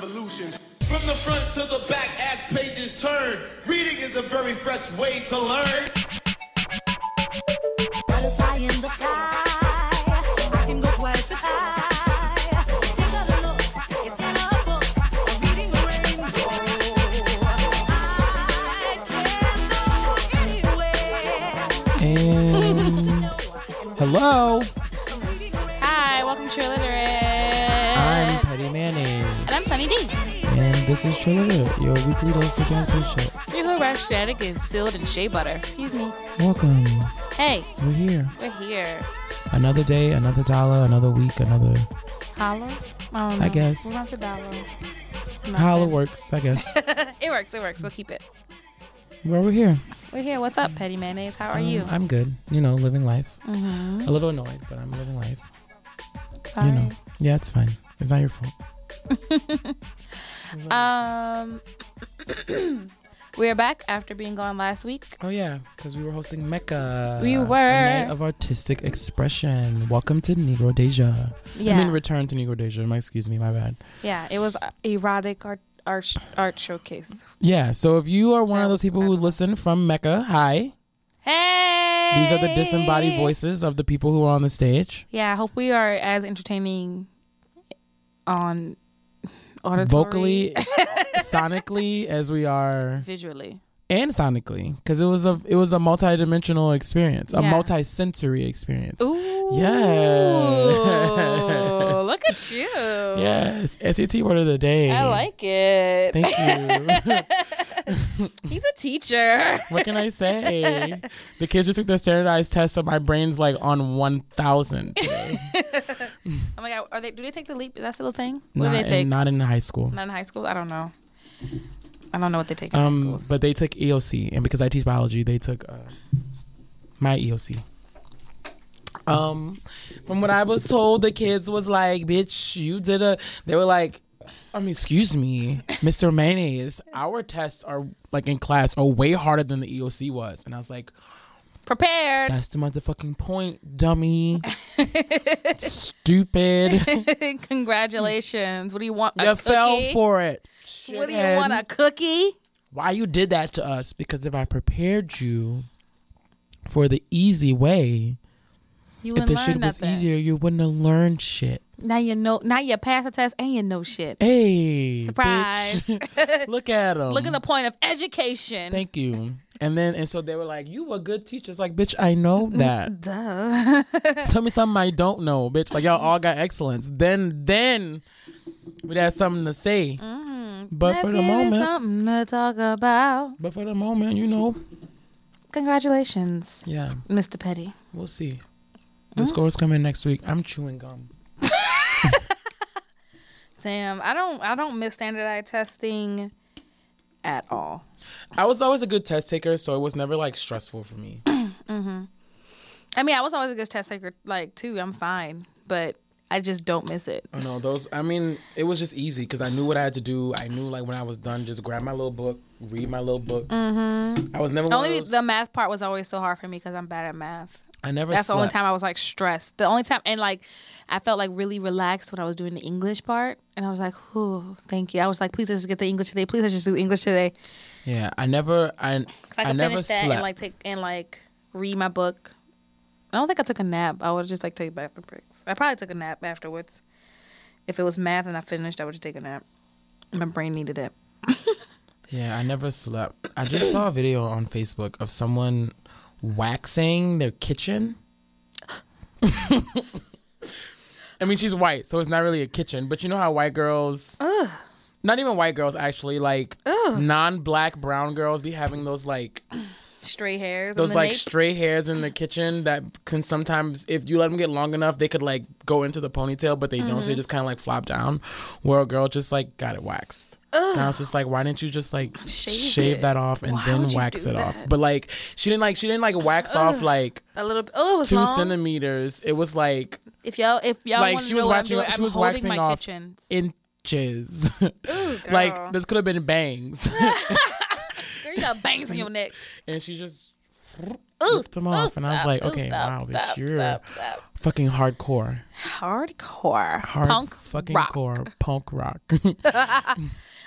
revolution. From the front to the back as pages turn, reading is a very fresh way to learn. Butterfly in the sky. I this is Trilliterate, your weekly dose of young bullshit. You who rush shenanigans sealed in shea butter. Excuse me. Welcome, Hey, we're here. we're here. Another day, another dollar, another week, another Holla? I don't know. I guess. We're not dollar. Holla works, I guess. It works, it works. We'll keep it. well, we're here. We're here. What's up, Petty Mayonnaise? How are you? Um, I'm good. You know, living life. mm-hmm. A little annoyed, but I'm living life. Sorry. You know, yeah, it's fine. It's not your fault. Um, we are back after being gone last week. Oh yeah, because we were hosting Mecca. We a were. night of artistic expression. Welcome to Negro Deja. Yeah. I mean, return to Negro Deja. My excuse me, my bad. yeah, it was erotic art art art showcase. Yeah, so if you are one That of those people who listen from Mecca, hi. Hey. These are the disembodied voices of the people who are on the stage. Yeah, I hope we are as entertaining on auditory, Vocally, sonically as we are visually. and sonically because it was a it was a multi-dimensional experience, a multi-sensory experience. Ooh. Yes. Look at you. Yes, SAT word of the day. I like it. Thank you. He's a teacher. what can I say? The kids just took their standardized test, so my brain's like on one thousand. Oh my god, are they? Do they take the leap? Is that still a thing? What Not do they take? in, not in high school. Not in high school. I don't know. I don't know what they take in high Um, schools. but they took EOC, and because I teach biology, they took uh, my EOC. Um, from what I was told, the kids was like, "Bitch, you did a." They were like, "I mean, excuse me, Mr. Mayonnaise, our tests are like in class are way harder than the EOC was," and I was like, Prepared. "That's the motherfucking point, dummy, stupid. Congratulations. What do you want? A you fell for it." What do you want? A cookie? why you did that to us because if I prepared you for the easy way, You if the shit was nothing. easier, you wouldn't have learned shit. Now you know. Now you pass the test and you know shit. Hey, Surprise. bitch. Look at them. Look at the point of education. Thank you. And then and so they were like, "You were good teachers." Like, bitch, I know mm, that. Duh. Tell me something I don't know, bitch. Like y'all all got excellence. Then then we'd have something to say. Mm. But Let's for the moment, something to talk about. but for the moment, you know, Congratulations, yeah, Mr. Petty. we'll see. The mm? scores come in next week. I'm chewing gum. Damn, I don't. I don't miss standardized testing at all. I was always a good test taker, so it was never like stressful for me. Mhm. I mean, I was always a good test taker, like too. I'm fine, but I just don't miss it. I know those. I mean, it was just easy because I knew what I had to do. I knew like when I was done, just grab my little book, read my little book. Mm-hmm. I was never Only those, the math part was always so hard for me because I'm bad at math. I never. That's the only time I was like stressed. The only time, and like, I felt like really relaxed when I was doing the English part, and I was like, "Whew, thank you." I was like, "Please let's just get the English today. Please let's just do English today." Yeah, I never. I I I, never finish that slept. and like take and like read my book. I don't think I took a nap. I would just like take bathroom breaks. I probably took a nap afterwards. If it was math and I finished, I would just take a nap. My brain needed it. yeah, I never slept. I just saw a video on Facebook of someone waxing their kitchen. I mean, she's white, so it's not really a kitchen. But you know how white girls, not even white girls, actually, like non-black brown girls, be having those like Stray hairs. those like stray hairs in the kitchen that can sometimes, if you let them get long enough, they could like go into the ponytail, but they don't. Mm-hmm. So they just kind of like flop down. Where a girl just like got it waxed. And I was just like, why didn't you just like Shave shave, that off and Why then wax it off? But like she didn't like she didn't like wax off like a little. Oh, it was two long. centimeters. It was like If y'all, if y'all Like, she was know what I'm watching- doing, she I'm was waxing my off kitchens. inches. Ooh, like this could have been bangs. Girl, you got bangs on your neck. and she just ripped them off, and I was like, ooh, okay, stop, wow, bitch, stop, you're stop. fucking hardcore, hardcore hard punk fucking rock. core punk rock.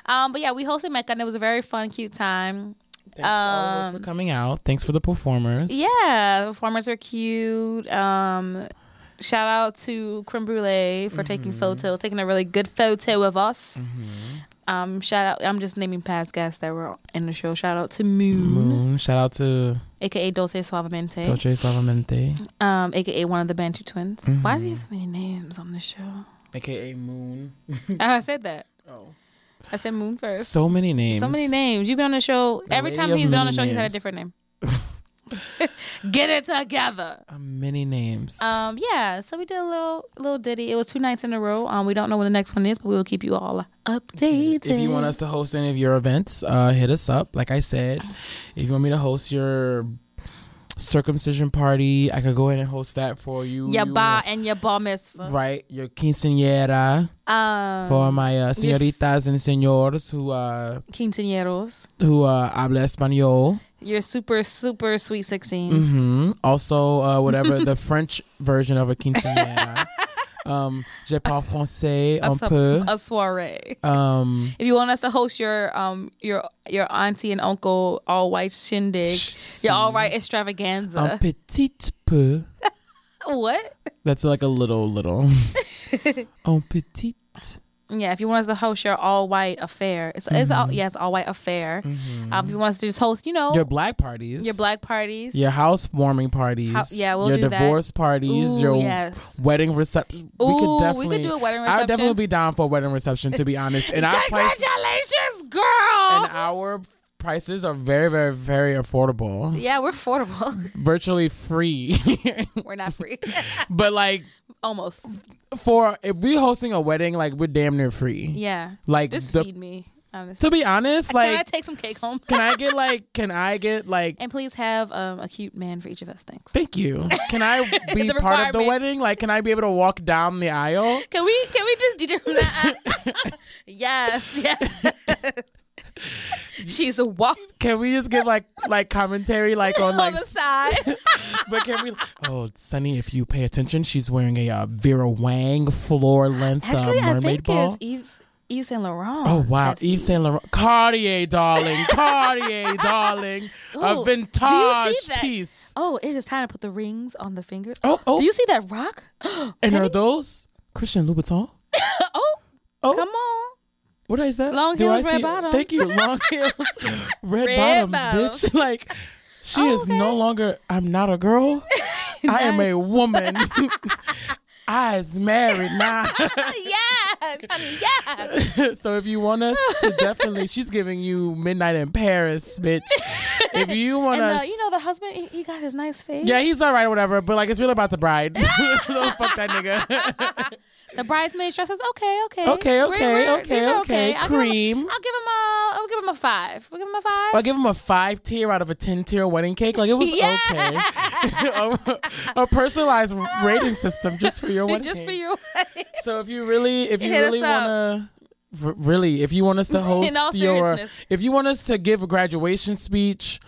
Um, but yeah, we hosted Mecca and it was a very fun, cute time. Thanks all for coming out. Thanks for the performers. Um, Yeah, the performers are cute. Um, shout out to Creme Brulee for taking Mm-hmm. photos, taking a really good photo of us. Um, shout out. I'm just naming past guests that were in the show. Shout out to Moon, Moon. Shout out to aka Dulce Suavemente, Dolce Suavemente, um, aka one of the Bantu twins. Why do you have Mm-hmm. so many names on the show? aka Moon. oh, I said that. Oh, I said Moon first. so many names. So many names. You've been on the show. The Every time he's been on the show, he's had a different name. Get it together. Uh, many names. Um, yeah. So we did a little little ditty. It was two nights in a row. Um, we don't know when the next one is, but we will keep you all updated. if you want us to host any of your events, uh, hit us up. Like I said, if you want me to host your circumcision party, I could go ahead and host that for you. your You bar and your bar mitzvah. Right, your quinceañera Um, for my uh, yes. señoritas and señores who uh quinceañeros. who uh habla español. Your super super sweet 16s. hmm Also, uh, whatever the French version of a quinceañera. um, je parle français un peu. a soiree. Um, If you want us to host your um your your auntie and uncle all white shindig, your all right extravaganza. Un petit peu. what? That's like a little, little. un petit. Yeah, if you want us to host your all white affair, it's it's all yeah, it's all white affair. Um, if you want us to just host, you know, Mm-hmm. Your black parties. your black parties. Your housewarming parties. Hou- yeah, we'll Your do that. divorce parties. Ooh, your yes. wedding reception. we could definitely. we could do a wedding I would definitely be down for a wedding reception, to be honest. And our Congratulations, girl. and our prices are very, very, very affordable. yeah, we're affordable. Virtually free. we're not free. but like Almost. for if we're hosting a wedding, like we're damn near free. Yeah. Like Just the, feed me. Honestly. to be honest, like Can I take some cake home? can I get like can I get like and please have um, a cute man for each of us. Thanks. Thank you. Can I be part of the wedding? Like, can I be able to walk down the aisle? Can we can we just from that? yes, yes. She's a walk Can we just give like like commentary like on on like? the side. but can we? Oh, Sunny, if you pay attention, she's wearing a uh, Vera Wang floor length Actually, uh, I mermaid think ball. it's Yves, Yves Saint Laurent. Oh wow, That's- Yves Saint Laurent, Cartier, darling, Cartier, darling, a vintage do you see that? piece. Oh, it is time to put the rings on the fingers. Oh, oh, Do you see that rock? and are those Christian Louboutin? oh, Oh, come on. What is that? Long Do heels, I red bottoms. Thank you, long heels, red, Red bottoms, bottoms. bitch. like she Oh, is no longer. I'm not a girl. I am a woman. I is married now. yes, honey, yes. so if you want us to definitely, she's giving you midnight in Paris, bitch. If you want And us, you know the husband, he, he got his nice face. yeah, he's all right or whatever. But like, it's really about the bride. Don't fuck that nigga. The bridesmaid dress is okay, okay, Okay, We're- okay, we're- okay, these are okay. I'll give him Cream. I'll give him a. I'll give him a five. We'll give him a five. I'll give him a five tier out of a ten tier wedding cake. Like it was Yeah. okay. a, um, a personalized rating system just for your wedding. Just cake. for you. So if you really, if you Hit really wanna, really, if you want us to host your, if you want us to give a graduation speech,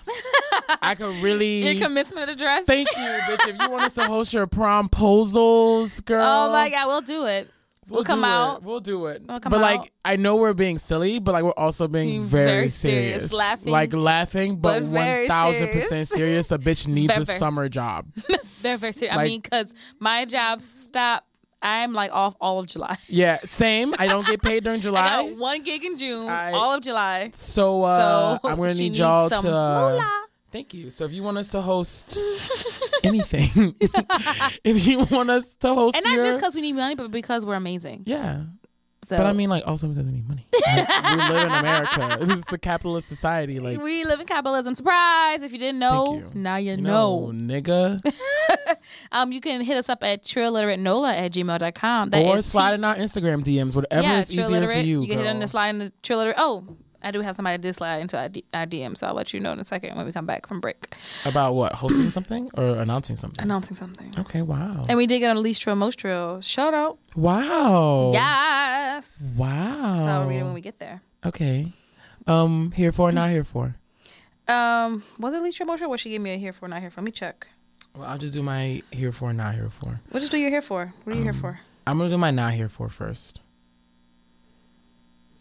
I could really. Your commencement address. Thank you, bitch. If you want us to host your promposals, girl. Oh my god, we'll do it. We'll, come do it. out. We'll do it. We'll but out. like, I know we're being silly, but like, we're also being Being very, very serious. serious, laughing, like laughing, but but thousand percent serious. A bitch needs Very, a very summer job. Very, very serious. I mean, because my job stopped. I'm like off all of July. yeah, same. I don't get paid during I July, one gig in June, I- all of July. so uh, so I'm gonna need y'all to. moolah. Thank you. So if you want us to host anything, if you want us to host And not your, just because we need money, but because we're amazing. yeah. So But I mean, like, also because we need money. Like, we live in America. This is a capitalist society. Like, we live in capitalism. Surprise! If you didn't know, you. now you, no, know. nigga. Um, you can hit us up at trilliterate.nola at gmail.com. That or is slide T- in our Instagram DMs, whatever yeah, is easier for Trilliterate. you. You can hit girl. on the slide in the Trilliterate. Oh, I do have somebody that did slide into our, D- our DM, so I'll let you know in a second when we come back from break. About what? Hosting something or announcing something? Announcing something. Okay, wow. And we did get on Least Trill, Most Trill. Shout out. Wow. Yes. Wow. So I'll read it when we get there. Okay. Um, here for, not here for. Um, was it least emotional? What she gave me a here for, not here for? Let me check. Well, I'll just do my here for, not here for. What just do you here for? What are you here Um, for? I'm gonna do my not here for first.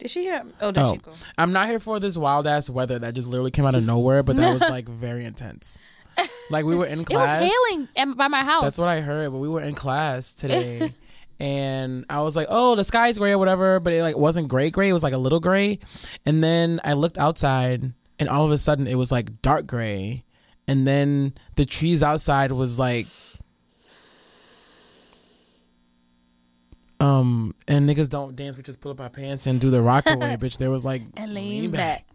Did she here? Oh, did Oh, she go? I'm not here for this wild ass weather that just literally came out of nowhere, but that was like very intense. Like we were in class. It was hailing by my house. That's what I heard, but we were in class today. and I was like, "Oh, the sky's gray or whatever," but it like wasn't gray gray, it was like a little gray. And then I looked outside and all of a sudden it was like dark gray. And then the trees outside was like um and niggas don't dance, we just pull up our pants and do the rock away, bitch. There was like and lean back.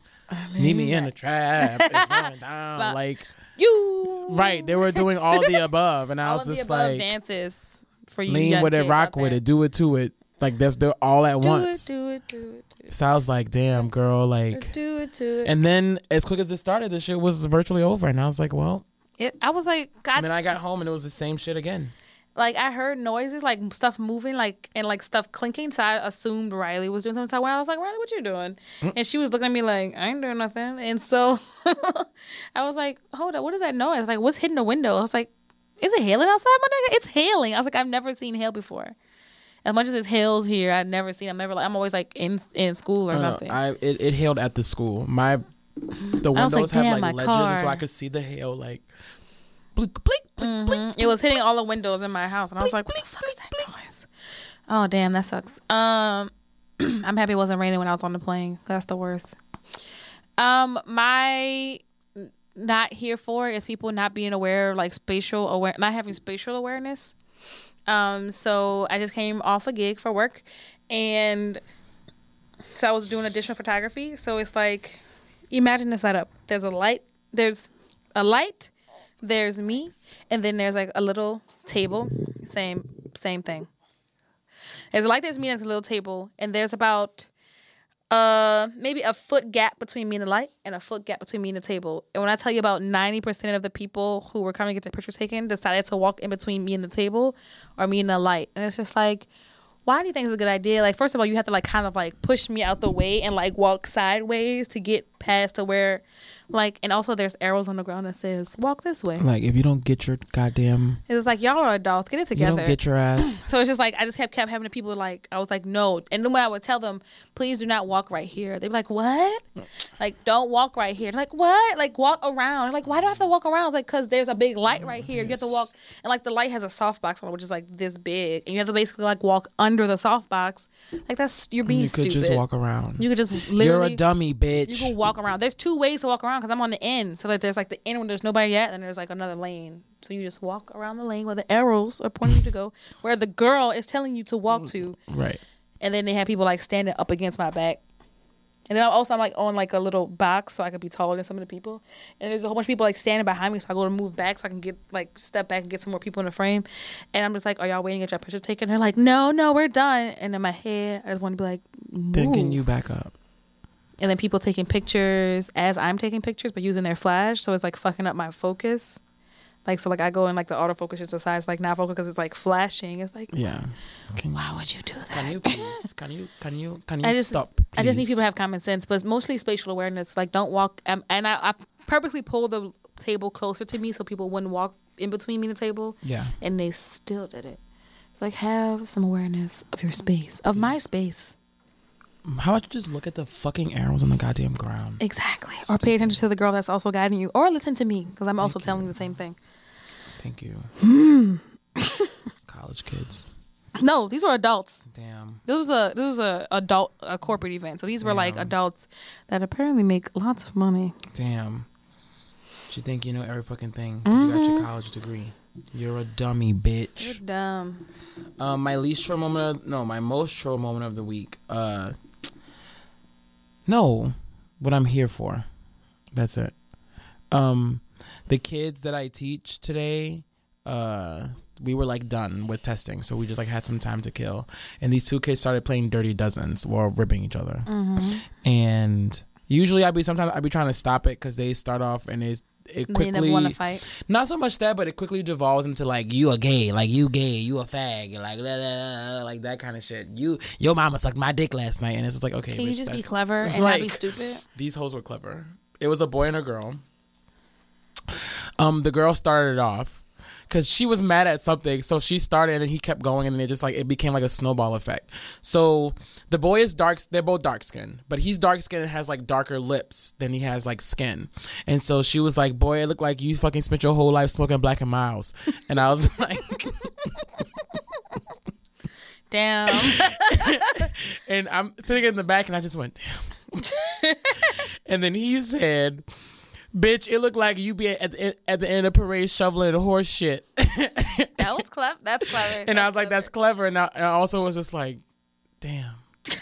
Meet me in the trap. It's going down. But- like You right, they were doing all the above, and I all was the just like, dances for you. lean with it, rock with it, do it to it. Like that's they're all at Do once. it, do it, do it, do it. So I was like, damn, girl, like. Do it, do it. And then as quick as it started, the shit was virtually over, and I was like, well. it, I was like, God, And then I got home, and it was the same shit again. Like I heard noises, like stuff moving, like and like stuff clinking. So I assumed Riley was doing something. So I was like, Riley, what you doing? Mm. And she was looking at me like, I ain't doing nothing. And so I was like, hold up, what is that noise? Like, what's hitting the window? I was like, is it hailing outside, my nigga? It's hailing. I was like, I've never seen hail before. As much as it's hails here, I've never seen. I'm never like I'm always like in in school or don't something. I it, it hailed at the school. My the was like, windows have like ledges, and so. I could see the hail like blink, blink, blink, blink. Mhm. It was hitting all the windows in my house, and I was like, "What the fuck is that noise?" Oh damn, that sucks. Um, I'm happy it wasn't raining when I was on the plane. That's the worst. Um, my not here for is people not being aware, like spatial aware, not having spatial awareness. Um, so I just came off a gig for work, and so I was doing additional photography. So it's like, imagine the setup. There's a light. There's a light. There's me, and then there's like a little table. Same same thing. There's like. There's me. And there's a little table, and there's about uh maybe a foot gap between me and the light and a foot gap between me and the table. And when I tell you about 90% of the people who were coming to get their picture taken decided to walk in between me and the table or me and the light. And it's just like why do you think it's a good idea? Like first of all, you have to like kind of like push me out the way and like walk sideways to get past to where like and also there's arrows on the ground that says walk this way. Like if you don't get your goddamn, It's like y'all are adults, get it together. you don't get your ass. So it's just like I just kept kept having the people like I was like no, and then when I would tell them, please do not walk right here, they'd be like what? Like don't walk right here. They're like what? Like walk around. They're like why do I have to walk around? I was like because there's a big light right here. You have to walk, and like the light has a softbox on it, which is like this big, and you have to basically like walk under the softbox. Like that's you're being you could stupid. just walk around. You could just literally. You're a dummy, bitch. You can walk around. There's two ways to walk around because I'm on the end. So like there's like the end when there's nobody yet, and there's like another lane. So you just walk around the lane where the arrows are pointing you to go, where the girl is telling you to walk to, right. and then they have people like standing up against my back. And then also I'm like on like a little box so I could be taller than some of the people. And there's a whole bunch of people like standing behind me so I go to move back so I can get like step back and get some more people in the frame. And I'm just like, Are y'all waiting to get your picture taken? They're like, No, no, we're done. And in my head I just want to be like, Then can you back up? And then people taking pictures as I'm taking pictures, but using their flash, so it's like fucking up my focus. Like so, like I go in like the autofocus just decides like not focus because it's like flashing. It's like Yeah. Can why would you do that? Can you please? Can you? Can you? Can you I just stop? I just need people to have common sense, but it's mostly spatial awareness. Like don't walk, um, and I, I purposely pull the table closer to me so people wouldn't walk in between me and the table, Yeah. and they still did it. It's like have some awareness of your space, of my space. How about you just look at the fucking arrows on the goddamn ground? Exactly. Or pay attention to the girl that's also guiding you, or listen to me because I'm also telling you the same thing. Thank you. Hmm. College kids. No, these were adults. Damn. This was a this was a adult a corporate event. So these were like adults that apparently make lots of money. Damn. Do you think you know every fucking thing? 'cause You got Mm-hmm. your college degree. You're a dummy, bitch. You're dumb. Um, my least trill moment. Of, no, my most trill moment of the week. Uh, no, what I'm here for. That's it. Um, the kids that I teach today. Uh, we were like done with testing, so we just like had some time to kill. And these two kids started playing Dirty Dozens while ripping each other. Mm-hmm. And usually, I'd be sometimes I'd be trying to stop it because they start off and they it quickly never want to fight. not so much that, but it quickly devolves into like you a gay, like you gay, you a fag, like la, la, la, like that kind of shit. You your mama sucked my dick last night, and it's just like okay, Can you just be clever and not be stupid? These hoes were clever, It was a boy and a girl. Um, the girl started off because she was mad at something, so she started, and then he kept going, and then it just like it became like a snowball effect. So the boy is dark; they're both dark skinned, but he's dark skinned and has like darker lips than he has like skin. And so she was like, "Boy, it looked like you fucking spent your whole life smoking Black and Milds," and I was like. Damn. And I'm sitting in the back and I just went, damn. and then he said, bitch, it looked like you be at the, at the end of the parade shoveling horse shit. that was clever. That's clever. and I was like, that's clever. And I, and I also was just like, damn.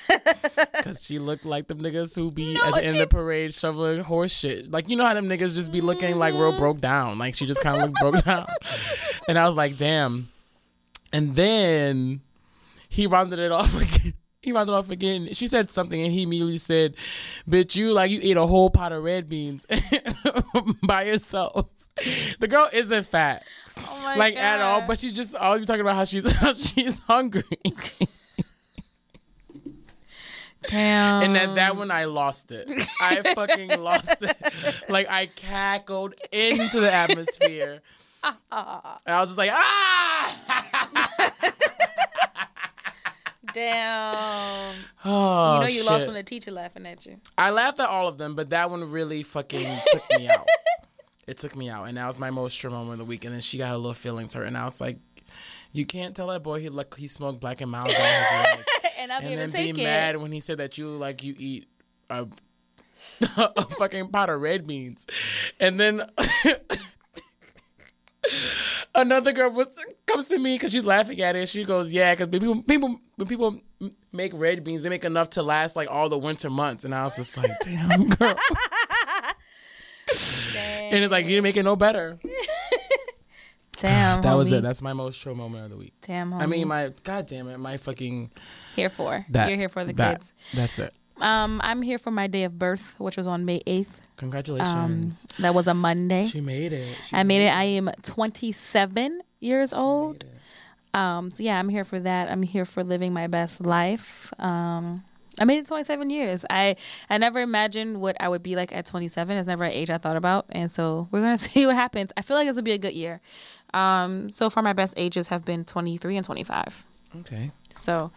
Because she looked like them niggas who be know at the end she- of the parade shoveling horse shit. Like, you know how them niggas just be looking like real Mm-hmm. broke down. Like, she just kind of looked broke down. And I was like, damn. And then he rounded it off again. He rounded off again. She said something, and he immediately said, "Bitch, you like you ate a whole pot of red beans by yourself." The girl isn't fat, Oh my like at all, but she's just always talking about how she's how she's hungry. Damn. And at that one, I lost it. I fucking lost it. Like I cackled into the atmosphere. And I was just like, ah! Damn. Oh, you know you lost shit. when the teacher laughing at you. I laughed at all of them, but that one really fucking took me out. It took me out, and that was my most true moment of the week. And then she got her little feelings hurt, and I was like, "You can't tell that boy he like he smoked black and milds all his life, And and then be it. mad when he said that you like you eat a, a fucking pot of red beans, and then." Another girl was, comes to me because she's laughing at it. She goes, "Yeah, because people, people, when people make red beans, they make enough to last like all the winter months." And I was just like, "Damn, girl." And it's like you didn't make it no better. Damn. That was it. That's my most true moment of the week. Damn. Homie. I mean, my god damn it, my fucking here for. that. You're here for the that, kids. That's it. Um, I'm here for my day of birth, which was on May 8th. Um, Congratulations. that was a Monday. she made it. She I made it. I am 27 years old. Um, so yeah, I'm here for that. I'm here for living my best life. Um, I made it 27 years. I I never imagined what I would be like at 27. It's never an age I thought about, and so we're gonna see what happens. I feel like this will be a good year. Um, so far my best ages have been 23 and 25. Okay. So,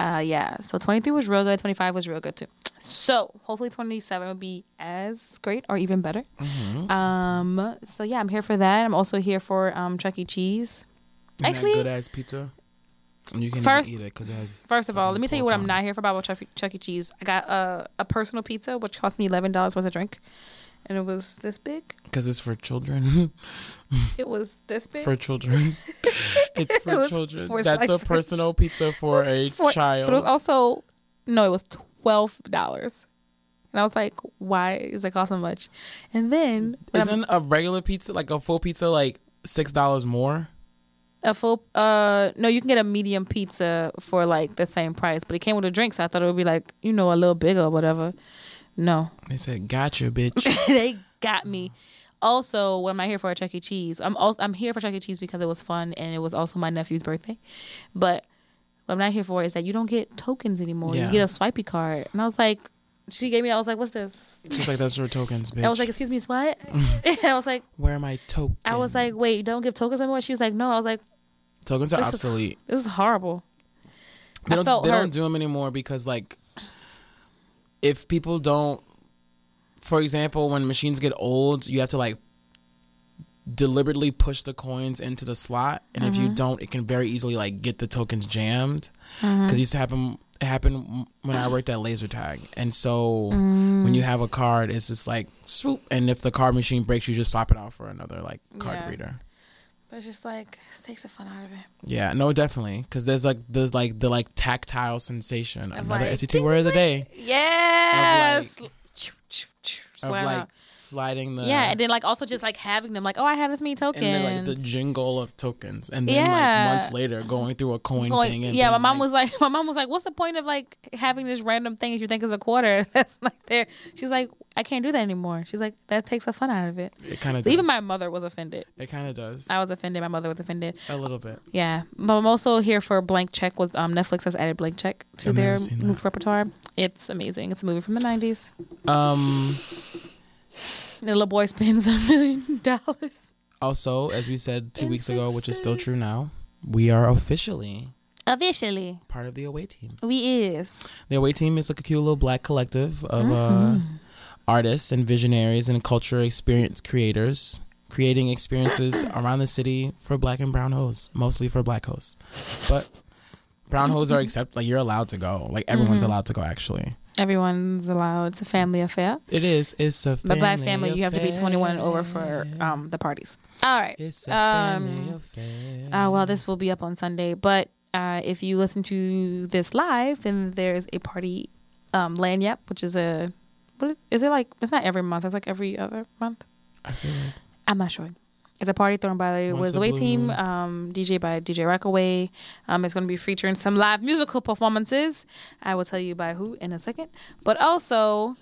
uh, yeah. So 23 was real good. 25 was real good too. So hopefully 27 will be as great or even better. Um. So yeah, I'm here for that. I'm also here for um Chuck E. Cheese. Actually- good ass pizza. You can First- eat it because it has. First of all, let me tell you what I'm not here for about Chuck, Chuck E. Cheese. I got a a personal pizza which cost me eleven dollars worth of drink, and it was this big. Because it's for children. It was this big. for children. it's for was children. That's slices. a personal pizza for a For- child. But it was also no, it was twelve dollars. And I was like, why is it cost so much? And then when I'm- Isn't a regular pizza like a full pizza like six dollars more? a full uh no, you can get a medium pizza for like the same price, but it came with a drink, so I thought it would be like, you know, a little bigger or whatever. No. They said, "Gotcha, bitch." they got me. Also, what am I here for Chuck E. Cheese? I'm also I'm here for Chuck E. Cheese because it was fun and it was also my nephew's birthday. But what I'm not here for is that you don't get tokens anymore. Yeah. You get a swipey card. And I was like, she gave me. I was like, what's this? She's like, "That's for tokens, bitch." I was like, excuse me, what? I was like, "Where are my tokens?" I was like, wait, you don't give tokens anymore. She was like, no. I was like, tokens are this is- obsolete. this is horrible. They don't. They don't do them anymore because like, if people don't, for example, when machines get old, you have to like deliberately push the coins into the slot, and if you Mm-hmm. don't, it can very easily like get the tokens jammed. Because it used to happen. It happened when I worked at laser tag, and so when you Mm. have a card, it's just like swoop, and if the card machine breaks, you just swap it out for another like card Yeah. reader. But it's just like it takes the fun out of it. Yeah, no, definitely, because there's like there's like the like tactile sensation. Another like, SET word of the day Yes. Choo, choo. of like. Sliding the yeah, and then like also just like having them like, oh, I have this many tokens. and then like the jingle of tokens, and then Yeah. like months later going through a coin Going- thing. And yeah, my mom like, was like, my mom was like, "What's the point of like having this random thing if you think is a quarter that's like there?" She's like, "I can't do that anymore." She's like, "That takes the fun out of it." it kind of So even my mother was offended. it kind of does I was offended. My mother was offended. a little bit. Yeah, but I'm also here for Blank Check. Was um Netflix has added Blank Check to I've their movie repertoire. It's amazing. It's a movie from the '90s. Um, The little boy spends a million dollars. Also, as we said two weeks ago, which is still true now, we are officially Officially, part of the away team. we is. The away team is like a cute little black collective of uh, Mm-hmm. artists and visionaries and culture experience creators, creating experiences around the city for black and brown hoes, mostly for black hoes. But brown hoes are accept like you're allowed to go. Like everyone's Mm-hmm. allowed to go. Actually, Everyone's allowed. It's a family affair. it is. It's a But by family, you have to be 21 and over for um the parties. All right. It's a um, family affair. Uh, well, this will be up on Sunday, but uh, if you listen to this live, then there's a party, um, Lagniappe, which is a what is, is it like? It's not every month. It's like every other month. I feel like I'm not sure. It's a party thrown by the Once Away team, um, DJ by DJ Rockaway. Um, it's going to be featuring some live musical performances. I will tell you by who in a second. But also,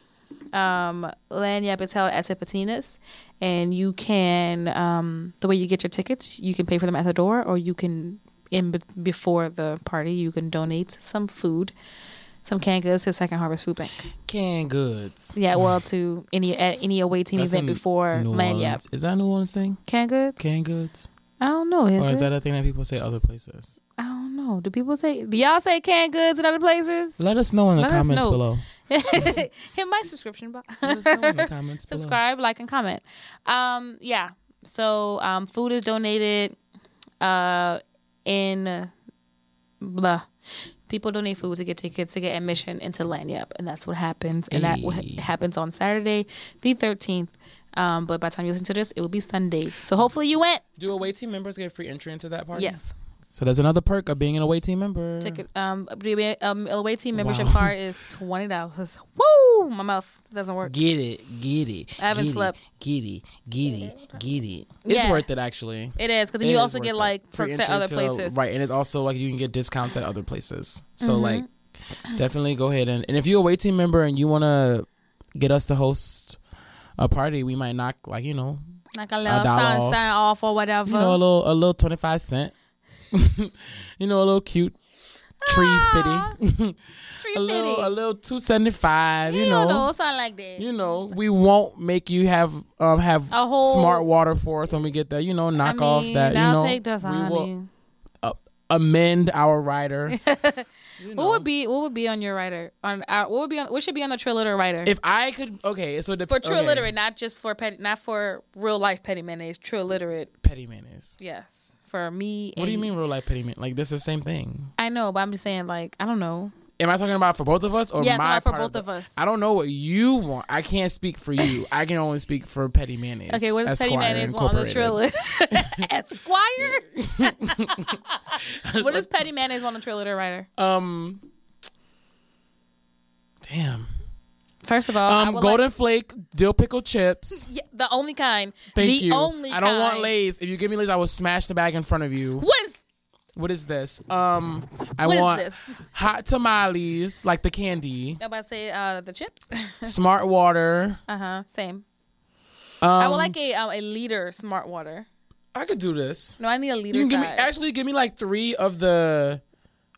um, Lagniappe is held at Tipitina's, and you can um, the way you get your tickets, you can pay for them at the door, or you can in be- before the party, you can donate some food, some canned goods to Second Harvest Food Bank. canned goods. Yeah, well, to any at any away team That's event before New Lagniappe. Is that a New Orleans thing? Canned goods. Canned goods, I don't know. Is, or is it? that a thing that people say other places? I don't know. Do people say? Do y'all say canned goods in other places? Let us know in the Let comments below. Hit my subscription box. Let us know in the comments below. Subscribe, like, and comment. Um, yeah. So, um, food is donated. Uh, in blah. People donate food to get tickets to get admission into Lagniappe, and that's what happens. And that Hey. w- happens on Saturday, the thirteenth. Um, but by the time you listen to this, it will be Sunday. So hopefully you went. Do away team members get free entry into that party? Yes. So there's another perk of being an away team member. Ticket um the, um away team membership Wow. card is twenty dollars. Woo! My mouth doesn't work. Get it, get it. I haven't get slept. It, get it, get it, get it. It's Yeah. worth it actually. It is because It you is also get it. like Free perks at other to- places. right? And it's also like you can get discounts at other places. So Mm-hmm. like, definitely go ahead and and if you're a away team member and you want to get us to host a party, we might knock like you know Like a little dollar sign, off. sign off or whatever. you know a little a little twenty five cent. you know a little cute tree Ah, fitty. A little a little two seventy five. You You know. know, something like that. you know, we won't make you have um have A whole- smart water for us when we get there. You know, knock I mean, off that. You know, take this, we will uh, amend our rider. You know. What would be what would be on your writer? On our, what would be on what should be on the Trilliterate writer? if I could? Okay, so the for True okay, Literate, not just for petty, not for real life petty mayonnaise. Trilliterate, petty mayonnaise. yes. For me, What do you mean real life petty mayonnaise? Like this is the same thing. I know, but I'm just saying, like, I don't know. Am I talking about for both of us or Yeah, my for both the- of us. I don't know what you want. I can't speak for you. I can only speak for petty mayonnaise. Okay, what does petty Esquire mayonnaise want on the. Literate? Esquire. what does petty mayonnaise want on the Literate writer? Um, damn. First of all, I Um, golden like- flake dill pickle chips. Yeah, the only kind. Thank the you. only I don't want kind. Lay's. If you give me Lay's, I will smash the bag in front of you. What is What is this? Um, I what want hot tamales, like the candy. I'm about to say uh, the chips. Smart water. uh huh. Same. Um, I would like a um, a liter smart water. I could do this. No, I need a liter. You can give me actually give me like three of the,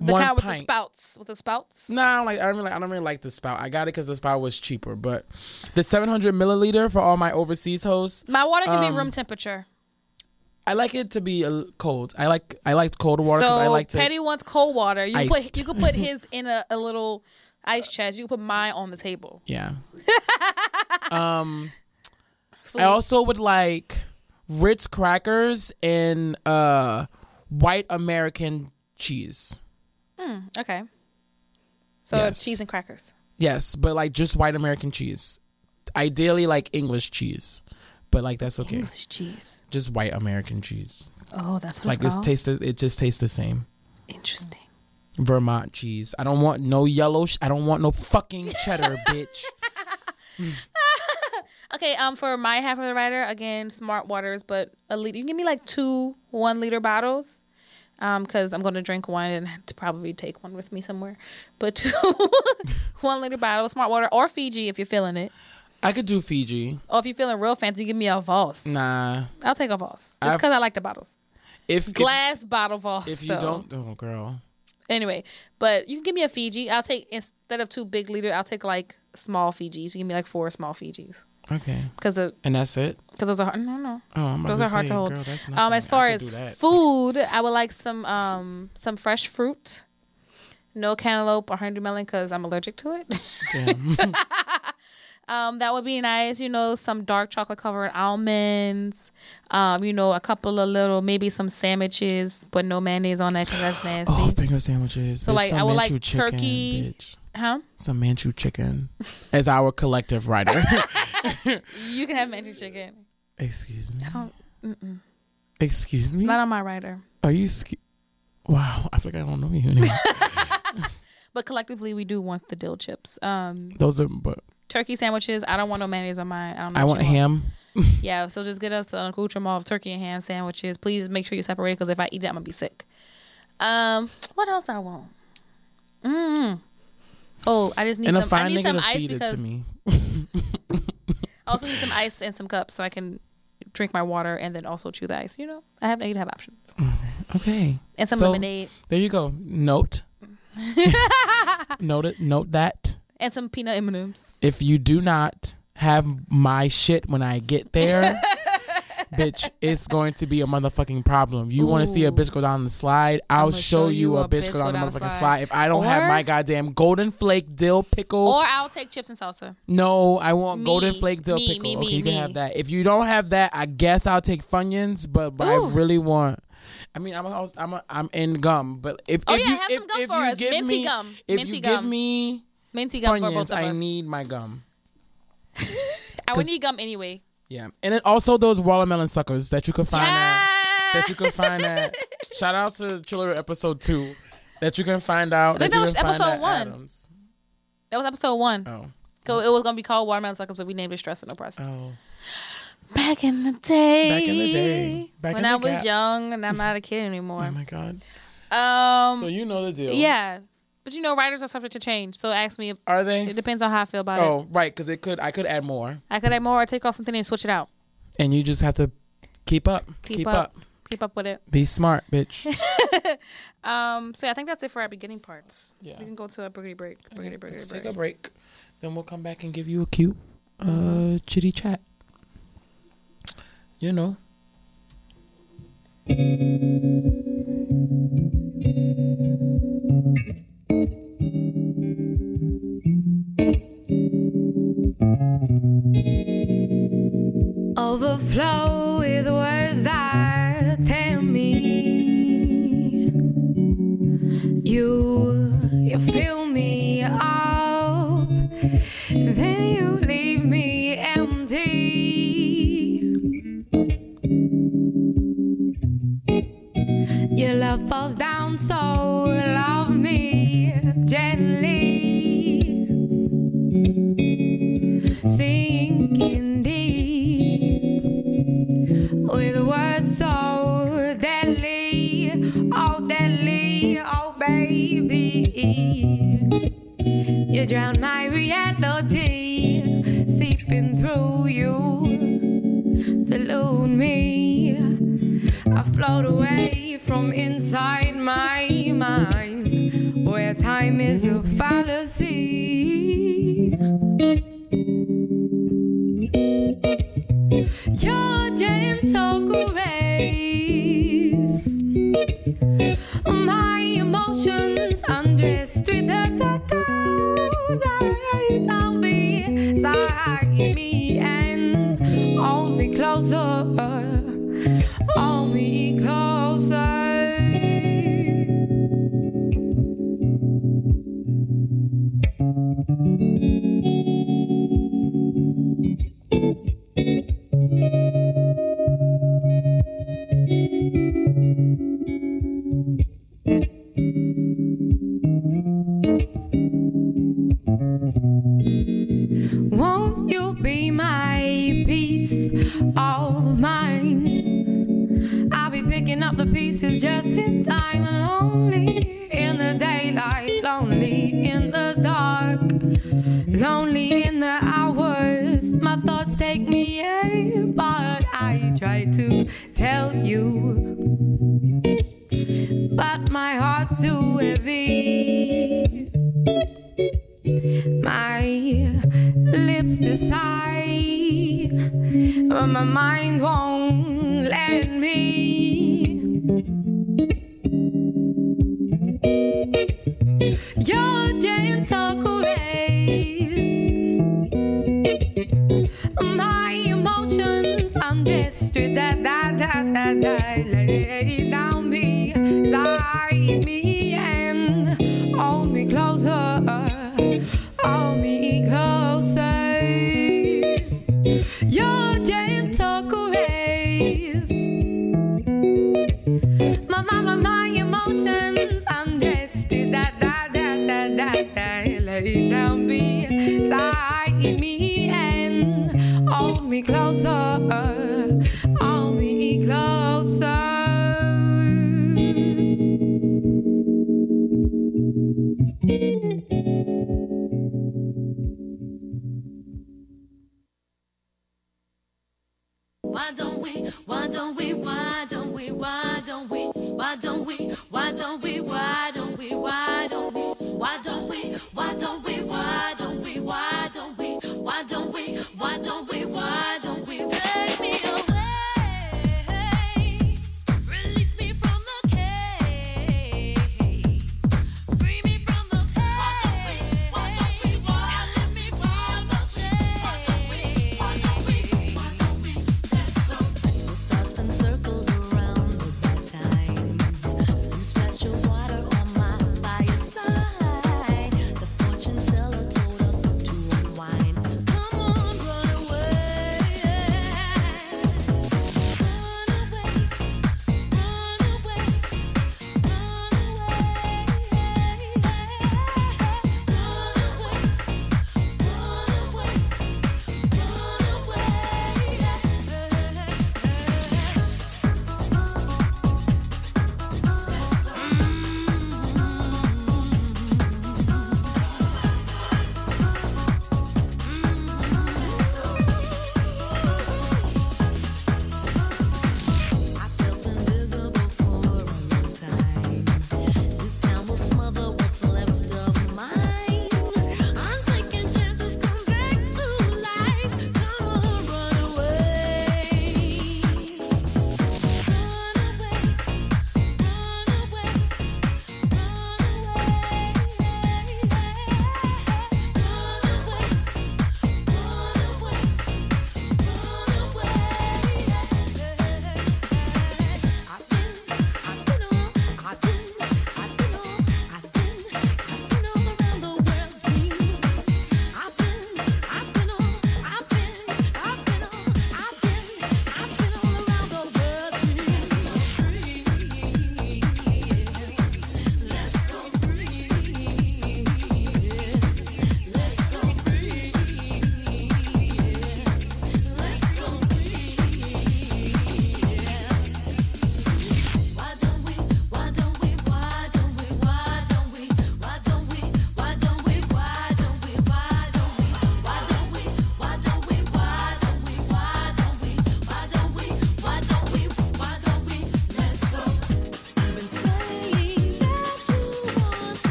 the one kind with pint. the spouts. With the spouts. No, I don't like. I don't really. I don't really like the spout. I got it because the spout was cheaper. But the 700 milliliter for all my overseas hosts, My water can Um, be room temperature. I like it to be a, cold. I like. I liked cold water because so I like to. Petty wants cold water. You can Iced. put you could put his in a, a little ice chest. You put mine on the table. Yeah. um. Food. I also would like Ritz crackers and uh white American cheese. Okay. So Yes. cheese and crackers. Yes, but like just white American cheese. Ideally like English cheese. But like that's okay. English cheese. Just white American cheese. Oh, that's what Like it's it's tastes it just tastes the same. Interesting. Vermont cheese. I don't want no yellow sh- I don't want no fucking cheddar, bitch. Okay, um, for my half of the rider, again, smart waters, but a liter. You can give me like two one liter bottles, um, because I'm going to drink one and to probably take one with me somewhere. But two one liter bottle of smart water, or Fiji if you're feeling it, I could do Fiji. or if you're feeling real fancy, give me a Voss. Nah. I'll take a Voss just because I like the bottles. If if, Glass bottle Voss. if you though. don't oh girl. Anyway, but you can give me a Fiji. I'll take instead of two big liter, I'll take like small Fijis. You give me like four small Fijis. Okay. because And that's it. because those are hard. No, no. Oh, I'm Those are hard say, to hold. Girl, that's Um, as far as food, I would like some um some fresh fruit. No cantaloupe or honeydew melon because I'm allergic to it. Damn. um, that would be nice. You know, some dark chocolate covered almonds. Um, you know, a couple of little maybe some sandwiches, but no mayonnaise on that because that's nasty. oh, finger sandwiches. So, bitch, like, some I would like Manchu chicken, turkey- Bitch. Huh? Some Manchu chicken, as our collective writer. You can have manchu chicken. Excuse me. I don't. Excuse me. Not on my rider. Are you? Sk- wow, I feel like I don't know you anymore. But collectively, we do want the dill chips. Um, Those are. But turkey sandwiches. I don't want no mayonnaise on mine. I don't know. I want you ham. Yeah, so just get us an accoutrement of turkey and ham sandwiches. Please make sure you separate it because if I eat it, I'm gonna be sick. Um, what else I want? Mm. Oh, I just need And a some. I fine need nigga some to ice feed it because to me. I also need some ice and some cups so I can drink my water and then also chew the ice. You know, I have I need to have options mm-hmm. Okay. and some So- lemonade There you go. Note. Note it. Note that. and some peanut M M's. if you do not have my shit when I get there, bitch, it's going to be a motherfucking problem. You want to see a bitch go down the slide? I'll I'ma show, you a bitch go down the motherfucking slide. If I don't have my goddamn golden flake dill pickle, Or I'll take chips and salsa. no, I want Me, golden flake dill me, pickle. me, okay, you can have that. If you don't have that, I guess I'll take Funyuns. But but I really want. I mean, I'm a, I'm a, I'm in gum, but if Oh, if yeah, you have if, some gum if for you us. give Minty me gum. if Minty you give me Minty gum for both Funyuns, I need my gum. I would need gum anyway. Yeah, and then also those watermelon suckers that you can find at that you can find at. Shout out to Chiller episode two that you can find out. That that was episode one. Adams. That was episode one. Oh, So it was gonna be called Watermelon Suckers, but we named it Stress and Oppressed. oh, Back in the day. Back in the day. Back in the day. when I was gap. young and I'm not a kid anymore. oh my god. Um, So you know the deal. yeah, but you know, writers are subject to change. So ask me. If, Are they? it depends on how I feel about it. Oh, right. Because it could. I could add more, I could add more or take off something and switch it out. and you just have to keep up. Keep Keep, up. up. Keep up with it. Be smart, bitch. Um, so yeah, I think that's it for our beginning parts. Yeah. We can go to a boogity break. Boogity, Let's break. take a break. Then we'll come back and give you a cute, uh, chitty chat. You know. Overflow with words that tell me you you fill me up, then you leave me empty. Your love falls down, so love me gently You drown my reality, seeping through you, delude me. I float away from inside my mind, where time is a fallacy. Undressed with a light. I'll to decide, but my mind won't let me.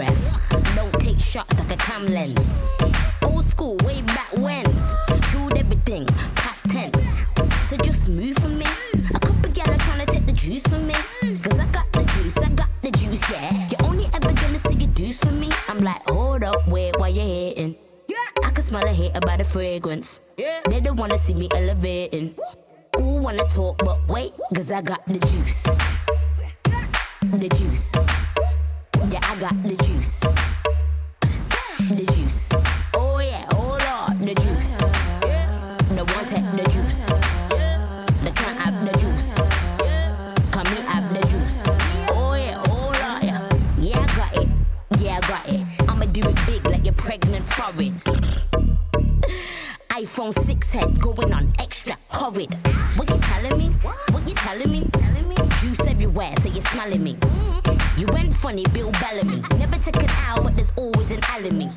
breath. Don't take shots like a cam lens. Old school, way back when. Ruled everything, past tense. So just move for me. A couple gal are trying to take the juice from me. Cause I got the juice, I got the juice, yeah. You're only ever gonna see your juice from me. I'm like, hold up, wait, why you hating? Yeah. I can smell a hater by the fragrance. Yeah. They don't wanna see me elevating. Ooh, wanna talk, but wait, cause I got the juice. The juice. Yeah, I got the juice. The juice. Oh yeah, oh lord, the juice. The one take the juice. The can't have the juice. Come here, have the juice. Oh yeah, oh lord, yeah. Yeah, I got it. Yeah, I got it. I'ma do it big like you're pregnant for it. iPhone 6 head going on extra horrid. What you telling me? What you telling me? Juice everywhere, so you're smelling me. Mm-hmm funny, Bill Bellamy. Never took an hour, but there's always an enemy. me.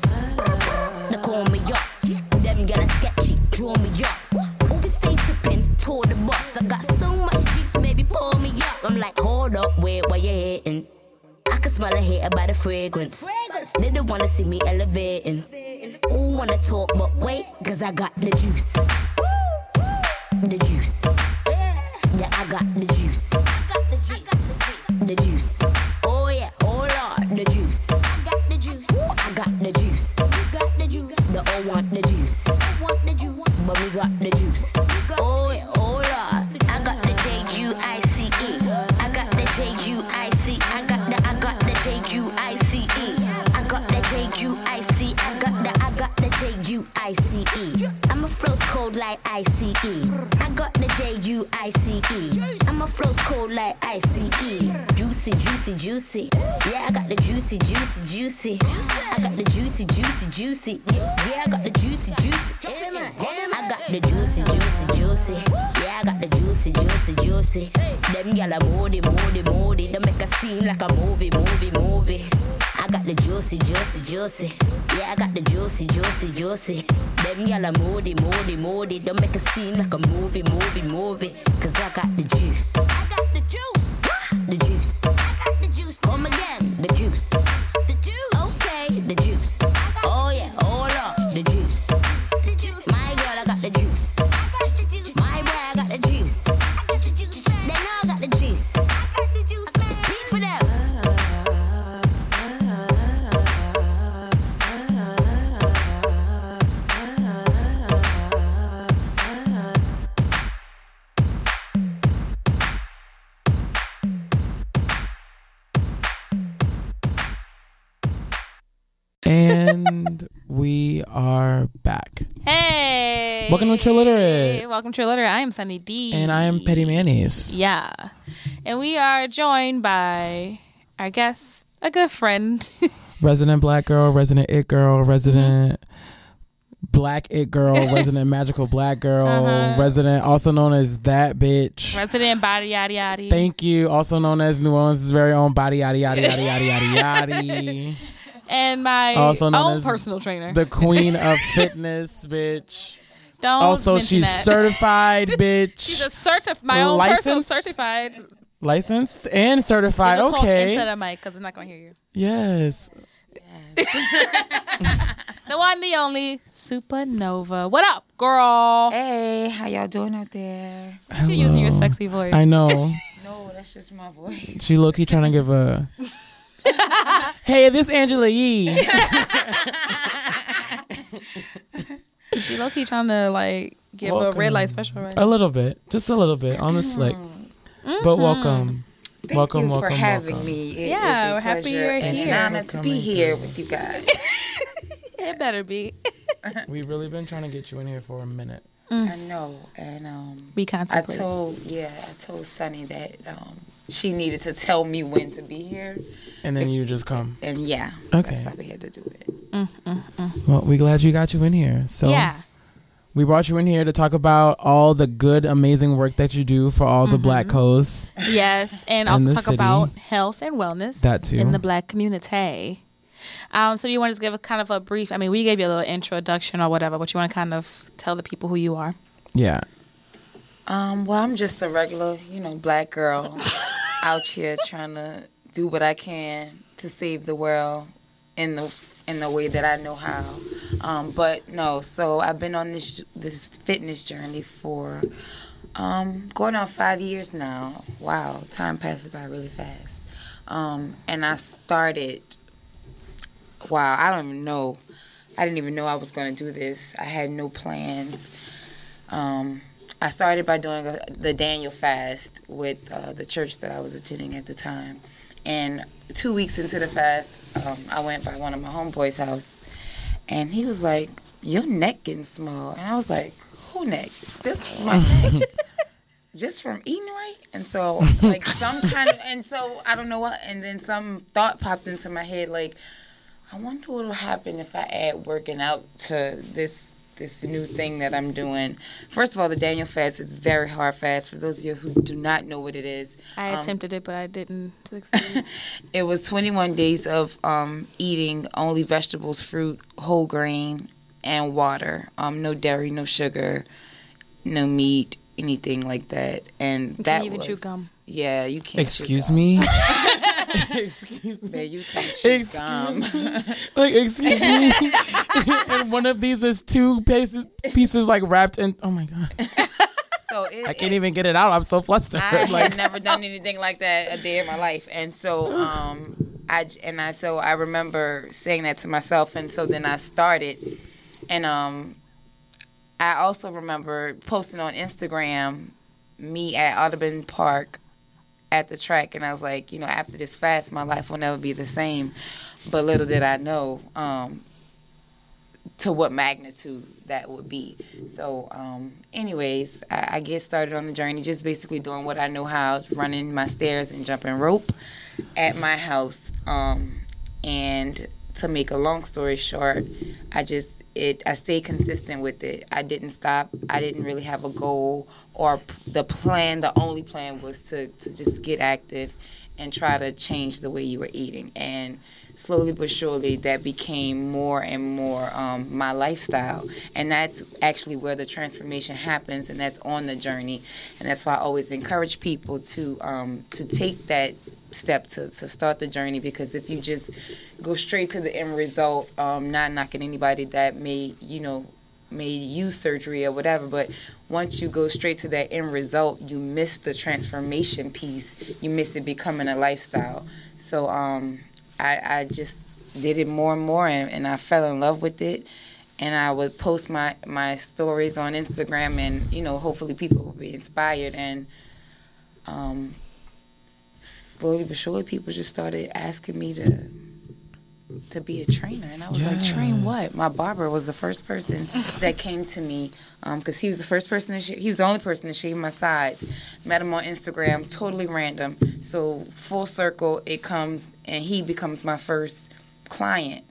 They call me up, them get a sketchy, draw me up. Always stay tripping, tour the bus. I got so much juice, baby, pull me up. I'm like, hold up, wait, why you hating? I can smell a hater by the fragrance. They don't wanna see me elevating. All wanna talk, but wait, cause I got the juice. The juice. Yeah, I got the juice. The juice. I want the juice. But we got the juice. Oh, oh Lord. I got the J U I C E. I got the J U I C. I got the I got the J U I C E. I got the J U I C. I got the I got the J U I C E. I'm a flows cold like ICE. I got the J U I C E. I'm a flows cold like ICE. Juicy, juicy, juicy. Yeah, I got the juicy, juicy, juicy. I got the juicy, juicy, juicy. Yeah, I got the juicy, juicy. I got the juicy, juicy, juicy. Yeah, I got the juicy, juicy, juicy. Them gyal a moody, moody, moody. They make a scene like a movie, movie, movie. I got the juicy, juicy, juicy. Yeah, I got the juicy, juicy, juicy. Them gyal a moody, moody, moody. They make a scene like a movie, movie, movie. Cause I got the juice. I got the juice. The juice. Welcome to Trilliterate. Welcome to Trilliterate. I am Sunny D. And I am Petty Mayonnaise. Yeah. And we are joined by our guest, a good friend. Resident black girl, resident it girl, resident black it girl, resident magical black girl, Uh-huh. resident also known as that bitch. Resident body yada yada. Thank you. Also known as New Orleans' very own body yada yada yada yada yada yada. and my Also known own as personal trainer. The queen of fitness, bitch. Don't Also, she's that. certified, bitch. She's a certif my own personal Licensed? certified. licensed and certified. We'll Okay. Into the mic because it's not going to hear you. Yes. The one, the only Supernova. What up, girl? Hey, how y'all doing out there? You're using your sexy voice. I know. No, that's just my voice. She low key trying to give a. hey, this Angela Yee. She low key trying to like give a red light special right A little bit, just a little bit on the slick. But welcome, Thank welcome, you welcome, for having welcome. me. It Yeah, is a we're happy you're and here. an honor to be here with you guys. It better be. We've really been trying to get you in here for a minute. I know, and um, We I contemplate. told yeah, I told Sunny that um, she needed to tell me when to be here, And then you just come. and yeah, Okay. that's how we had to do it. Well, we glad you got you in here. So yeah. we brought you in here to talk about all the good, amazing work that you do for all the Black coast. Yes, and also talk city. about health and wellness That too. in the black community. Um, so you want to give a kind of a brief? I mean, we gave you a little introduction or whatever, but you want to kind of tell the people who you are. Yeah. Um, well, I'm just a regular, you know, black girl out here trying to do what I can to save the world in the in the way that I know how. Um, but no, so I've been on this this fitness journey for um, going on five years now. Wow, time passes by really fast. Um, and I started. Wow, I don't even know. I didn't even know I was going to do this. I had no plans. Um, I started by doing a, the Daniel fast with uh, the church that I was attending at the time. And two weeks into the fast, um, I went by one of my homeboys' house, and he was like, "Your neck getting small," and I was like, "Who neck? This my neck." Just from eating right, and so like some kind of, and so I don't know what, and then some thought popped into my head like, I wonder what will happen if I add working out to this this new thing that I'm doing. First of all, the Daniel fast is very hard fast. For those of you who do not know what it is, I um, attempted it, but I didn't succeed. it was 21 days of um, eating only vegetables, fruit, whole grain, and water. Um, no dairy, no sugar, no meat, anything like that. And that even was chew gum. yeah, you can't. Excuse gum. me. excuse me. Man, you can't chew Excuse gum. Like, excuse me. and one of these is two pieces, pieces like wrapped in. Oh my god! So it, I can't even get it out. I'm so flustered. I like, had never done anything like that a day in my life, and so um, I and I so I remember saying that to myself, and so then I started, and um, I also remember posting on Instagram me at Audubon Park at the track, and I was like, you know, after this fast, my life will never be the same. But little did I know, um, to what magnitude that would be. So, um, anyways, I, I get started on the journey, just basically doing what I know how, running my stairs and jumping rope at my house. Um, and to make a long story short, I just it I stayed consistent with it. I didn't stop. I didn't really have a goal or the plan. The only plan was to to just get active and try to change the way you were eating. And slowly but surely, that became more and more um, my lifestyle. And that's actually where the transformation happens, and that's on the journey. And that's why I always encourage people to um, to take that step to, to start the journey because if you just go straight to the end result, um, not knocking anybody that may, you know, may use surgery or whatever, but once you go straight to that end result, you miss the transformation piece. You miss it becoming a lifestyle. So um, I, I just did it more and more, and, and I fell in love with it. And I would post my, my stories on Instagram, and you know, hopefully people will be inspired. And um, slowly but surely, people just started asking me to to be a trainer, and I was like, train what? My barber was the first person that came to me because he was the first person to sh- he was the only person to shave my sides. Met him on Instagram, totally random. So full circle, it comes, and he becomes my first client.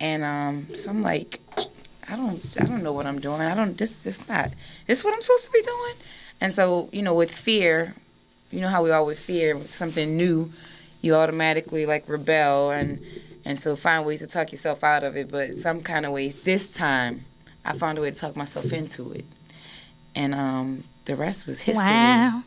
And um, so I'm like, I don't, I don't know what I'm doing. I don't. This, this not. This is what I'm supposed to be doing. And so, you know, with fear, you know how we are with fear, with something new, you automatically like rebel and and so find ways to talk yourself out of it. But some kind of way, this time, I found a way to talk myself into it, and um, the rest was history. Wow.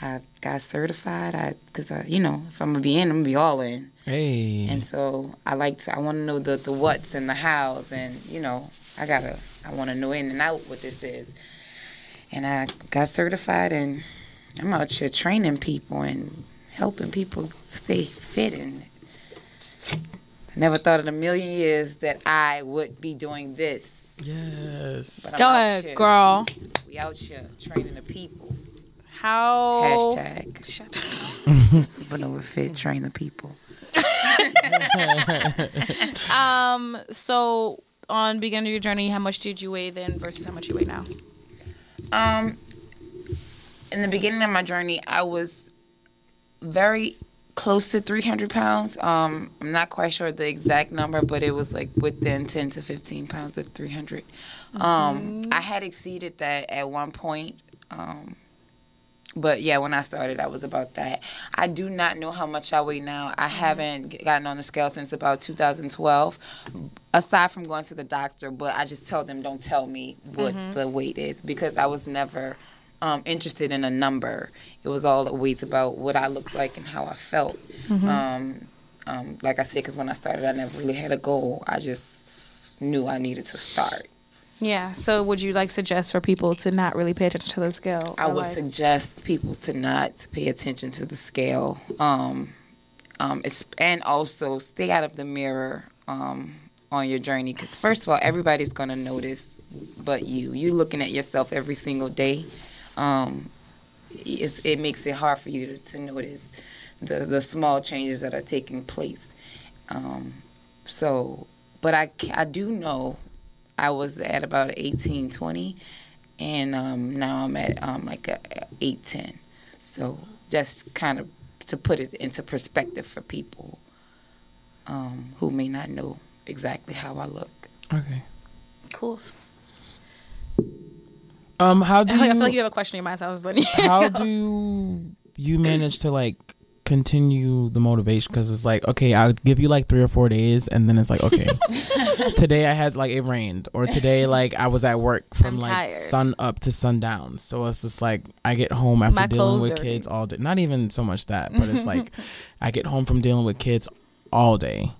I got certified. I because I, you know, if I'm gonna be in, I'm gonna be all in. Hey. And so I like to, I want to know the, the what's and the hows, and you know, I gotta, I want to know in and out what this is. And I got certified, and I'm out here training people and helping people stay fit. And I never thought in a million years that I would be doing this. yes. Go ahead, here. girl. We out here training the people. How? Hashtag Shut Supernova Fit, train the people. Um. So on beginning of your journey, how much did you weigh then versus how much you weigh now? Um, in the beginning of my journey, I was very close to 300 pounds. Um, I'm not quite sure the exact number, but it was like within 10 to 15 pounds of 300. Um, I had exceeded that at one point. Um, but yeah, when I started, I was about that. I do not know how much I weigh now. I haven't gotten on the scale since about 2012, aside from going to the doctor. But I just tell them, don't tell me what the weight is because I was never um, interested in a number. It was all always about what I looked like and how I felt. Um, um, like I said, because when I started, I never really had a goal. I just knew I needed to start. Yeah. So would you like suggest for people to not really pay attention to the scale? I would like- suggest people to not pay attention to the scale, um, um, and also stay out of the mirror um, on your journey. Because first of all, everybody's gonna notice, but you. You looking at yourself every single day. Um, it's, it makes it hard for you to, to notice the the small changes that are taking place. Um, so, but I I do know I was at about 18, 20, and um, now I'm at um, like a, a 8, 10. So just kind of to put it into perspective for people um, who may not know exactly how I look. Okay. Cool. Um, how do I feel like- I you, feel like you have a question in your mind. So I was letting you. how do you manage to like continue the motivation? Because it's like, okay, I'll give you like three or four days, and then it's like, okay, today I had like it rained, or today like I was at work from I'm like tired. sun up to sundown. So it's just like I get home after My dealing clothes with dirty. kids all day. Not even so much that, but it's like I get home from dealing with kids all day,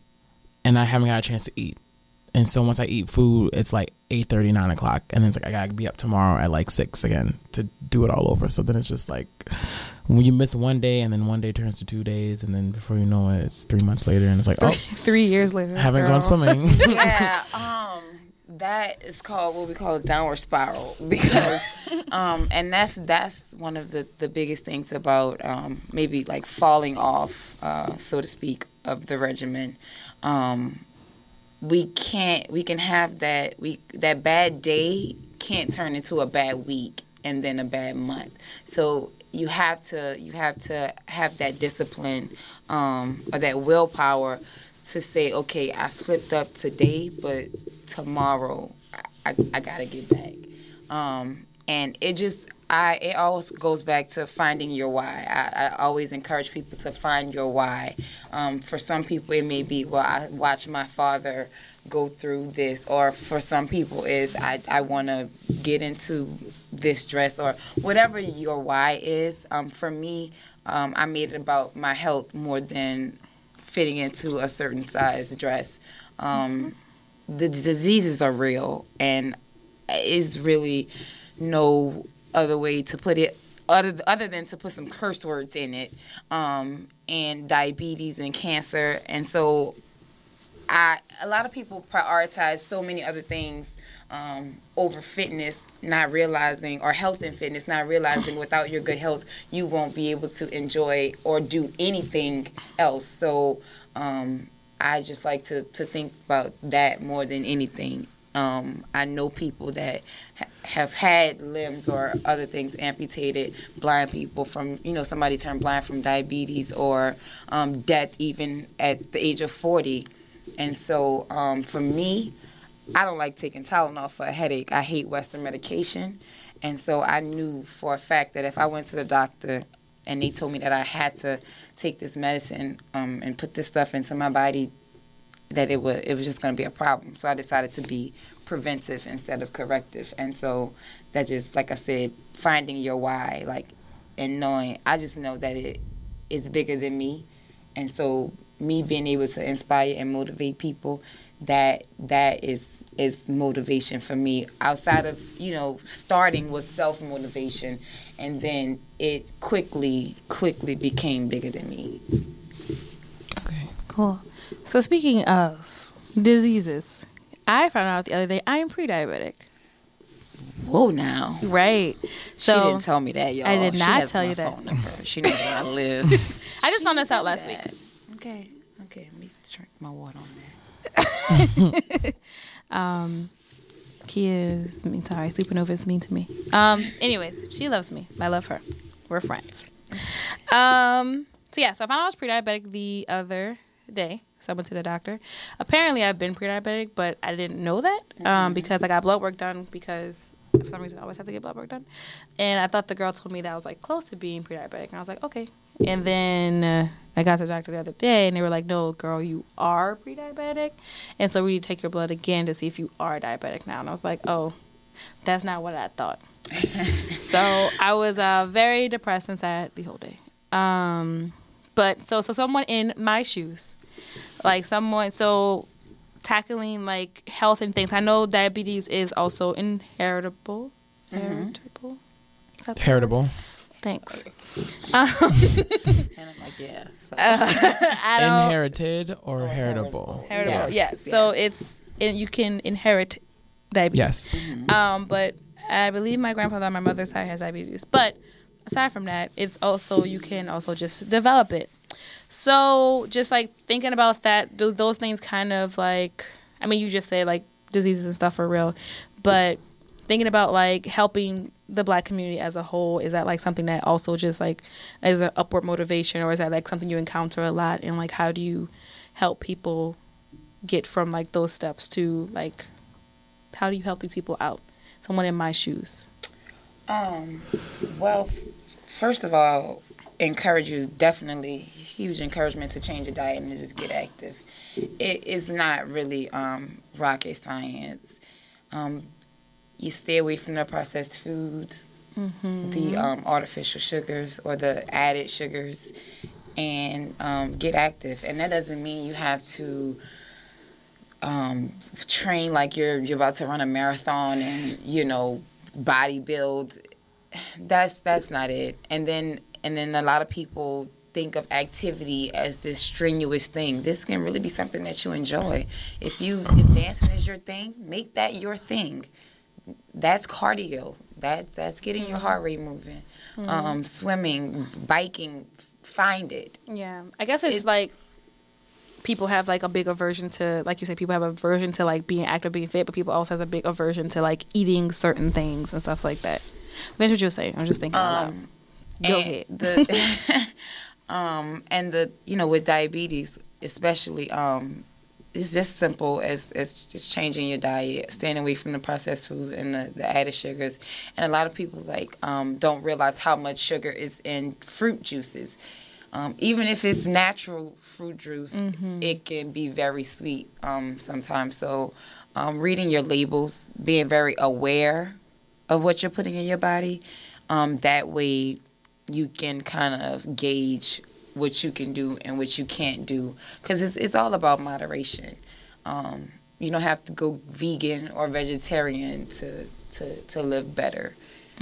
and I haven't got a chance to eat. And so once I eat food, it's like 8 9 o'clock. And then it's like, I gotta be up tomorrow at like 6 again to do it all over. So then it's just like, when you miss one day and then one day turns to two days. And then before you know it, it's three months later. And it's like, oh, Three years later. haven't girl. gone swimming. yeah, um, that is called what we call a downward spiral because, um, and that's that's one of the the biggest things about um, maybe like falling off, uh, so to speak, of the regimen. Um, we can't we can have that we that bad day can't turn into a bad week and then a bad month. So you have to you have to have that discipline um, or that willpower to say, okay, I slipped up today, but tomorrow I, I, I gotta get back. Um, and it just I it always goes back to finding your why. I, I always encourage people to find your why. Um, for some people, it may be well, I watch my father go through this, or for some people, is I I want to get into this dress, or whatever your why is. Um, for me, um, I made it about my health more than fitting into a certain size dress. Um, the diseases are real, and is really no other way to put it other other than to put some curse words in it um, and diabetes and cancer and so I a lot of people prioritize so many other things um, over fitness, not realizing, or health and fitness, not realizing without your good health, you won't be able to enjoy or do anything else. So um, I just like to, to think about that more than anything. Um, I know people that ha- have had limbs or other things amputated, blind people from, you know, somebody turned blind from diabetes or um, death even at the age of 40. And so um, for me, I don't like taking Tylenol for a headache. I hate Western medication. And so I knew for a fact that if I went to the doctor and they told me that I had to take this medicine um, and put this stuff into my body, that it was it was just going to be a problem. So I decided to be preventive instead of corrective. And so that just like I said, finding your why, like and knowing I just know that it is bigger than me. And so me being able to inspire and motivate people, that that is is motivation for me. Outside of, you know, starting with self motivation and then it quickly, quickly became bigger than me. Okay. Cool. So speaking of diseases, I found out the other day I am pre-diabetic. Whoa now. Right. So she didn't tell me that, y'all. I did She not tell you that. phone number. She knows where I live. I just found this out last week. Okay. Okay. Let me drink my water on that. Um, Kia is mean. Sorry, Supernova is mean to me. Um, anyways, she loves me. I love her. We're friends. Um, so yeah, so I found out I was pre-diabetic the other day. So I went to the doctor. Apparently, I've been pre-diabetic, but I didn't know that um, because I got blood work done because for some reason I always have to get blood work done. And I thought the girl told me that I was like close to being pre-diabetic, and I was like, okay. And then uh, I got to the doctor the other day, and they were like, no, girl, you are pre-diabetic, and so we need to take your blood again to see if you are diabetic now. And I was like, oh, that's not what I thought. so I was uh, very depressed and sad the whole day. Um, but so so someone in my shoes, like someone so tackling like health and things. I know diabetes is also inheritable. Heritable. Is that the word? Heritable. Thanks. And I'm like, yeah. So. Uh, I don't Inherited or heritable? heritable. Yes, Yes. So it's and you can inherit diabetes. Yes. Um, but I believe my grandfather on my mother's side has diabetes. But aside from that, it's also you can also just develop it. So just like thinking about that, those things kind of like I mean, you just say like diseases and stuff are real, but thinking about like helping the black community as a whole is that like something that also just like is an upward motivation or is that like something you encounter a lot? And like how do you help people get from like those steps to like how do you help these people out? Someone in my shoes. Um, well, first of all, encourage you definitely huge encouragement to change your diet and just get active. It is not really um, rocket science. Um, you stay away from the processed foods, the um, artificial sugars or the added sugars, and um, get active. And that doesn't mean you have to um, train like you're you're about to run a marathon and you know body build. That's that's not it. And then and then a lot of people think of activity as this strenuous thing. This can really be something that you enjoy. If you if dancing is your thing, make that your thing. That's cardio. That that's getting your heart rate moving. Um, swimming, biking, find it. yeah i guess it's It- like people have like a big aversion to like you said people have aversion to like being active being fit but people also has a big aversion to like eating certain things and stuff like that that's what you were saying i'm just thinking. Um, Go and ahead. The, um, and the you know with diabetes, especially, um, it's just simple as as just changing your diet, staying away from the processed food and the, the added sugars. And a lot of people like um, don't realize how much sugar is in fruit juices. Um, even if it's natural fruit juice, it can be very sweet um, sometimes. So, um, reading your labels, being very aware of what you're putting in your body, um, that way you can kind of gauge what you can do and what you can't do. Because it's, it's all about moderation. Um, you don't have to go vegan or vegetarian to, to, to live better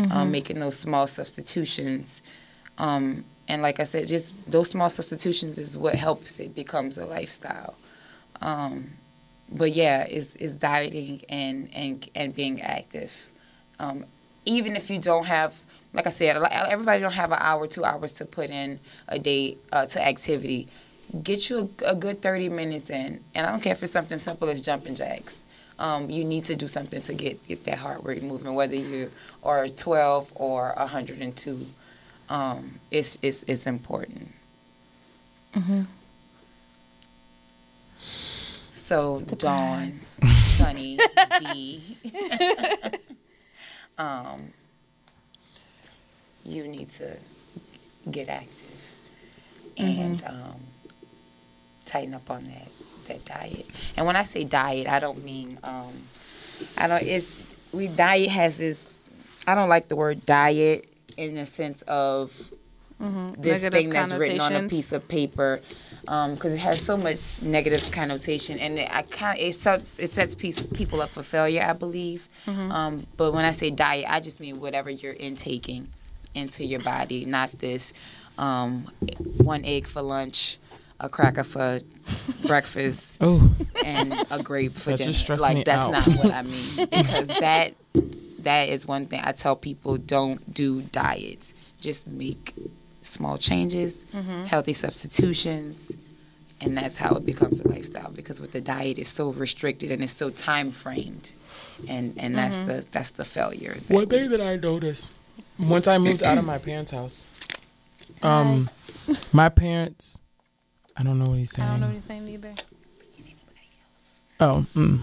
um, making those small substitutions. Um, and like i said just those small substitutions is what helps it becomes a lifestyle. Um, but yeah it's, it's dieting and, and, and being active. Um, even if you don't have like i said everybody don't have an hour two hours to put in a day uh, to activity. Get you a, a good 30 minutes in and i don't care if it's something simple as jumping jacks. Um, you need to do something to get, get that heart rate moving whether you are 12 or 102 um, it's, it's, it's important. So dawn sunny d. Um, you need to get active and um, tighten up on that that diet. And when I say diet, I don't mean um, I don't. It's we diet has this. I don't like the word diet in the sense of this Mm-hmm. Negative thing that's written on a piece of paper because it has so much negative connotation and it, I can't, it sets it sets piece, people up for failure I believe Mm-hmm. um, but when I say diet I just mean whatever you're intaking into your body not this um, one egg for lunch a cracker for breakfast Oh, and a grape for That dinner. just stressed like me that's out. not what I mean because that that is one thing I tell people don't do diets. Just make small changes, Mm-hmm. healthy substitutions, and that's how it becomes a lifestyle. Because with the diet, it's so restricted and it's so time framed, and and that's Mm-hmm. the that's the failure. that one thing that I noticed once I moved out of my parents' house, um, my parents, I don't know what he's saying. i don't know what you're saying either Oh, mm.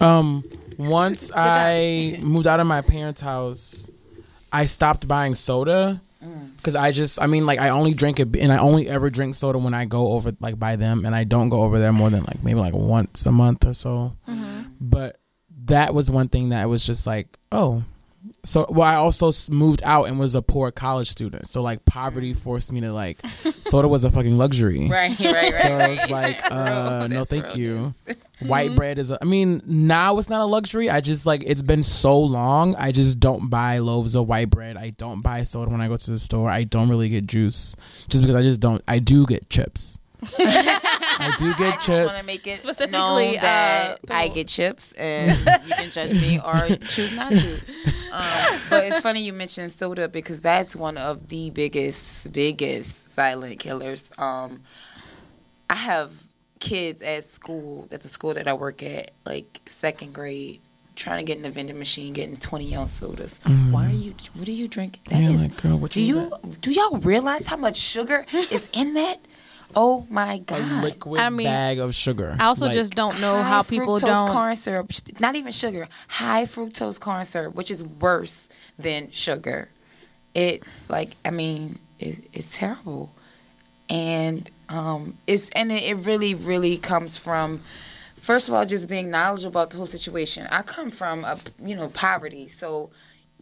um, once I moved out of my parents' house, I stopped buying soda because I just, I mean, like I only drink it, and I only ever drink soda when I go over like by them, and I don't go over there more than like maybe like once a month or so. But that was one thing that was just like, oh. So, well, I also moved out and was a poor college student. So, like, poverty forced me to like, soda was a fucking luxury. Right, right, right. So I was like, uh, no, thank you. White bread is. A, I mean, now it's not a luxury. I just like it's been so long. I just don't buy loaves of white bread. I don't buy soda when I go to the store. I don't really get juice just because I just don't. I do get chips. I do get I just want to chips. make it Specifically, known that uh, I get chips, and you can judge me or choose not to. Um, but it's funny you mentioned soda because that's one of the biggest, biggest silent killers. Um, I have kids at school, at the school that I work at, like second grade, trying to get in the vending machine, getting twenty ounce sodas. Why are you? What are you drinking? That Yeah, is- like, girl, what do you you do y'all realize how much sugar is in that? Oh my a god! liquid I mean, bag of sugar. i also Like, just don't know how people fructose don't corn syrup, not even sugar, high fructose corn syrup, which is worse than sugar. It like I mean, it, it's terrible, and um, it's and it, it really really comes from. First of all, just being knowledgeable about the whole situation. I come from a you know poverty, so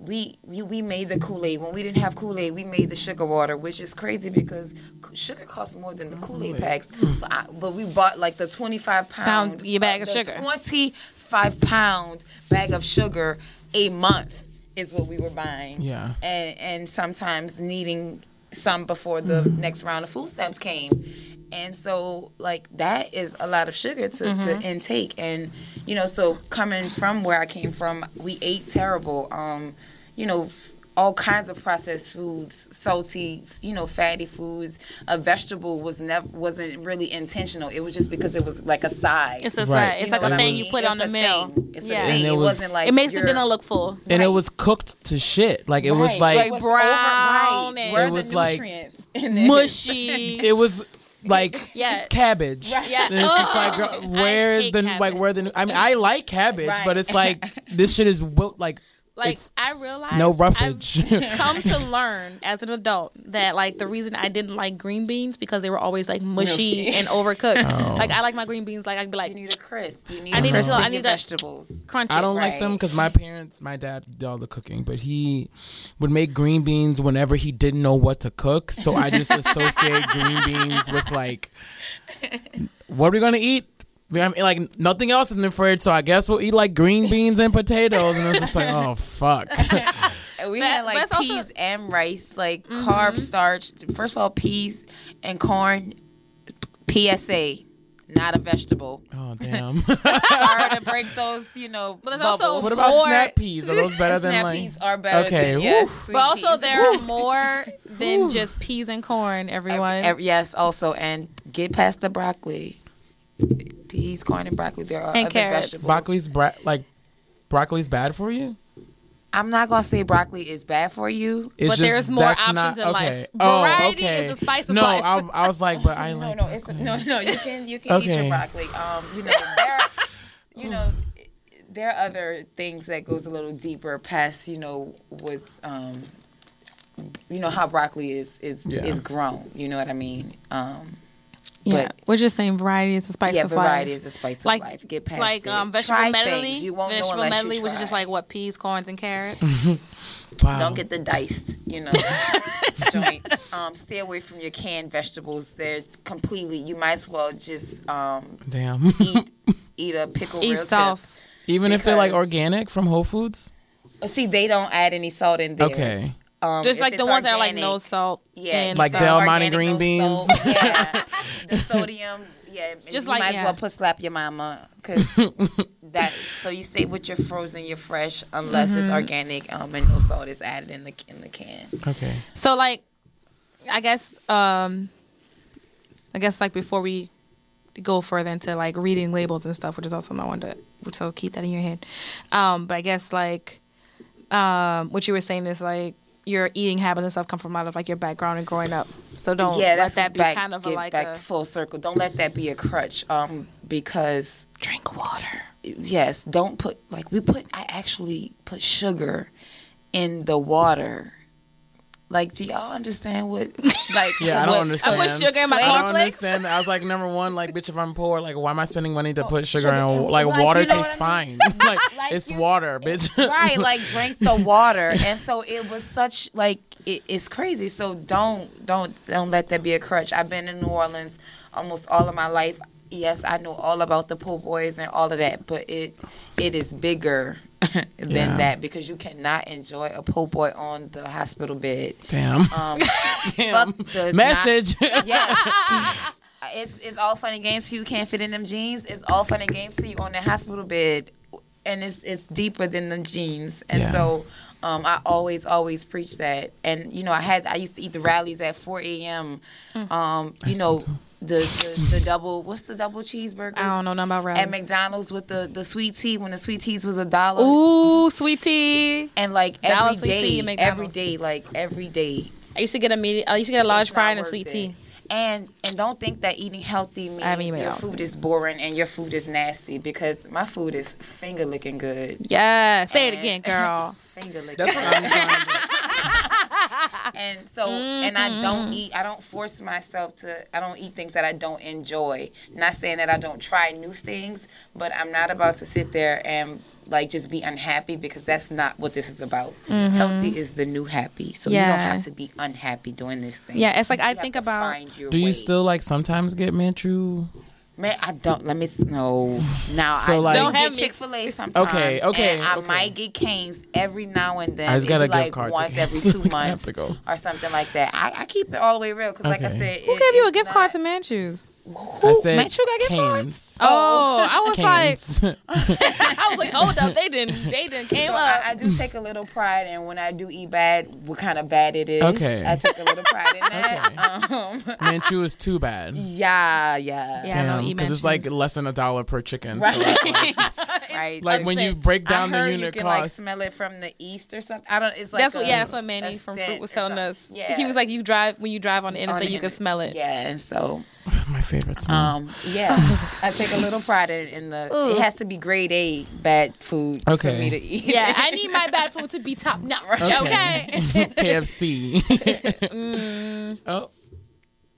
we we, we made the Kool Aid when we didn't have Kool Aid. We made the sugar water, which is crazy because sugar costs more than the oh, Kool Aid packs. Hmm. So I, but we bought like the twenty five pound, Pound- your bag of sugar. Twenty five pound bag of sugar a month is what we were buying. Yeah. and and sometimes needing some before the mm-hmm. next round of food stamps came. And so, like that is a lot of sugar to, to intake, and you know, so coming from where I came from, we ate terrible. Um, you know, f- all kinds of processed foods, salty, you know, fatty foods. A vegetable was never wasn't really intentional. It was just because it was like a side. It's a Right. it's like a thing mean? you put on the meal. thing. It's yeah. a thing. And it it, was- wasn't like it makes you're- the dinner look full. and it was cooked to shit. Like it was Right, like brown over- right. and- Where It are the was like in? Mushy. it was like Yeah. cabbage. Yeah. And it's just like Oh, where I is hate the like where the I mean I like cabbage, Right. but it's like this shit is wilt like like it's I realized no I've roughage. come to learn as an adult that like the reason I didn't like green beans because they were always like mushy, Mushy. and overcooked. Oh. Like I like my green beans like I'd be like You need a crisp. You need I need uh-huh. a crisp to- I need vegetables. crunchy. I don't like them because my parents, my dad did all the cooking, but he would make green beans whenever he didn't know what to cook. So I just associate green beans with like, what are we gonna eat? I mean, like nothing else in the fridge, so I guess we'll eat like green beans and potatoes, and it's just like, oh fuck. We That- had like that's also- peas and rice, like mm-hmm. carb starch. First of all, peas and corn. PSA, not a vegetable. oh damn. Sorry to break those, you know, But there's bubbles. also what about Or- snap peas? Are those better than Snap like? peas are better Okay, than yes, sweet But also peas. there are more than just peas and corn, everyone. Ev- ev- yes, also, and get past the broccoli. Peas, corn, and broccoli. There are And other carrots. vegetables. Broccoli's bra- like broccoli's bad for you. I'm not gonna say broccoli is bad for you. It's But just, there's more options not, in okay. life. Oh, Variety okay. is a spice of no, life. I, I was like, but I No, like. no, it's no, no. You can you can eat your broccoli. Um, you know, there, you know, there are other things that goes a little deeper past, you know, with um, you know how broccoli is is Yeah. is grown. You know what I mean? Um, yeah, but- we're just saying variety is the spice yeah, of life. Yeah, variety is the spice like of life. Get past like it. um vegetable Try medley. things. You won't know vegetable unless you medley, which is just like what peas, corns, and carrots. wow. Don't get the diced, you know, joint. Um, stay away from your canned vegetables. They're completely. You might as well just um, Damn. eat eat a pickle Eat real sauce. Even if they're like organic from Whole Foods. See, they don't add any salt in there. Okay. Um, Just like the it's ones that are like no salt. Yeah, and Like stuff. Del Monte green beans. salt, yeah, the sodium. Yeah, Just just you like- might yeah. as well put slap your mama because that. So you stay with your frozen, your fresh, unless Mm-hmm. it's organic um, and no salt is added in the in the can. Okay. So like, I guess um, I guess like before we go further into like reading labels and stuff, which is also not one to so keep that in your head. Um, but I guess like um, what you were saying is like your eating habits and stuff come from out of like your background and growing up. So don't yeah, let that's that be back, kind of a, like back a full circle. Don't let that be a crutch. Um, because drink water. yes, don't put like we put. I actually put sugar in the water. Like, do y'all understand what? Like, Yeah, I don't what- understand. I put sugar in my I don't understand. I was like, number one, like, bitch, if I'm poor, like, why am I spending money to oh, put sugar sugar in? in- Like, like, water you know tastes what I fine. like, Like, it's you- water, bitch. right like drink the water and so it was such like it, it's crazy so don't don't don't let that be a crutch i've been in new orleans almost all of my life yes i know all about the po' boys and all of that but it it is bigger than Yeah. that because you cannot enjoy a po' boy on the hospital bed Damn. um Damn. fuck the Message. yeah. it's it's all fun and games till you can't fit in them jeans. It's all fun and games till you on the hospital bed, and it's it's deeper than them jeans. And Yeah. so, um, I always always preach that. And you know, I had I used to eat the Rally's at 4 a.m. Um, you still know. The, the the double what's the double cheeseburger? I don't know nothing about that. At Rally's. McDonald's with the the sweet tea when the sweet teas was a dollar. Ooh, sweet tea. And like Dollar every sweet tea at every like every day, I used to get a medium. I used to get a large it's fry and a sweet it. tea. And and don't think that eating healthy haven't means your it food is boring and your food is nasty because my food is finger licking good. Yeah, say it again, girl. finger licking. That's what I'm trying to do. And so and I don't mm-hmm. eat. I don't force myself to. I don't eat things that I don't enjoy. Not saying that I don't try new things, but I'm not about to sit there and like just be unhappy because that's not what this is about. Mm-hmm. Healthy is the new happy. So you don't have to be unhappy doing this thing. Yeah, it's like You I think about. find your Do you way. still, like, sometimes get Manchu? Man, I don't. Let me know. Now So, I like- don't Don't have get me. Chick Fil A sometimes. Okay, okay, And I okay. might get Canes every now and then. I just got It'd a be gift like card to once every two I have months to go. or something like that. I, I keep it all the way real because, like I said, Who it- gave you a it's gift card to Manchus? I said Matt, you gotta get canes. Oh, I was Canes. like, I was like, hold up, they didn't, they didn't came So up. I, I do take a little pride in when I do eat bad, what kind of bad it is. Okay. I take a little pride in that. Um, Manchu is too bad. yeah, yeah. Yeah, Damn, because it's like less than a dollar per chicken. Right. So it's like, right. like when you cent. break I down the heard unit you can like cost. smell it from the east or something. I don't. It's like that's what, a- yeah, that's what Manny from scent Fruit was telling us. Yeah, He was like, you drive when you drive on the On interstate, you can smell it. Yeah, and so My favorite smell. um, yeah, I take a little pride in, in the. It has to be grade A bad food for Okay. me to eat. Yeah, I need my bad food to be top notch. Okay. KFC. Mm. Oh,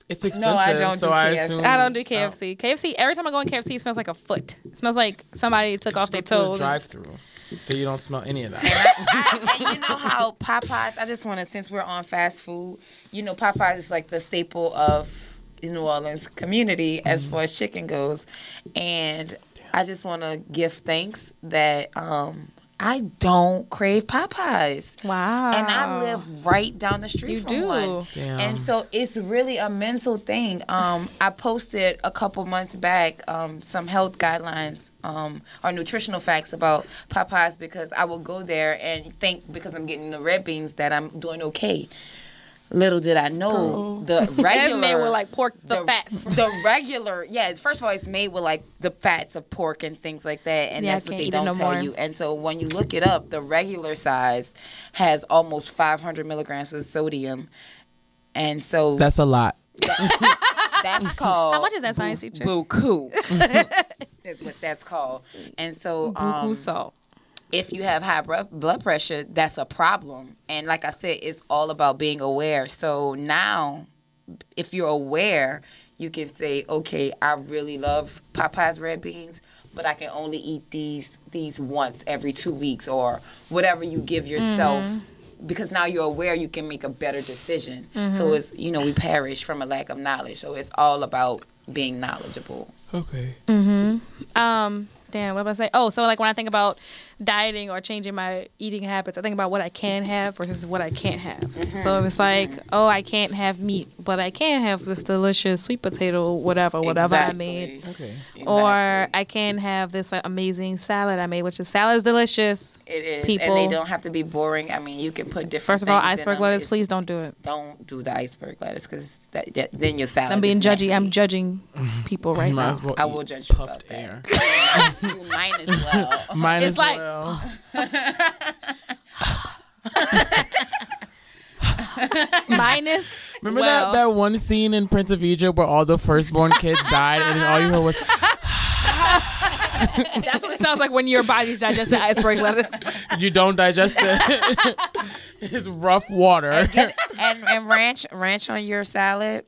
it's expensive. No, I don't so do I KFC. assume I don't do KFC. KFC. Every time I go in KFC, it smells like a foot. It smells like somebody took off their toes. Drive through, so you don't smell any of that. I, and you know how Popeyes. I just want to, since we're on fast food, you know Popeyes is like the staple of the New Orleans community as far as chicken goes, and I just want to give thanks that um, I don't crave Popeyes. Wow. And I live right down the street You from do. one. Damn. And so it's really a mental thing. Um, I posted a couple months back um, some health guidelines um, or nutritional facts about Popeyes because I will go there and think because I'm getting the red beans that I'm doing okay. Little did I know the That's regular made with like pork, the, fats. the regular, yeah. First of all, it's made with like the fats of pork and things like that, and Yeah, that's what they don't no tell more. you. And so when you look it up, the regular size has almost 500 milligrams of sodium, and so That's a lot. that's called How much is that science teacher? buku. That's what that's called. And so Buku um, salt. If you have high bro- blood pressure, that's a problem. And like I said, it's all about being aware. So now, if you're aware, you can say, okay, I really love Popeye's red beans, but I can only eat these these once every two weeks or whatever you give yourself. Because now you're aware, you can make a better decision. So it's you know we perish from a lack of knowledge. So it's all about being knowledgeable. Okay. Mhm. Um, damn, what was I say? Oh, so like when I think about dieting or changing my eating habits, I think about what I can have versus what I can't have. Mm-hmm. So if it's like, mm-hmm. oh, I can't have meat, but I can have this delicious sweet potato, whatever, whatever I made. Okay. Or I can have this like, amazing salad I made, which is salad is delicious. It is, People- and they don't have to be boring. I mean, you can put different. First of all, iceberg lettuce, It's- please don't do it. Don't do the iceberg lettuce because that, that, then your salad. I'm being is judgy. I'm judging people right You might now. as well I eat will judge you puffed about air. You might as well. Mine It's as like- well. Minus. Remember well, that, that one scene in Prince of Egypt where all the firstborn kids died and all you heard was That's what it sounds like when your body digests the iceberg lettuce. you don't digest it. it's rough water. and, and ranch ranch on your salad.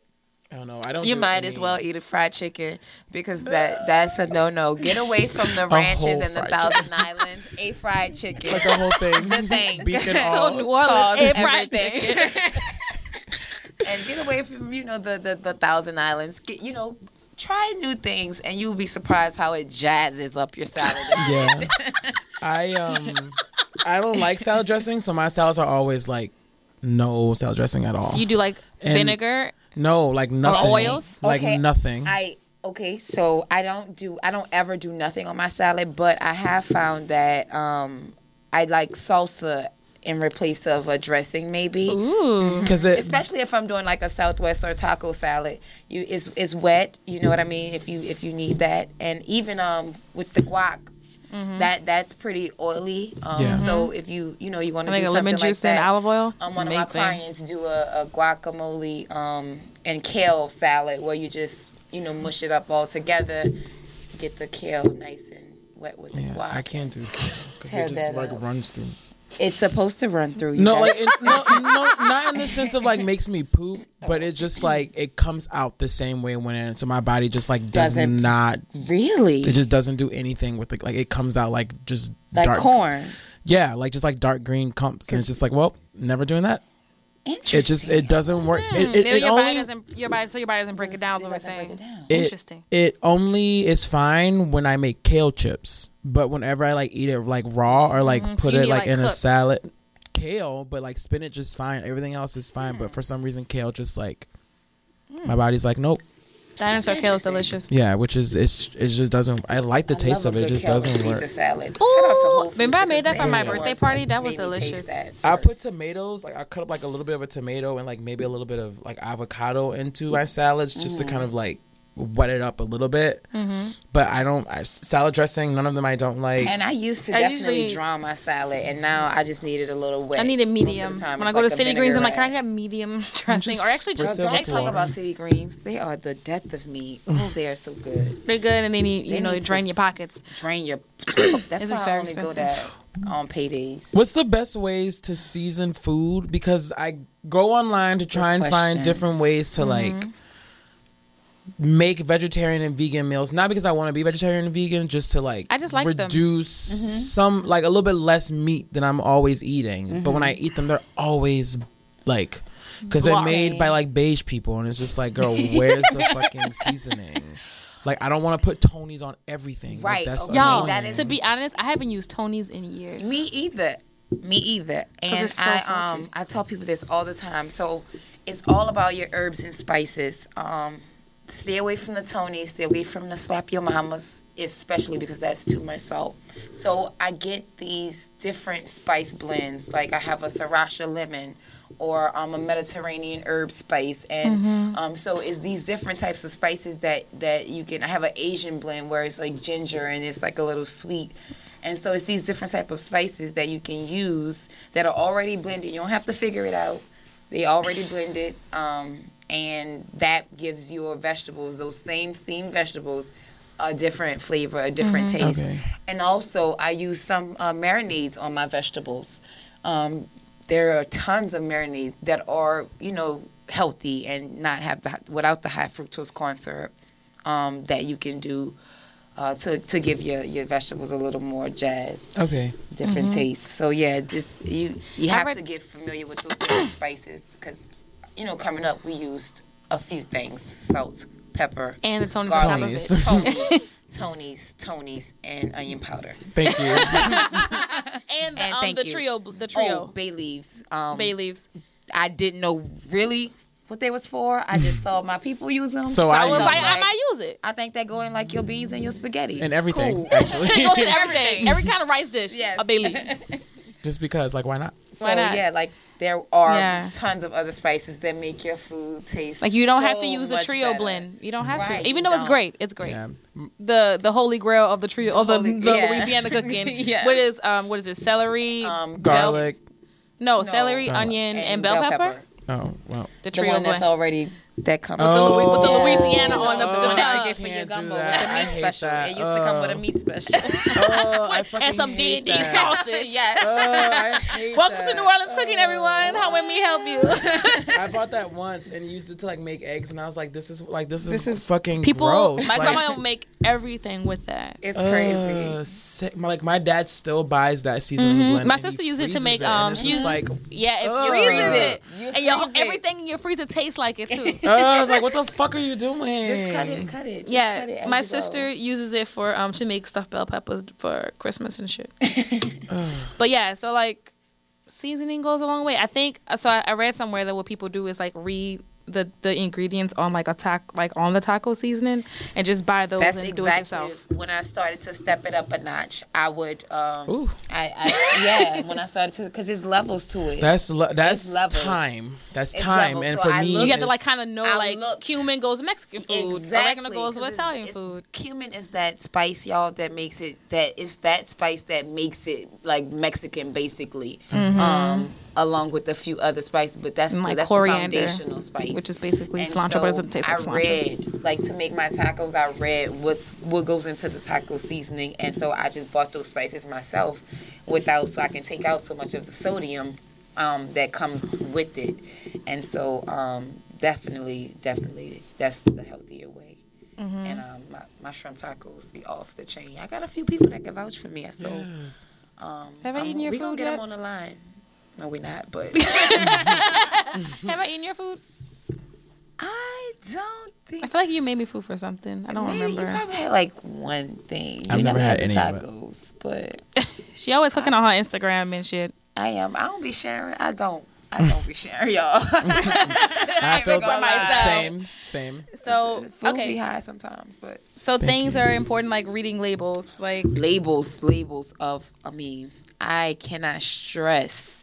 I don't know. I don't. You do might any- as well eat a fried chicken because that that's a no no. Get away from the ranches and the fried Thousand Islands. A fried chicken. It's like the whole thing. the thing. Beef and So all. New Orleans, Pause, air fried chicken. and get away from you know the the, the Thousand Islands. Get you know. Try new things, and you'll be surprised how it jazzes up your salad. yeah. I um I don't like salad dressing, so my salads are always like no salad dressing at all. You do like And- vinegar. No, like nothing. oils? Like Okay, nothing. I okay, so I don't do I don't ever do nothing on my salad, but I have found that um I like salsa in replace of a dressing maybe. Because it Especially if I'm doing like a southwest or taco salad, you it's it's wet, you know what I mean, if you if you need that. And even um with the guac that that's pretty oily. Um, Yeah. So if you you know you want to do a something lemon like juice that, and olive oil. um, one of my clients do a, a guacamole um, and kale salad where you just you know mush it up all together, get the kale nice and wet with the yeah, guac. I can't do kale because it just like up. runs through. It's supposed to run through. You No, guys. like it, no, no, not in the sense of like makes me poop, but it just like it comes out the same way when it, so my body just like does Doesn't- not. really It just doesn't do anything with it. Like it comes out like just like dark. corn. Yeah, like just like dark green clumps, and it's just like, well, never doing that. Interesting. It just it doesn't work. It, it, Maybe it your body only doesn't. Your body, so your body doesn't break it down. Is what we're doesn't break saying. it down. it, Interesting. It only is fine when I make kale chips, but whenever I like eat it like raw or like Mhm, put you it like, like, in a salad, kale, but like spinach is fine. Everything else is fine, but for some reason kale just like Hmm. my body's like, nope. Dinosaur kale is delicious. Yeah, which is it's it just doesn't. I like the I taste of it. It just doesn't work. Salad. Ooh, Shout out to Whole Foods remember I made that for my are the birthday party? That was made me taste delicious. that I put tomatoes. Like I cut up like a little bit of a tomato and like maybe a little bit of like avocado into my salads just to kind mm. of like wet it up a little bit. Mm-hmm. But I don't I, salad dressing. None of them I don't like. And I used to I definitely usually- draw my salad, and now I just need it a little wet. I need it most of the medium. When I go to like a City Greens, I'm like, can I get medium dressing? Or actually just spritz it Don't talk water. about city greens. They are the death of me. Oh, they are so good. they're good and then you, you They know, need drain your pockets. Drain your. That's This why is I very only go expensive. that on paydays. What's the best ways to season food? Because I go online to try and question. find different ways to like make vegetarian and vegan meals. Not because I want to be vegetarian and vegan, just to like I just like them. reduce some like a little bit less meat than I'm always eating. But when I eat them, they're always like because they're made by like beige people, and it's just like, girl, where's the fucking seasoning? Like I don't want to put Tony's on everything. Like, Right, that's okay. Y'all, that annoying. is- to be honest, I haven't used Tony's in years. Me either. Me either. And so I salty. um I tell people this all the time. So it's all about your herbs and spices. Um stay away from the Tony, stay away from the slap your mamas, especially because that's too much salt. So I get these different spice blends. Like I have a sriracha lemon or um, a Mediterranean herb spice, and um, so it's these different types of spices that that you can. I have an Asian blend where it's like ginger and it's like a little sweet, and so it's these different type of spices that you can use that are already blended. You don't have to figure it out; they already blended, um, and that gives your vegetables those same steamed vegetables a different flavor, a different taste. Okay. And also, I use some uh, marinades on my vegetables. Um, there are tons of marinades that are, you know, healthy and not have the without the high fructose corn syrup um, that you can do uh, to to give your, your vegetables a little more jazz, okay. different taste. So yeah, just you you have read- to get familiar with those different spices because, you know, coming up we used a few things: salt, pepper, And the Tony's on top of Tony's. Tony's, Tony's, Tony's, and onion powder. Thank you. And the, And um, thank the you. trio, the Oh, trio, bay leaves. Um, bay leaves. I didn't know really what they was for. I just saw my people use them. So I I was use like. I might use it. I think they go in like your beans and your spaghetti and everything Cool. actually. It goes in everything, every kind of rice dish. Yes. a bay leaf. Just because, like, why not? So Why not? yeah, like there are Yeah. tons of other spices that make your food taste Like you don't have to use a trio better. blend. You don't have Right, to, even though it's don't. great. It's great. Yeah. The the holy grail of the trio, of the, holy- the yeah. Louisiana cooking. Yes. What is um what is it? Celery, Um, bell- Garlic. no, celery, Garlic. onion, and, bell, pepper. Oh well. The The trio one that's blend. already that comes Oh. with with the Yeah. Louisiana on the, the the one top. you get for your gumbo with the meat special. that. It used to come with a Oh. meat special. Oh, I fucking and some hate D&D sausage. yes. Oh, I hate Welcome that. to New Orleans Cooking, everyone. How let me help you? I bought that once and used it to like make eggs, and I was like, "This is like this is, fucking People, gross." my like, grandma will make everything with that. It's crazy. uh, sick. My, like my dad still buys that seasoning blend. Mm-hmm. My sister used it to make, and um, it's just like, Yeah, if you freeze Freeze it, and your, freeze everything in your freezer tastes like it too. Uh, I was like, "What the fuck are you doing?" Just cut it, cut it. Just cut it Yeah, my you go. sister uses it for um to make stuffed bell peppers for Christmas and shit. but yeah, so like seasoning goes a long way. I think so. I, I read somewhere that what people do is like read the the ingredients on like a tac like on the taco seasoning and just buy those That's and do it exactly yourself. when I started to step it up a notch. I would, um, Ooh. I, I, yeah, when I started to, because there's levels to it. That's le- that's time. That's It's time, levels. and So for I me, look- You have to like kind of know I like looked- cumin goes with Mexican food, exactly, oregano goes with Italian it's- food. Cumin is that spice, y'all, that makes it that is that spice that makes it like Mexican, basically. Um, along with a few other spices, but that's. And, the, like, that's coriander, the foundational spice, which is basically And cilantro, but it doesn't taste like I cilantro. read like to make my tacos. I read what's what goes into the taco seasoning, and so I just bought those spices myself, without so I can take out so much of the sodium um, that comes with it, and so um, definitely, definitely, that's the healthier way. Mm-hmm. And um, my, my shrimp tacos be off the chain. I got a few people that can vouch for me. So Yes. um, Have I I'm- eaten your we gonna food get yet? them on the line. No, we're not. But Have I eaten your food? I don't think. I feel like you made me food for something. I don't Maybe remember. You probably had like one thing. I've You never had the any of it. tacos, but She always cooking on her Instagram and shit. I am. I don't be sharing. I don't. I don't be sharing y'all. I feel gonna that lie. same, same. So Food can be high sometimes, but so things are important like reading labels. Like labels, labels of. I mean, I cannot stress,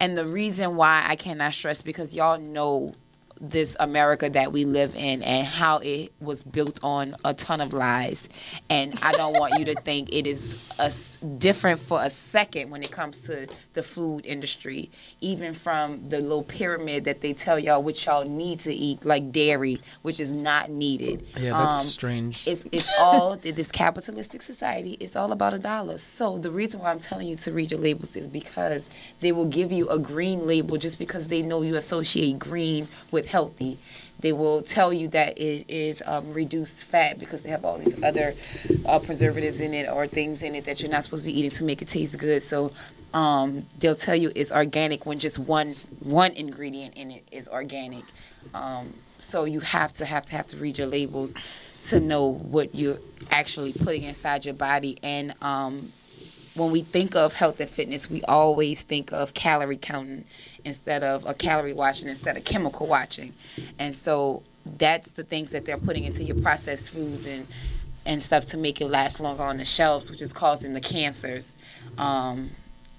and the reason why I cannot stress because y'all know this America that we live in and how it was built on a ton of lies, and I don't want you to think it is a different for a second when it comes to the food industry, even from the little pyramid that they tell y'all which y'all need to eat, like dairy, which is not needed. Yeah, that's Um, strange. it's it's all this capitalistic society. It's all about a dollar. So the reason why I'm telling you to read your labels is because they will give you a green label just because they know you associate green with healthy. They will tell you that it is um, reduced fat because they have all these other uh, preservatives in it or things in it that you're not supposed to be eating to make it taste good. So um, they'll tell you it's organic when just one one ingredient in it is organic. Um, so you have to have to have to read your labels to know what you're actually putting inside your body. And um, when we think of health and fitness, we always think of calorie counting instead of a calorie watching instead of chemical watching. And so that's the things that they're putting into your processed foods and and stuff to make it last longer on the shelves, which is causing the cancers. Um,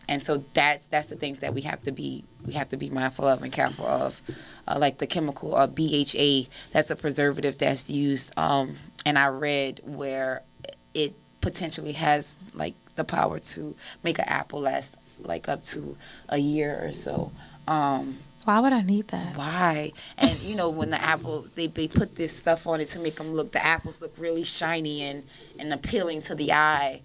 and so that's that's the things that we have to be we have to be mindful of and careful of, uh, like the chemical uh, BHA. That's a preservative that's used. Um, and I read where it potentially has like the power to make an apple last like up to a year or so. Um, why would I need that? why? And you know, when the apple they, they put this stuff on it to make them look the apples look really shiny and and appealing to the eye,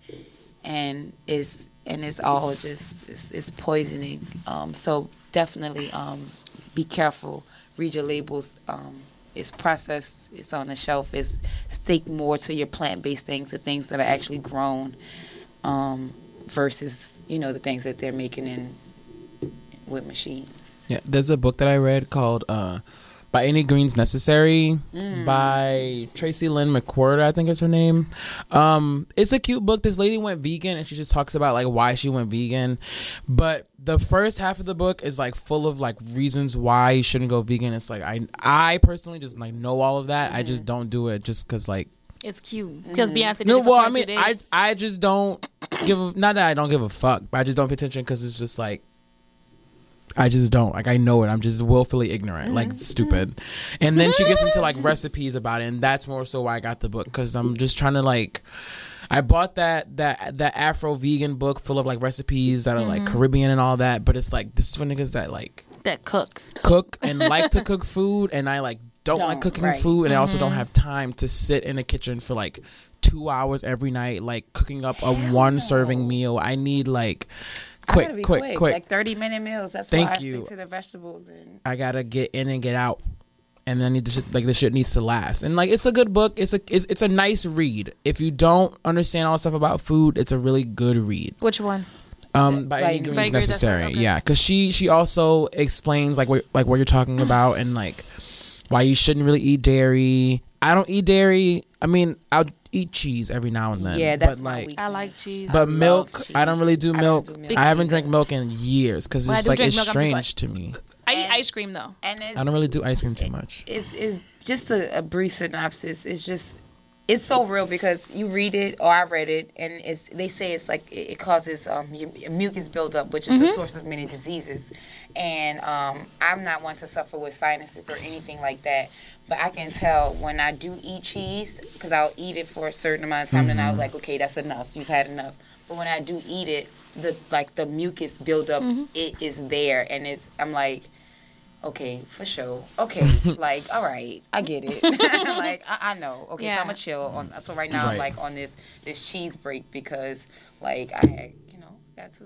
and it's and it's all just it's, it's poisoning. Um, so definitely um, be careful. Read your labels. Um, it's processed. It's on the shelf. It's stick more to your plant based things, the things that are actually grown, um, versus you know the things that they're making in with machines. Yeah, there's a book that I read called uh, "By Any Greens Necessary" by Tracy Lynn McCord, I think is her name. Um, it's a cute book. This lady went vegan, and she just talks about like why she went vegan. But the first half of the book is like full of like reasons why you shouldn't go vegan. It's like I, I personally just like know all of that. I just don't do it just because like It's cute mm-hmm. because Beyonce. Did no, it for well, I mean, I days. I just don't give a, not that I don't give a fuck, but I just don't pay attention because it's just like I just don't like I know it. I'm just willfully ignorant, mm-hmm. like stupid. And then she gets into like recipes about it, and that's more so why I got the book because I'm just trying to like. I bought that that that Afro vegan book full of like recipes that are like mm-hmm. Caribbean and all that, but it's like this is for niggas that like that cook. cook and like to cook food and I like don't, like Don't, cooking right. food and I also don't have time to sit in the kitchen for like two hours every night like cooking up a one serving meal. I need like I gotta quick, quick, quick. Like 30 minute meals. That's Thank why I you. stick to the vegetables and I gotta get in and get out. And then I need the shit like the shit needs to last. And like it's a good book. It's a it's, it's a nice read. If you don't understand all the stuff about food, it's a really good read. Which one? Um, by any Like- means any means necessary. necessary, okay. Yeah, because she she also explains like what like what you're talking about and like why you shouldn't really eat dairy. I don't eat dairy. I mean, I'll eat cheese every now and then. Yeah, that's but like. I like cheese. But love milk, cheese. I don't really do I don't milk. I, haven't drank milk in years because it's like it's milk, I'm like- strange to me. I eat ice cream though. and it's I don't really do ice cream too much. it's, it's just a, a brief synopsis. It's just it's so real because you read it or I read it and it's they say it's like it, it causes um your, your mucus buildup, which is the source of many diseases. And um, I'm not one to suffer with sinuses or anything like that, but I can tell when I do eat cheese because I'll eat it for a certain amount of time, and I was like, okay, that's enough. You've had enough. But when I do eat it, the like the mucus buildup, it is there, and it's I'm like okay, for sure. Okay, like, all right, I get it. like, I, I know. Okay, so I'm gonna chill on. So right now, I'm like on this this cheese break because, like, I had, you know, got to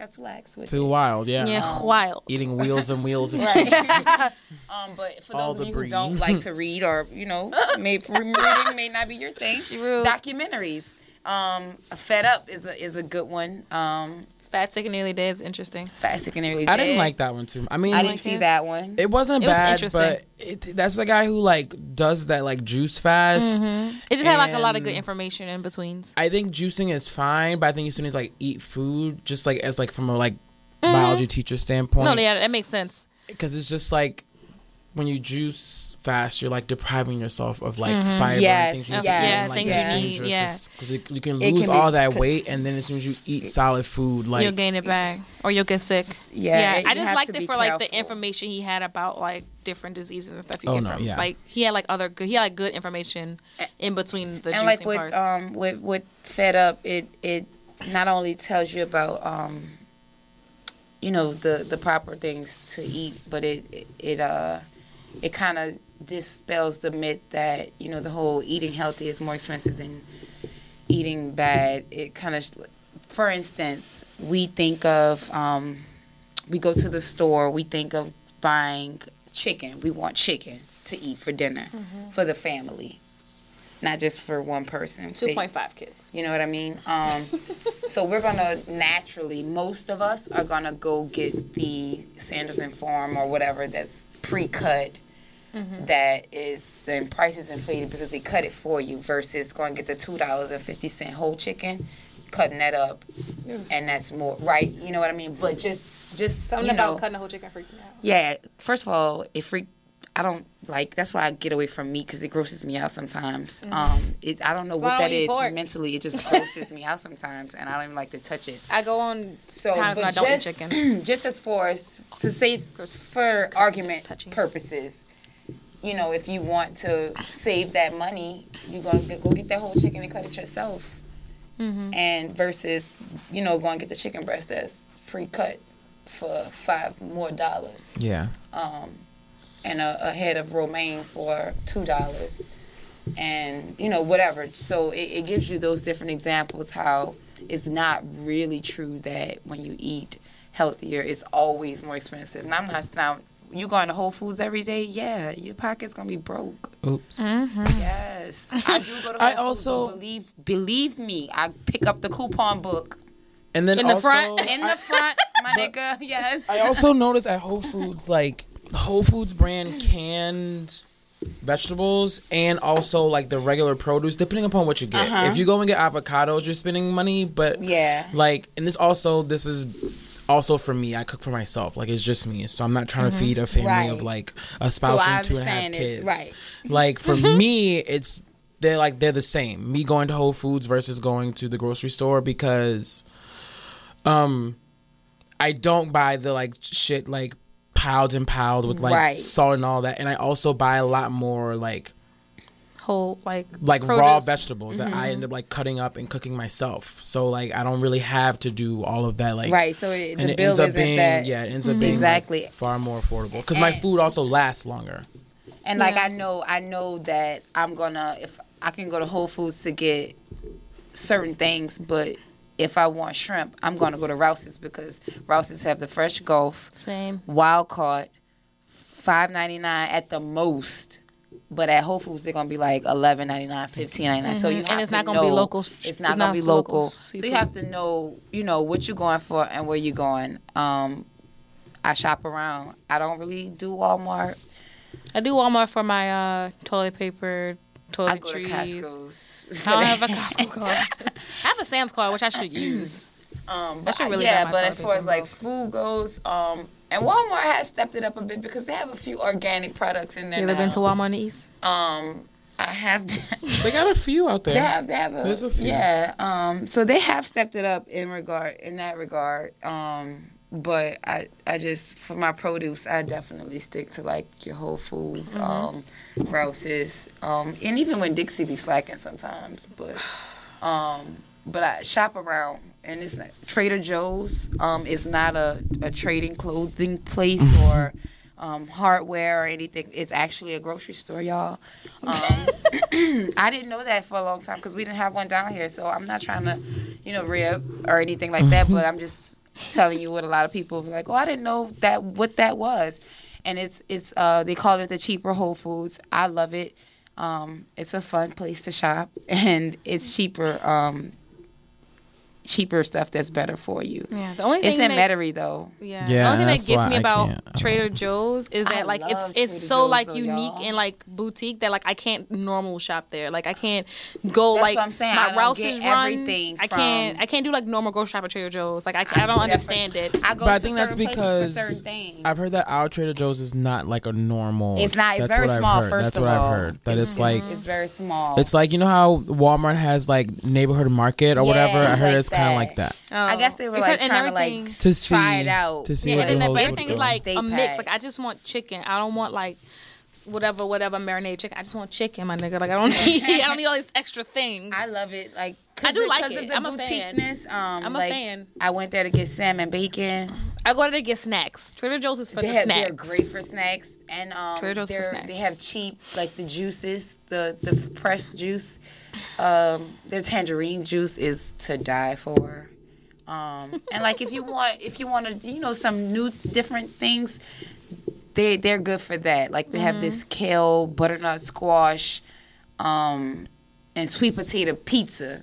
got to lax with Too it. wild, yeah. Yeah, wild. Eating wheels and wheels of Right. um, but for All those of the you who don't like to read or you know, may, reading may not be your thing. True. Documentaries. Um, Fed Up is a is a good one. Um, Fat, sick, and nearly dead is interesting. Fast and Nearly dead. I didn't like that one too. I mean, I didn't see that one. it wasn't It bad, interesting. but it, that's the guy who like does that like juice fast. Mm-hmm. It just had like a lot of good information in betweens. I think juicing is fine, but I think you still need to like eat food just like as like from a like mm-hmm. biology teacher standpoint. No, yeah, that makes sense. because it's just like when you juice fast, you're like depriving yourself of like fiber Yes, and things you yes, need, yeah, and, like, things it's you need, dangerous. yeah. 'cause you, you can lose can be- all that weight, and then as soon as you eat solid food, like you'll gain it back, or you'll get sick. Yeah, it- I just liked it be for like the information he had about like different diseases and stuff. You Oh, get no, from yeah. like he had like other good. He had like good information in between the and juicing like with parts. um with with fed up it it not only tells you about um you know the the proper things to eat but it it, it uh it kind of dispels the myth that you know the whole eating healthy is more expensive than eating bad it kind of for instance we think of um we go to the store we think of buying chicken we want chicken to eat for dinner for the family not just for one person. Two point five kids. You know what I mean? Um, so we're gonna naturally, most of us are gonna go get the Sanderson Farm or whatever that's pre-cut. Mm-hmm. that is the price is inflated because they cut it for you versus going to get the two dollars and fifty cent whole chicken, cutting that up, and that's more right. You know what I mean? But just just Something you know, about cutting the whole chicken freaks me out. yeah. First of all, it freak. I don't like. That's why I get away from meat because it grosses me out sometimes. Um, it. I don't know why what I that don't eat is pork. mentally. It just grosses me out sometimes, and I don't even like to touch it. I go on So, times when I don't just, eat chicken. just as far as to say for argument touching. purposes, you know, if you want to save that money, you're gonna go get that whole chicken and cut it yourself. Mm-hmm. And versus, you know, going to get the chicken breast that's pre-cut for five more dollars yeah. And a, a head of romaine for two dollars. And you know whatever. So it, it gives you those different examples how it's not really true that when you eat healthier it's always more expensive. And i'm not now you going to whole foods every day? Yeah. Your pocket's gonna be broke. Oops. Mm-hmm. yes. I do go to whole I also- but believe believe me i pick up the coupon book. And then In the also, front? in the front my nigga. Yes. I also noticed at Whole Foods, like Whole Foods brand canned vegetables and also like the regular produce, depending upon what you get. If you go and get avocados, you're spending money, but Yeah. like, and this also this is also for me. I cook for myself, like it's just me, so I'm not trying to feed a family of like a spouse I and two and a half kids. right. Like for me, it's they're like they're the same. Me going to Whole Foods versus going to the grocery store because um I don't buy the like shit like piled and piled with like Right. salt and all that, and I also buy a lot more like Whole like like raw produce. vegetables that I mm-hmm. end up like cutting up and cooking myself. So like I don't really have to do all of that like right so it, and the it bill ends up isn't being that yeah it ends up mm-hmm. being Exactly. like, far more affordable because my food also lasts longer. And like I know, I know that I'm gonna if I can go to Whole Foods to get certain things, but if I want shrimp, I'm gonna go to Rouse's because Rouse's have the fresh Gulf, Same. wild caught, five ninety nine at the most. But at Whole Foods, they're gonna be like eleven ninety nine, fifteen ninety nine. So you. And it's to not gonna be local- It's not gonna be local local. So you have to know, you know, what you're going for and where you're going. Um, I shop around. I don't really do Walmart. I do Walmart for my uh, toilet paper, I go to toiletries. Costco's. I don't have a Costco card. I have a Sam's card, which I should use. Um, I should but really yeah, have my but as far as like food goes, um, and Walmart has stepped it up a bit because they have a few organic products in there You ever been to Walmart in the East? Um, I have. Been, They got a few out there. they have. They have a. There's a few. Yeah. Um. So they have stepped it up in regard in that regard. Um. But I, I just for my produce, I definitely stick to like your Whole Foods, Mm-hmm. um, Rouse's, um, and even when Dixie be slacking sometimes. But um, but I shop around, and it's not Trader Joe's. Um, is not a, a trading clothing place or um, hardware or anything. It's actually a grocery store, y'all. Um, I didn't know that for a long time because we didn't have one down here. So I'm not trying to, you know, rib or anything like that. But I'm just telling you what a lot of people like. Oh, I didn't know that what that was. And it's it's uh they call it the cheaper Whole Foods. I love it. Um, it's a fun place to shop, and it's cheaper. Um, cheaper stuff that's better for you. Yeah, the only It's thing in that- Metairie though. Yeah. Yeah, the only thing that gets me about. Trader Joe's is I that like it's it's Trader so Joe's, like though, unique y'all. and like boutique that like I can't normal shop there. Like I can't go That's like what I'm saying. my I don't Rouse's get run. everything I can't from- I can't do like normal grocery shop at Trader Joe's. Like I, I, I don't do understand it. I go But I think that's certain places for because. I've heard that our Trader Joe's is not like a normal. It's not- it's that's very what small, I've heard. first That's of what all. I've heard. That it's mm-hmm. like It's very small. it's like you know how Walmart has like neighborhood market or whatever. I heard it's kind of like that. Oh. I guess they were Because- like and trying to like To see try it out. to see Yeah, what and the then host but would everything is like a mix. Like I just want chicken. I don't want like whatever whatever marinade chicken. I just want chicken, my nigga. Like I don't need I don't need all these extra things. I love it. Like I do of- like 'cause it. Of the I'm a fan. Um, I'm a fan. I went there to get salmon bacon. I go there to get snacks. Trader Joe's is for They the have, snacks. they're great for snacks, and um, Trader Joe's for snacks. they have cheap like the juices, the the pressed juice. Um, their tangerine juice is to die for. Um, and like if you want, if you want to, you know, some new different things, they they're good for that. Like they have Mm-hmm. this kale, butternut squash, um, and sweet potato pizza,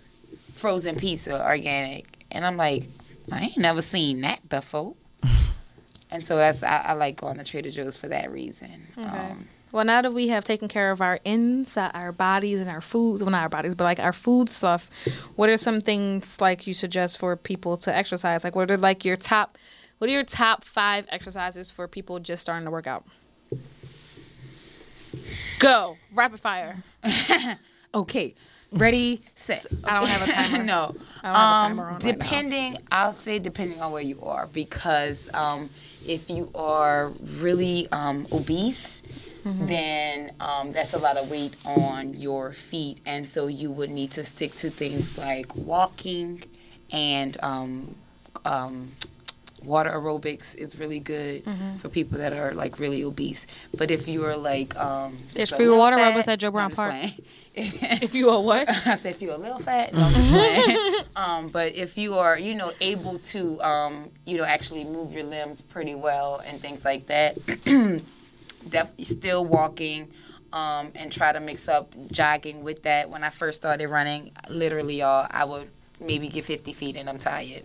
frozen pizza, organic. And I'm like, I ain't never seen that before. And so that's I, I like going to Trader Joe's for that reason. Um, Well, now that we have taken care of our inside, our bodies and our foods, well, not our bodies, but like our food stuff, what are some things like you suggest for people to exercise? Like, what are like your top, what are your top five exercises for people just starting to work out? Go rapid fire. okay, ready, set. I don't have a timer. no, I don't have a Um, timer on right now. depending, I'll say depending on where you are, because um, if you are really um, obese, Mm-hmm. then um, that's a lot of weight on your feet, and so you would need to stick to things like walking and um, um, water aerobics is really good Mm-hmm. for people that are like really obese. But if you are like um, It's free water fat- aerobics at Joe Brown Park. If you are what? I said if you're a little fat, no, I'm just playing. um, but if you are, you know, able to, um, you know, actually move your limbs pretty well and things like that, definitely still walking. Um, and try to mix up jogging with that. When I first started running, literally, y'all, I would maybe get 50 feet and I'm tired.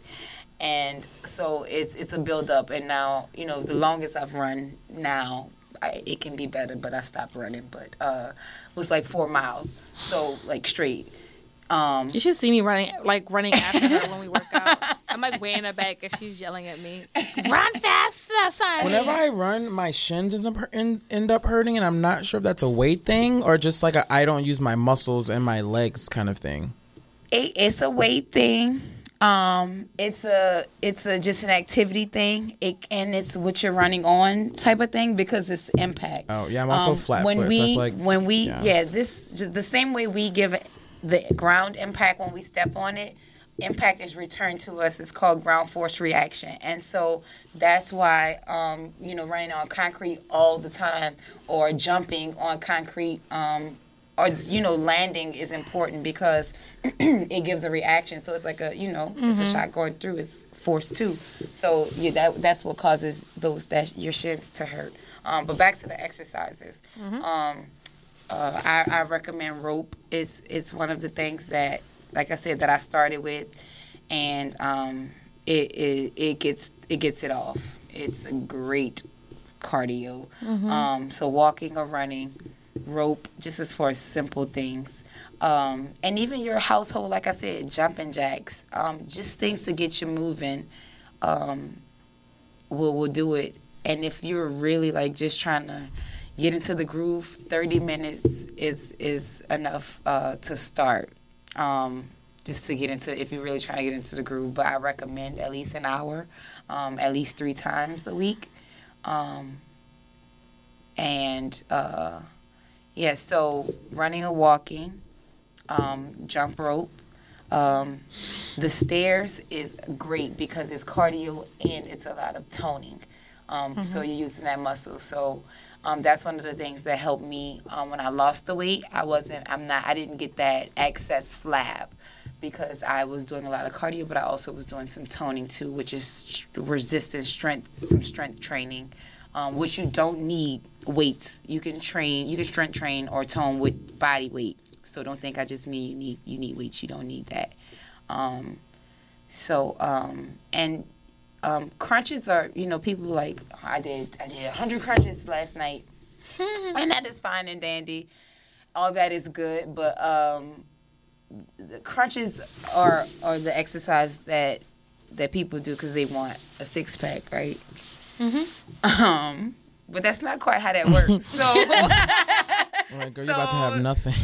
And so it's it's a build up. And now, you know, the longest I've run now, I, it can be better, but I stopped running. But uh, was like four miles, so like straight. Um, You should see me running, like running after her when we work out. I'm like way in the back and she's yelling at me, "Run faster, son!" Whenever I run, my shins end up, end, end up hurting, and I'm not sure if that's a weight thing or just like I I don't use my muscles and my legs kind of thing. it, it's a weight thing. Um, it's a it's a just an activity thing. It and it's what you're running on type of thing because it's impact. Oh, yeah, I'm also Um, flat when foot, we so I like- when we yeah. yeah. this just the same way we give it the ground impact when we step on it. Impact is returned to us. It's called ground force reaction, and so that's why um, you know running on concrete all the time or jumping on concrete um, or you know landing is important because it gives a reaction. So it's like a you know it's a shot going through. It's force too. So you that that's what causes those that your shins to hurt. Um, but back to the exercises. Um, uh, I, I recommend rope. It's it's one of the things that, like I said, that I started with, and um, it, it it gets it gets it off. It's a great cardio. Um, so walking or running, rope, just as far as simple things. Um, and even your household, like I said, jumping jacks, um, just things to get you moving, um, will will do it. And if you're really like just trying to get into the groove, 30 minutes is is enough uh, to start. Um, just to get into, if you're really trying to get into the groove, but I recommend at least an hour, um, at least three times a week. Um, and uh, yeah, so running or walking, um, jump rope. Um, the stairs is great because it's cardio and it's a lot of toning. Um, So you're using that muscle. So um, that's one of the things that helped me um, when I lost the weight. I wasn't, I'm not, I didn't get that excess flab because I was doing a lot of cardio, but I also was doing some toning too, which is resistance strength, some strength training, um, which you don't need weights. You can train, you can strength train or tone with body weight. So don't think I just mean you need you need weights. You don't need that. Um, So um, and um, crunches are you know people like I did I did 100 crunches last night, and that is fine and dandy. All that is good, but um, the crunches are are the exercise that that people do because they want a six pack, right? Mm-hmm. Um, but that's not quite how that works. So. Like, girl, you about to have So- nothing.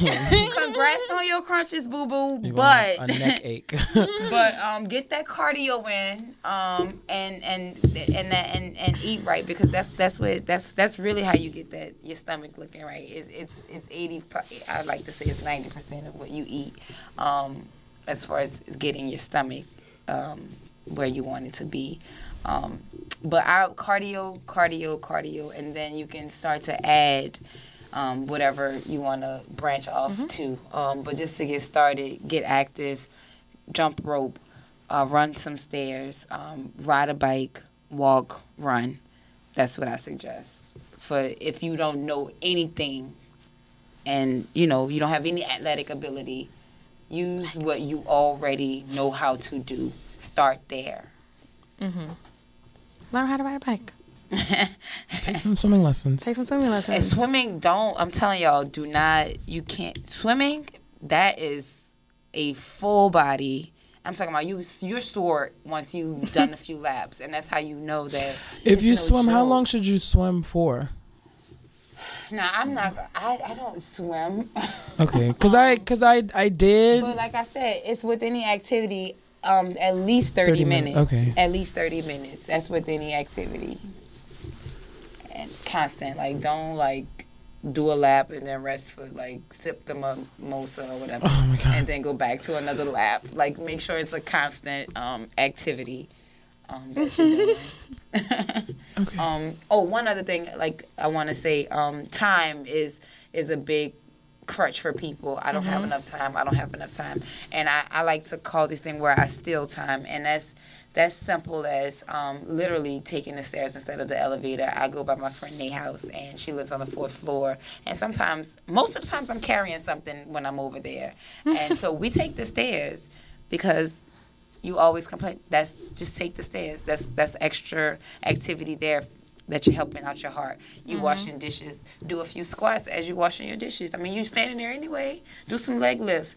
Congrats on your crunches, boo boo. But a neck ache. but um, get that cardio in, um, and and and that and, and eat right because that's that's what that's that's really how you get that your stomach looking right. It's it's it's eighty. I like to say it's ninety percent of what you eat, um, as far as getting your stomach um, where you want it to be. Um, but our cardio, cardio, cardio, and then you can start to add um, whatever you want to branch off to. Um, but just to get started, get active, jump rope, uh, run some stairs, um, ride a bike, walk, run. That's what I suggest. For if you don't know anything and you know you don't have any athletic ability, use what you already know how to do. Start there. Learn how to ride a bike. Take some swimming lessons. Take some swimming And lessons. swimming, don't. I'm telling y'all, do not. You can't swimming. That is a full body. I'm talking about you. You're sore once you've done a few laps, and that's how you know that. If you no swim, how long should you swim for? Nah, I'm not. I, I don't swim. Okay, cause I, cause I, I did. But like I said, it's with any activity, um, at least 30, 30 minutes, minutes. okay. At least 30 minutes. That's with any activity. Constant. Like, don't, like, do a lap and then rest for, like, sip the mimosa or whatever. Oh. And then go back to another lap. Like, make sure it's a constant um, activity um, that you're doing. Okay. Um, oh, one other thing, like I want to say, um, time is is a big crutch for people. I don't have enough time. I don't have enough time, and I, I like to call this thing where I steal time, and that's that's simple as um, literally taking the stairs instead of the elevator. I go by my friend Nate house, and she lives on the fourth floor, and sometimes, most of the times, I'm carrying something when I'm over there, and so we take the stairs because you always complain. That's just take the stairs. That's that's extra activity there that you're helping out your heart. You washing dishes, do a few squats as you washing your dishes. I mean, you standing there anyway. Do some leg lifts.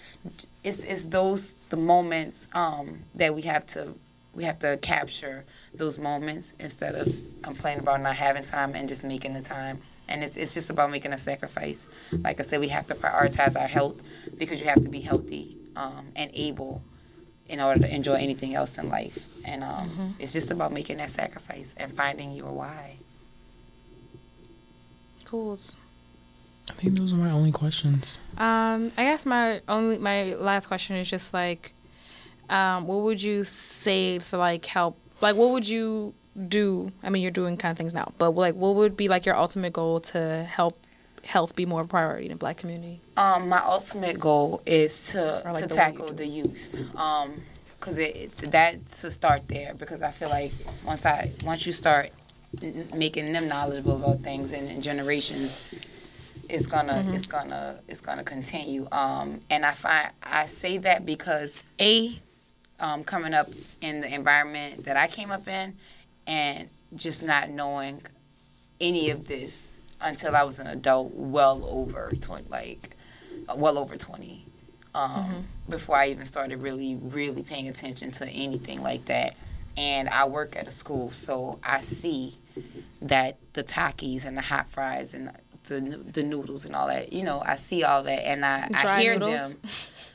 It's it's those the moments um, that we have to we have to capture those moments instead of complaining about not having time and just making the time. And it's it's just about making a sacrifice. Like I said, we have to prioritize our health because you have to be healthy um, and able in order to enjoy anything else in life. And um, it's just about making that sacrifice and finding your why. Cool. I think those are my only questions. Um, I guess my only my last question is just like, um, what would you say to like help? Like, what would you do? I mean, you're doing kind of things now, but like, what would be like your ultimate goal to help health be more a priority in the Black community? Um, my ultimate goal is to like, to tackle the youth. Um, cause it, that's to start there because I feel like once I once you start n- making them knowledgeable about things and, and generations, it's gonna it's gonna it's gonna continue. Um, and I find I say that because a um, coming up in the environment that I came up in, and just not knowing any of this until I was an adult, well over twenty, like uh, well over twenty, um, before I even started really, really paying attention to anything like that. And I work at a school, so I see that the Takis and the hot fries and the the noodles and all that, you know, I see all that, and I, I hear noodles? them.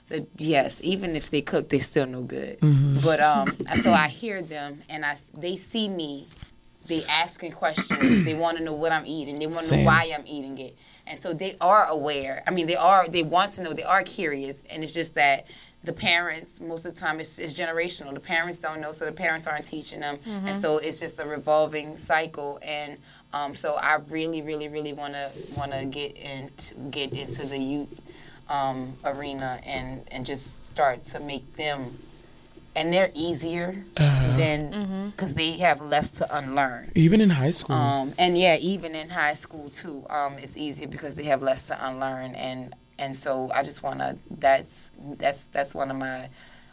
The, yes, even if they cook, they still no good. But um, so I hear them, and I they see me they asking questions. they want to know what I'm eating. They want to know why I'm eating it. And so they are aware. I mean, they are. They want to know. They are curious. And it's just that the parents, most of the time, it's, it's generational. The parents don't know, so the parents aren't teaching them. And so it's just a revolving cycle. And um, so I really, really, really want to want to get into get into the youth um, arena and and just start to make them. And they're easier than because they have less to unlearn. Even in high school. Um, and yeah, even in high school too, um, it's easier because they have less to unlearn, and and so I just wanna. That's that's that's one of my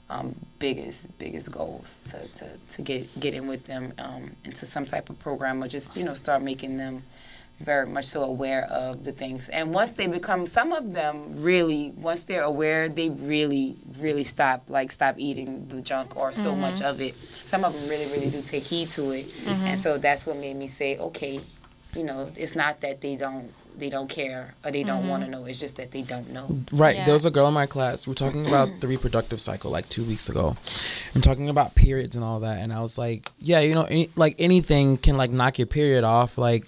um, biggest biggest goals to, to, to get get in with them um, into some type of program or just you know start making them very much so aware of the things. And once they become, some of them really, once they're aware, they really, really stop, like stop eating the junk or so mm-hmm. much of it. Some of them really, really do take heed to it. Mm-hmm. And so that's what made me say, okay, you know, it's not that they don't, they don't care or they don't mm-hmm. want to know. It's just that they don't know. Right. Yeah. There was a girl in my class. We're talking about the reproductive cycle like two weeks ago. I'm talking about periods and all that. And I was like, yeah, you know, any, like anything can like knock your period off. Like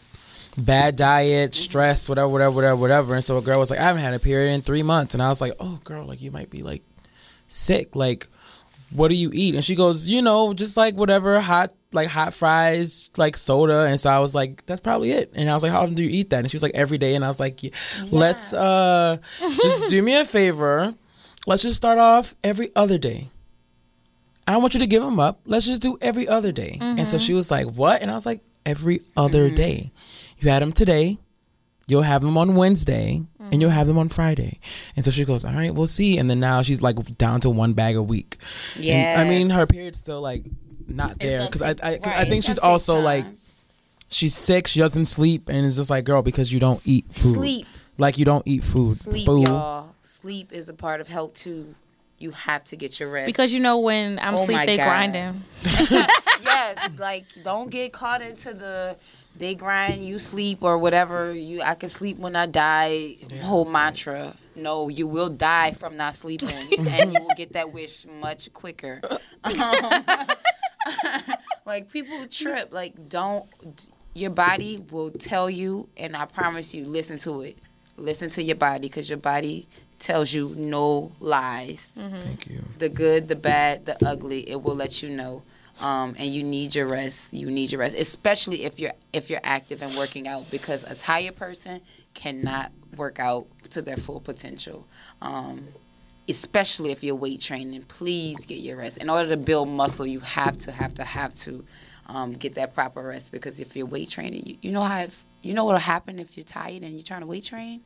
bad diet, stress, whatever, whatever, whatever, whatever. And so a girl was like, I haven't had a period in three months. And I was like, oh, girl, like you might be like sick. Like, what do you eat? And she goes, you know, just like whatever, hot, like hot fries, like soda. And so I was like, that's probably it. And I was like, how often do you eat that? And she was like, every day. And I was like, yeah. let's uh just do me a favor. Let's just start off every other day. I don't want you to give them up. Let's just do every other day. And so she was like, what? And I was like, every other day. You had them today. You'll have them on Wednesday and you'll have them on Friday. And so she goes, all right, we'll see. And then now she's like down to one bag a week. Yeah. I mean, her period's still like not there because I, I, 'cause I right, think it's she's gonna also like, she's sick. She doesn't sleep. And it's just like, girl, because you don't eat food. Sleep. Like you don't eat food. Sleep, Fool. y'all. Sleep is a part of health too. You have to get your rest. Because you know when I'm Oh asleep, they God. grinding. yes, like don't get caught into the they grind, you sleep or whatever. You I can sleep when I die whole mantra. No, you will die from not sleeping, and you will get that wish much quicker. Um, like people trip. Like don't. Your body will tell you, and I promise you, listen to it. Listen to your body, because your body tells you no lies Thank you. the good, the bad, the ugly. It will let you know. Um, and you need your rest. You need your rest, especially if you're if you're active and working out, because a tired person cannot work out to their full potential. Um, especially if you're weight training, please get your rest. In order to build muscle, you have to have to have to um, get that proper rest. Because if you're weight training, you, you know how if, you know what'll happen if you're tired and you're trying to weight train.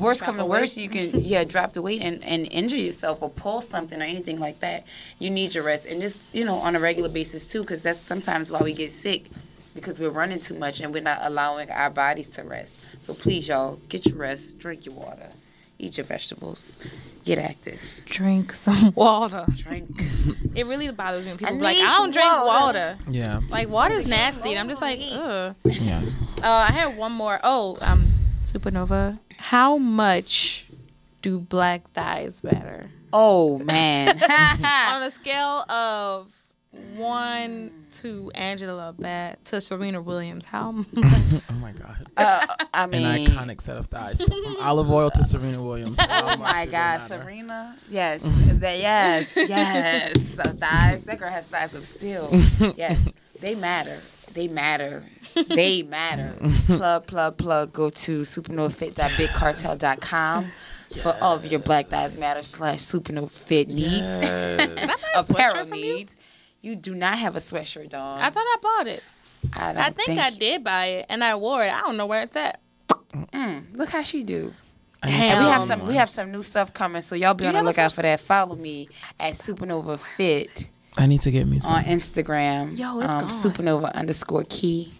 Worst drop come to the worst, you can yeah drop the weight and, and injure yourself or pull something or anything like that. You need your rest and just you know on a regular basis too, because that's sometimes why we get sick because we're running too much and we're not allowing our bodies to rest. So please, y'all, get your rest, drink your water, eat your vegetables, get active, Drink some water. drink. It really bothers me when people I be like, I don't drink water." water. Yeah. Like water's nasty. And I'm just like, ugh. Yeah. Uh, I had one more. Oh, um, Supernova. How much do black thighs matter? Oh man, On a scale of one to Angela Bat to Serena Williams, how much? Oh my God. uh, I An iconic set of thighs. So from olive oil to Serena Williams. Oh my God, Serena. Yes, that, yes, yes. So thighs. That girl has thighs of steel. Yes, they matter. They matter. They matter. plug, plug, plug. Go to supernovafit.bigcartel.com for all of your Black Lives Matter slash Supernova Fit needs, apparel from you? needs. You do not have a sweatshirt, dog. I thought I bought it. I, don't I think, I did buy it and I wore it. I don't know where it's at. Mm, look how she do. Damn. And we have some we have some new stuff coming, so y'all be on the lookout for that. Follow me at Supernova Fit I need to get me some. on Instagram. Yo, it's um, gone. Supernova underscore Key.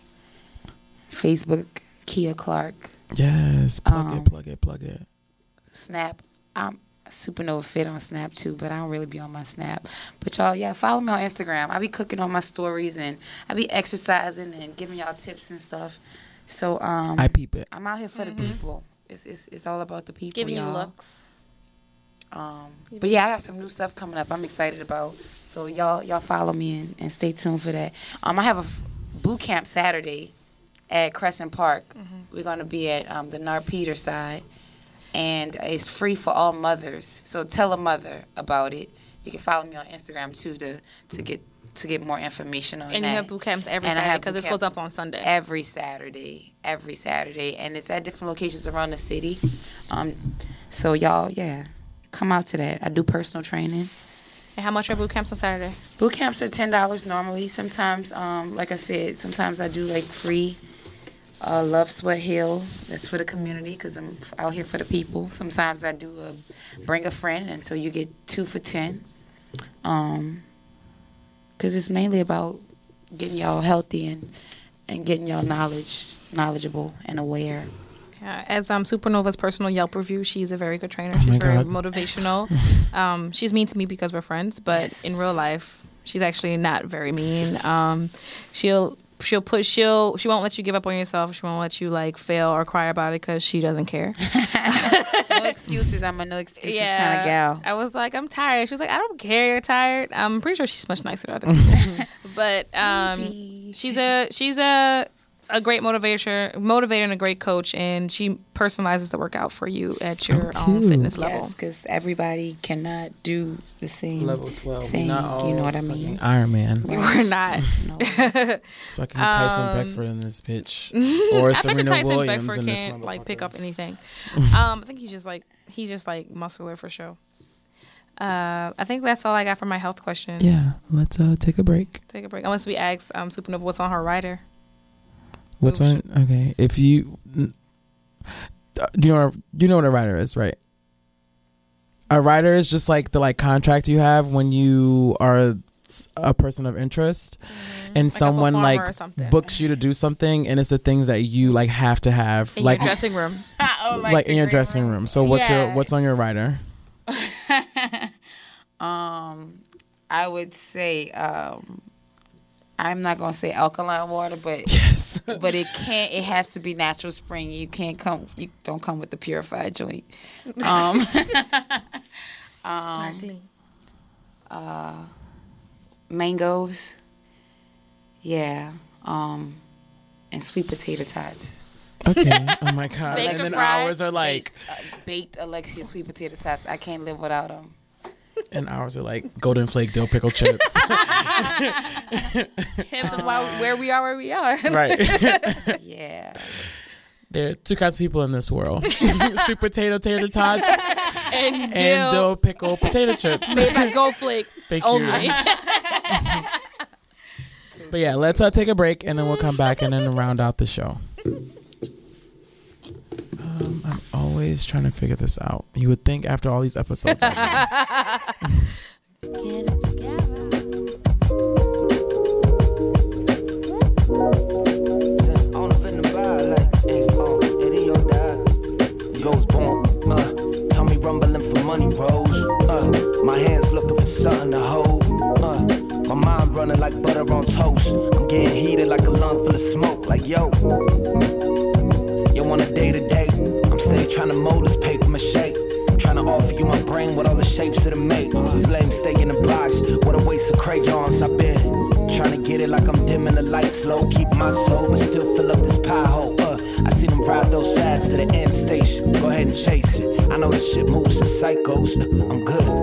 Facebook Kia Clark. yes. Plug Um, it, plug it, plug it. Snap. I'm Supernova Fit on Snap too, but I don't really be on my Snap. But y'all, yeah, follow me on Instagram. I be cooking on my stories and I be exercising and giving y'all tips and stuff. So um, I peep it. I'm out here for the people. It's, it's it's all about the people. Giving you y'all. looks. Um, but yeah, I got some new stuff coming up. I'm excited about. So y'all y'all follow me and, and stay tuned for that. Um, I have a f- boot camp Saturday at Crescent Park. We're gonna be at um, the Nar Peter side, and it's free for all mothers. So tell a mother about it. You can follow me on Instagram too to to get to get more information on And that. And you have boot camps every And Saturday because this goes up on Sunday. every Saturday, every Saturday, and it's at different locations around the city. Um, so y'all, yeah, come out to that. I do personal training. And how much are boot camps on Saturday? Boot camps are ten dollars normally. Sometimes, um, like I said, sometimes I do like free. Uh, Love Sweat Hill. That's for the community because I'm out here for the people. Sometimes I do a bring a friend, and so you get two for ten. Um, cause it's mainly about getting y'all healthy and and getting y'all knowledge knowledgeable and aware. Yeah, as um, Supernova's personal Yelp review, she's a very good trainer. Oh she's very God. motivational. um, she's mean to me because we're friends, but in real life, she's actually not very mean. Um, she'll she'll put she'll she won't let you give up on yourself. She won't let you like fail or cry about it because she doesn't care. No excuses. I'm a no excuses yeah. kind of gal. I was like, I'm tired. She was like, I don't care. You're tired. I'm pretty sure she's much nicer to other people. but um, she's a she's a a great motivator, motivator, and a great coach, and she personalizes the workout for you at your own fitness level. Yes, because everybody cannot do the same Level twelve. thing. Not you know what I mean? Iron Man. We're not. No. Fucking Tyson Um, Beckford in this bitch, or I think Serena Tyson Williams Beckford in this can't like pick up anything. um, I think he's just like he's just like muscular for show. Uh, I think that's all I got for my health questions. Yeah, let's uh take a break. Take a break. Unless we ask um, Supernova what's on her rider. What's Oh, on? Okay, if you uh, do you know you know what a writer is, right? A writer is just like the like contract you have when you are a person of interest, and Like someone like books you to do something, and it's the things that you like have to have, in like your dressing room. like, in your dressing room. So what's your what's on your writer? Um, I would say um, I'm not gonna say alkaline water, but Yes. but it can't. It has to be natural spring. You can't come. You don't come with the purified joint. Um, um, uh, mangoes. Yeah. Um, and sweet potato tots. okay. Oh my god. And then fried? hours are like, baked, uh, baked Alexia sweet potato tots. I can't live without them. And ours are like golden flake dill pickle chips. Hence of why where we are, where we are. right. Yeah. there are two kinds of people in this world: sweet potato tater tots and and dill dill pickle potato chips. made by Gold Flake Thank only. you. But yeah, let's uh, take a break and then we'll come back and then round out the show. Um, I'm always trying to figure this out. You would think after all these episodes. Oh, uh, money rolls. Uh, my hands looking for something to hold. Uh, my mind running like butter on toast. I'm getting heated like a lung full of smoke. Like, yo, crayons. I've been trying to get it like I'm dimming the lights low. Keep my soul, but still fill up this pie hole. Uh, I see them ride those fads to the end station. Go ahead and chase it. I know this shit moves to psychos. I'm good.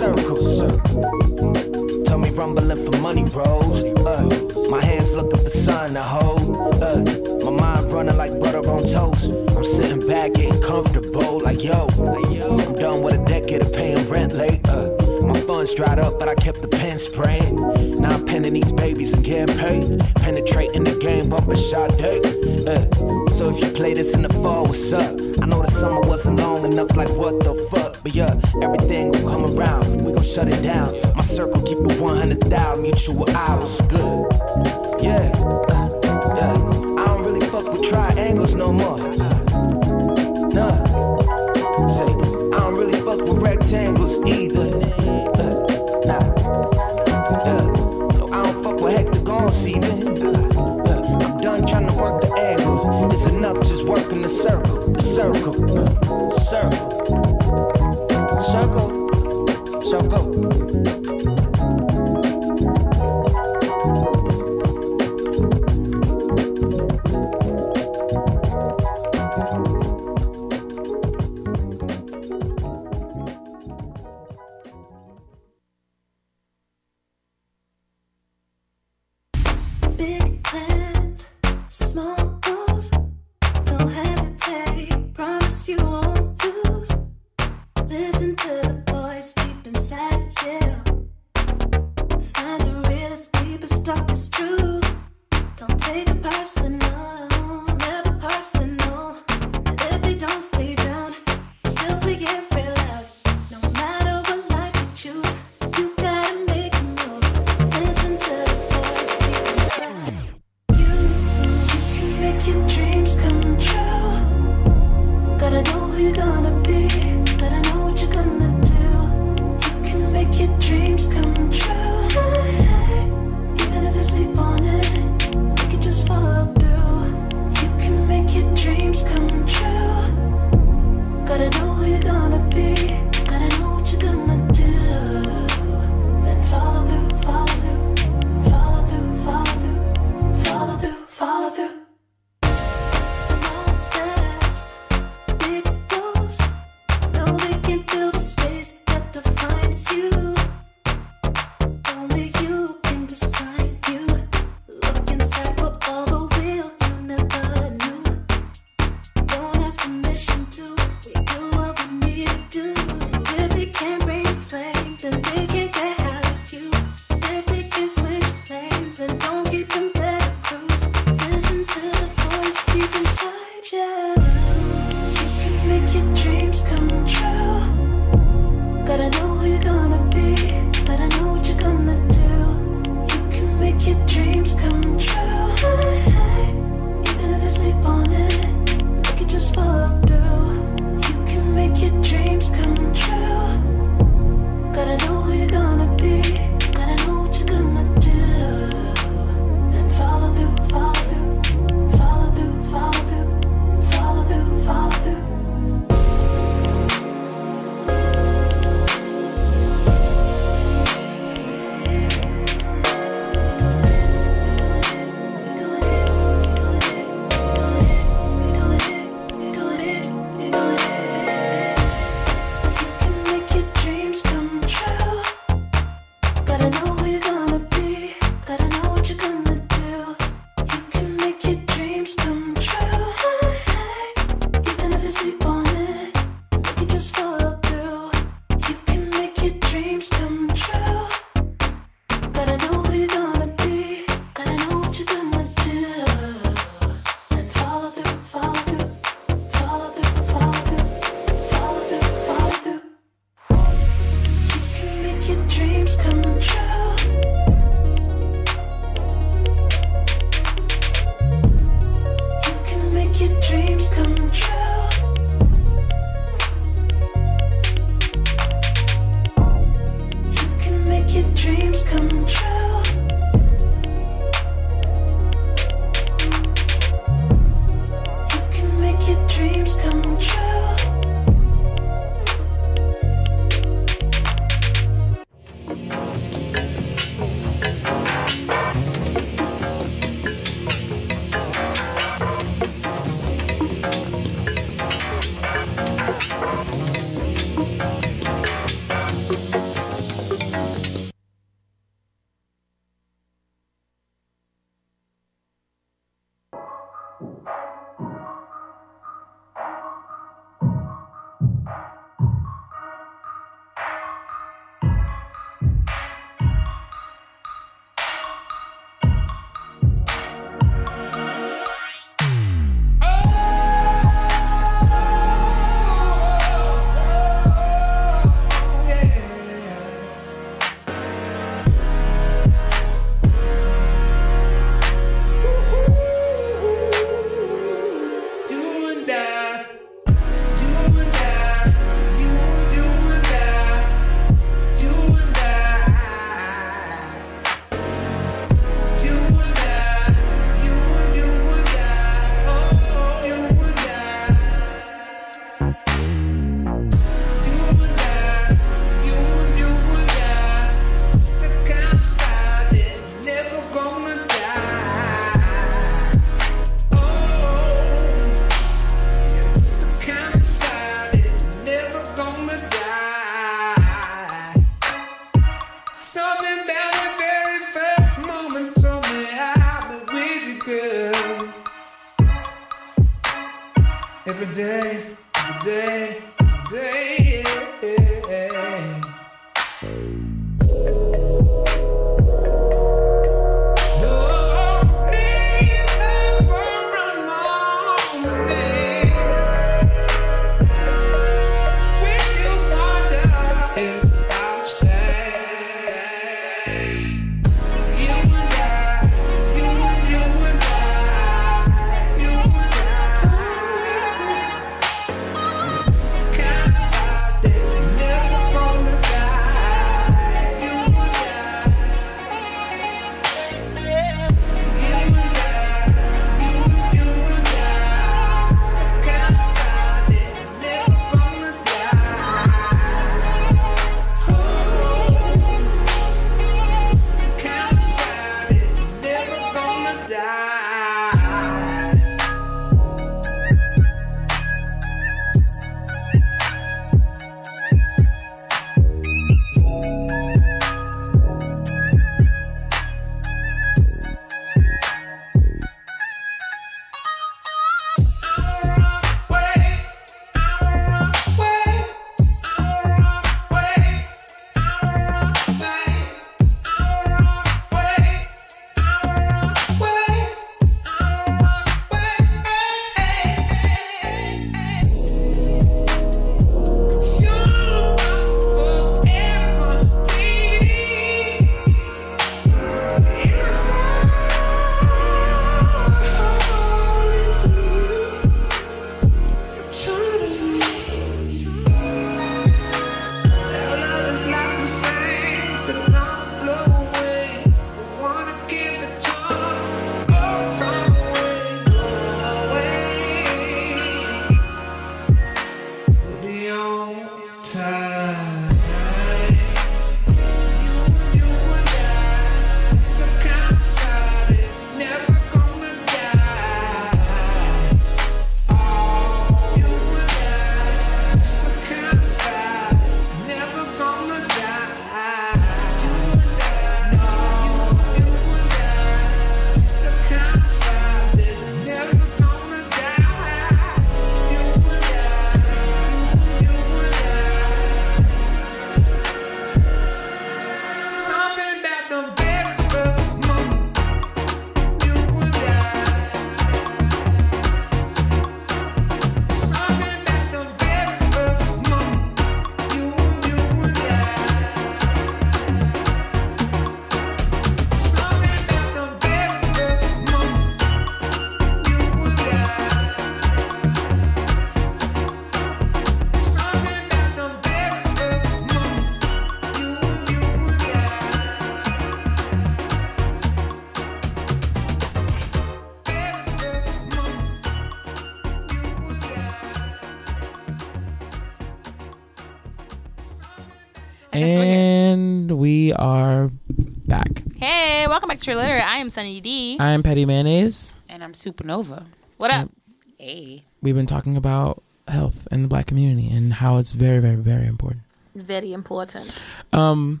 Am Sunny D. I'm Petty Mayonnaise. And I'm Supernova. What up? Hey. We've been talking about health in the black community and how it's very, very, very important. Very important. Um,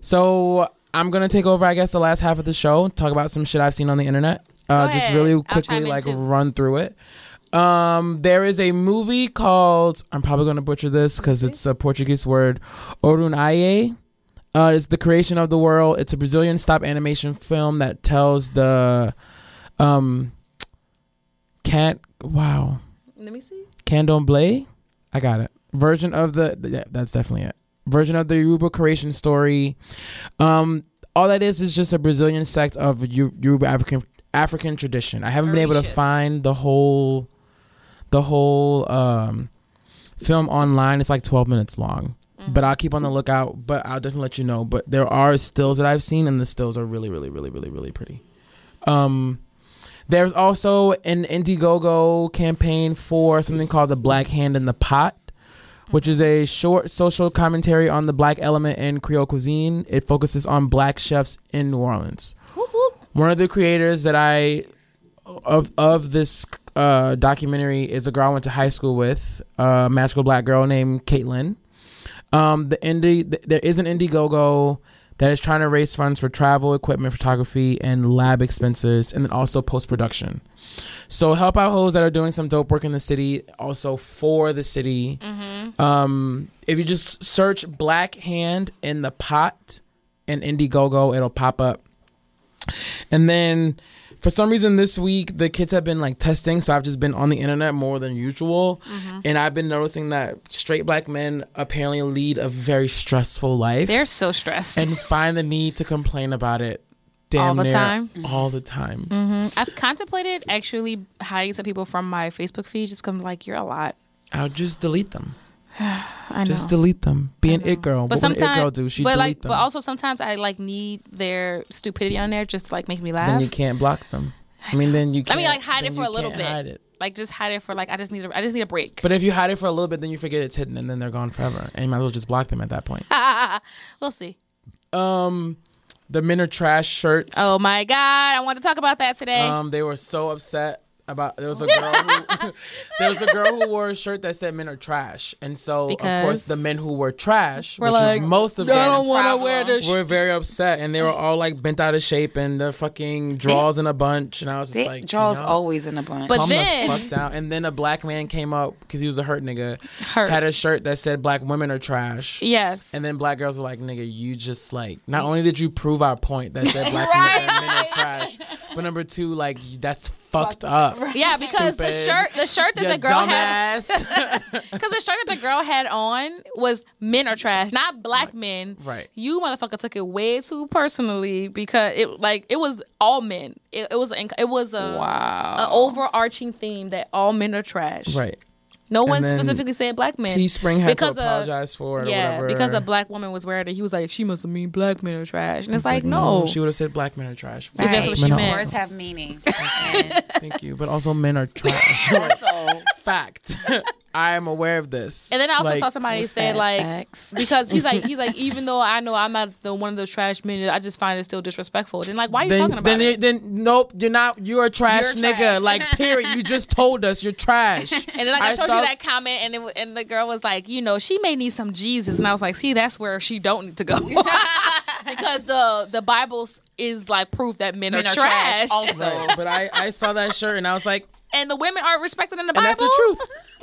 so I'm gonna take over, I guess, the last half of the show, talk about some shit I've seen on the internet. Uh, just really quickly, like too. run through it. Um, there is a movie called I'm probably gonna butcher this because it's a Portuguese word, Orun Aiye. Uh, it's the creation of the world. It's a Brazilian stop animation film that tells the, um, can't wow Let me see. Candomblé. I got it. Version of the yeah, that's definitely it. Version of the Yoruba creation story. Um, all that is is just a Brazilian sect of Yo- Yoruba African African tradition. I haven't been able to find the whole the whole um film online. It's like 12 minutes long. But I'll keep on the lookout, but I'll definitely let you know. But there are stills that I've seen and the stills are really really really really really pretty. Um there's also an Indiegogo campaign for something called the Black Hand in the Pot, which is a short social commentary on the black element in Creole cuisine. It focuses on black chefs in New Orleans. One of the creators that I of of this uh, documentary is a girl I went to high school with, a magical black girl named Caitlin. Um, the indie th- there is an Indiegogo that is trying to raise funds for travel, equipment, photography, and lab expenses, and then also post production. So help out hoes that are doing some dope work in the city, also for the city. Um, if you just search Black Hand in the Pot and Indiegogo, it'll pop up. And then for some reason this week the kids have been like testing, so I've just been on the internet more than usual. Mm-hmm. And I've been noticing that straight black men apparently lead a very stressful life They're so stressed. and find the need to complain about it damn All the near time? all the time. Mm-hmm. I've contemplated actually hiding some people from my Facebook feed just because like, you're a lot. I'll just delete them. I know. Just delete them. Be an it girl. but what would an it girl do? She but delete like, them. but also sometimes I like need their stupidity on there just to like make me laugh. then you can't block them. I mean, then you. Can't, I mean, like hide it for a little bit. Hide it. Like just hide it for like I just need a, I just need a break. But if you hide it for a little bit, then you forget it's hidden, and then they're gone forever. And you might as well just block them at that point. we'll see. Um, the men are trash shirts. Oh my god, I want to talk about that today. Um, they were so upset about. There was a girl. who, there was a girl who wore a shirt that said "men are trash," and so of course the men who were trash, We're which like, was most of them, don't want to wear this. were very upset, and they were all like bent out of shape and the fucking draws in a bunch, and I was just They like, draws y'all always in a bunch. But then- the fuck down. And then a black man came up because he was a hurt nigga, Hurt. had a shirt that said "Black women are trash." yes. And then black girls were like, nigga, you just like, not only did you prove our point that said black men, men are trash, but number two, like, that's fucked up. yeah, because the shirt, the shirt that You the girl had, because the shirt that the girl had on was men are trash, not black men. Right. You motherfucker took it way too personally because it like it was all men. It, it was an- it was a wow. a overarching theme that all men are trash. right. No one specifically said black men. Teespring had Because to of- apologize for it or yeah, whatever. because a black woman was wearing it. He was like, she must have mean black men are trash, and it's, It's like, no. She would have said black men are trash. If that's Black what she men are meant. Words have meaning. And Thank you. But also men are trash. also, Fact. I am aware of this. And then I also Like, saw somebody say like Facts. because he's like he's like even though I know I'm not the one of those trash men, I just find it still disrespectful. Then like why are you then, talking about then, it? then nope, you're not. You're a trash You're nigga. trash. Like period. You just told us you're trash. And then like I, showed saw- you that comment, and it, and the girl was like, you know, she may need some Jesus, and I was like, see, that's where she don't need to go because the the Bible is like proof that men, Men are, are trash, trash also. Right, but I, I saw that shirt and I was like, and the women aren't respected in the Bible. and that's the truth.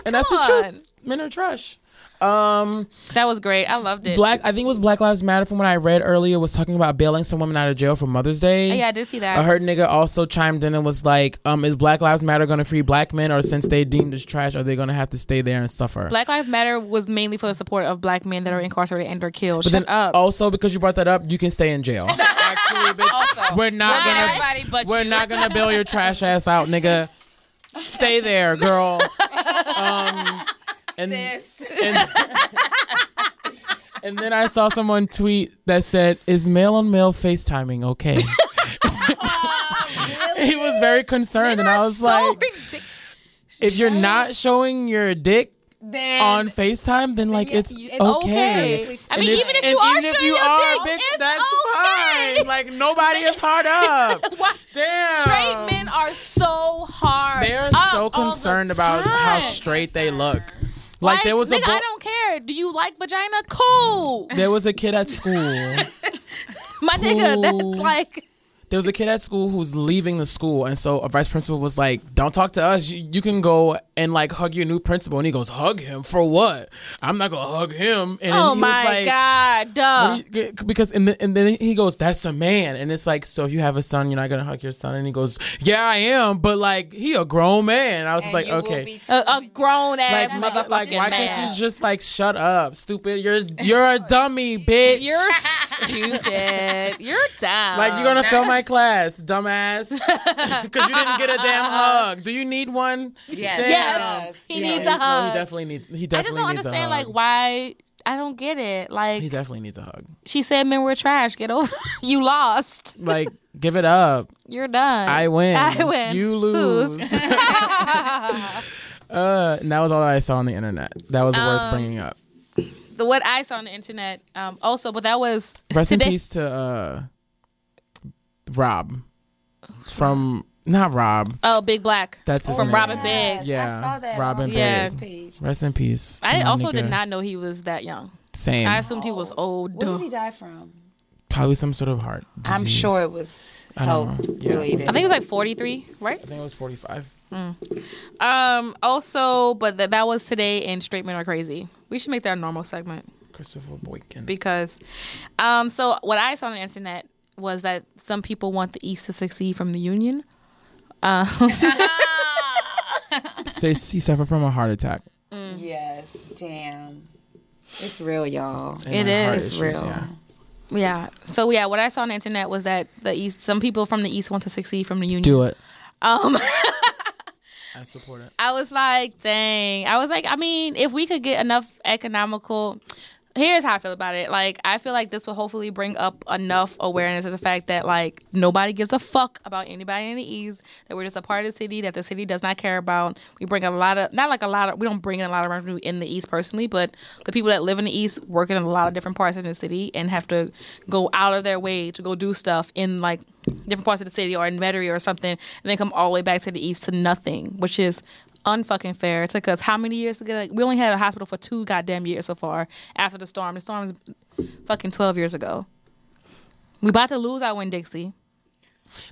And that's the truth. Men are trash. Um, That was great. I loved it. Black. I think it was Black Lives Matter from what I read earlier was talking about bailing some women out of jail for Mother's Day. Oh, yeah, I did see that. I heard nigga also chimed in and was like, um, is Black Lives Matter going to free black men or since they deemed as trash, are they going to have to stay there and suffer? Black Lives Matter was mainly for the support of black men that are incarcerated and are killed. but Shut then up. also because you brought that up, you can stay in jail. Actually, bitch, Also, we're not not gonna but we're you. not gonna bail your trash ass out, nigga. Stay there, girl. Um, and, and and then I saw someone tweet that said, "Is male on male FaceTiming okay?" he was very concerned, and I was So like, ridiculous. "If you're not showing your dick then on FaceTime, then like it's, it's okay." okay. I mean, even if you are even if showing you your are, dick, bitch, it's that's okay. fine. Like nobody is hard up. Damn. Straight men are so hard. They are so concerned about how straight they look. Like, there was nigga, a boy, I don't care. Do you like vagina? Cool, there was a kid at school. my nigga. That's like there was a kid at school who's leaving the school, and so a vice principal was like, "Don't talk to us. You, you can go and like hug your new principal." And he goes, "Hug him for what? I'm not gonna hug him." And oh he was my like, god, duh. You- because and, the, and then he goes, "That's a man," and it's like, so if you have a son, you're not gonna hug your son, and he goes, "Yeah, I am, but like he a grown man." I was just like, okay, a, a grown ass like mother, motherfucking like why man. can't you just like shut up, stupid? You're you're a dummy, bitch. You're stupid. You're dumb. like you're gonna fail my class, dumbass, because you didn't get a damn hug. Do you need one? Yes. Damn. Yes, he No, needs no, a hug. he definitely need. He definitely. I just don't understand like why. I don't get it. Like He definitely needs a hug. she said, men were trash. Get over. you lost. Like, give it up. You're done. I win. I win. You lose. uh, and that was all I saw on the internet. That was worth Um, bringing up. the what I saw on the internet. Um, also, but that was Rest today. in peace to uh, Rob from not Rob. Oh, Big Black. That's his from name. Rob & Big. Yeah, I saw that Rob & Big. Yeah. page. Rest in peace. I also nigga. did not know he was that young. Same. I assumed he was old. What did he die from? Probably some sort of heart. I'm sure it was I health don't know. Yeah, related. I think it was like 43, right? I think it was 45. Um. Also, but that that was today in Straight Men Are Crazy. We should make that a normal segment Christopher Boykin. because, um. So what I saw on the internet was that some people want the East to succeed from the Union. Say he suffered from a heart attack. yes, damn. It's real, y'all. and, It like, heart is It's issues, real. yeah. Yeah. So yeah, what I saw on the internet was that the East, some people from the East want to succeed from the Union. Do it. Um. I support it. I was like, dang. I was like, I mean, if we could get enough economical. Here's how I feel about it. Like, I feel like this will hopefully bring up enough awareness of the fact that, like, nobody gives a fuck about anybody in the East, that we're just a part of the city that the city does not care about. We bring a lot of, not like a lot of, we don't bring in a lot of revenue in the East personally, but the people that live in the East work in a lot of different parts of the city and have to go out of their way to go do stuff in, like, different parts of the city or in Metairie or something, and then come all the way back to the East to nothing, which is unfucking fair. It took us how many years to get? Like, we only had a hospital for two goddamn years so far after the storm. The storm was fucking twelve years ago. We about to lose our Winn-Dixie.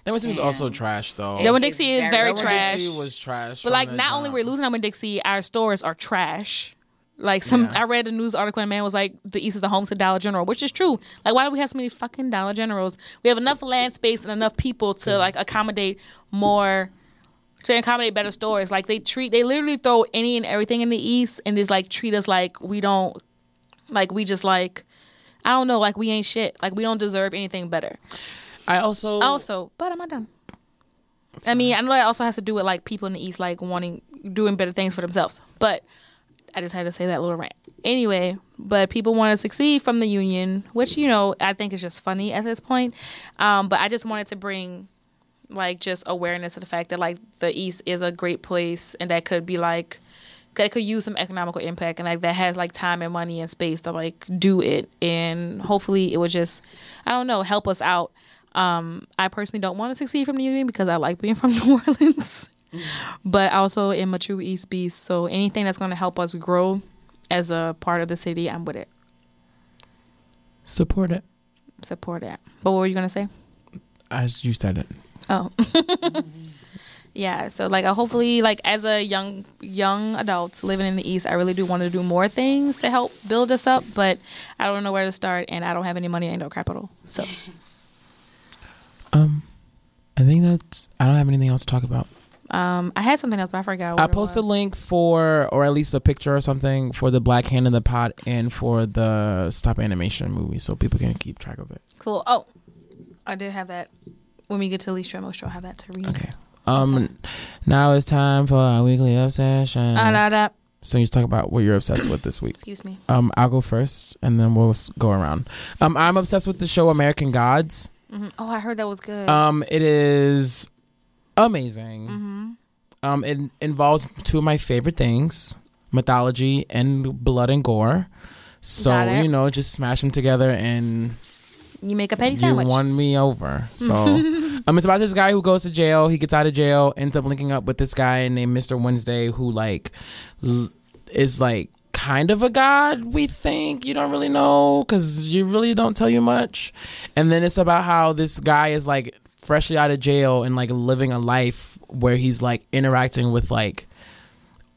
That was, was also trash though. That Winn-Dixie is very- very That trash. Dixie was trash. But like, the not only we're losing our Winn-Dixie, our stores are trash. Like some, Yeah. I read a news article and a man was like, "The East is the home to Dollar General," which is true. Like, why do we have so many fucking Dollar Generals? We have enough land space and enough people to like accommodate more, to accommodate better stores. Like they treat, they literally throw any and everything in the East and just like treat us like we don't, like we just like, I don't know, like we ain't shit. Like we don't deserve anything better. I also Also, but am I done? I mean, I know that also has to do with like people in the East like wanting doing better things for themselves. But I just had to say that little rant. Anyway, but people want to succeed from the union, which you know I think is just funny at this point. Um, but I just wanted to bring like just awareness of the fact that like the East is a great place and that could be like that could use some economical impact and like that has like time and money and space to like do it and hopefully it would just I don't know help us out. Um, I personally don't want to succeed from the union because I like being from New Orleans, but I also am a true East beast. So anything that's going to help us grow as a part of the city, I'm with it. support it. Support it. But what were you gonna say? As you said it. Oh. yeah, so like I hopefully like as a young young adult living in the east, I really do want to do more things to help build us up, but I don't know where to start and I don't have any money and no capital. So Um, I think that's. I don't have anything else to talk about. um I had something else but I forgot what I'll post a link for, or at least a picture or something for the Black Hand in the Pot and for the Stop Animation movie, so people can keep track of it. Cool. Oh. I did have that when we get to show, I'll have that to read. Okay. Um, now it's time for our weekly obsession. Ah, da, da. So you just talk about what you're obsessed with this week. Excuse me. Um, I'll go first, and then we'll go around. Um, I'm obsessed with the show American Gods. Mhm. Oh, I heard that was good. Um, it is amazing. Mm-hmm. Um, it involves two of my favorite things: mythology and blood and gore. So you know, just smash them together, and you make a petty you sandwich. won me over. So, um, it's about this guy who goes to jail. He gets out of jail, ends up linking up with this guy named Mister Wednesday, who like l- is like kind of a god. We think you don't really know because you really don't tell you much. And then it's about how this guy is like freshly out of jail and like living a life where he's like interacting with like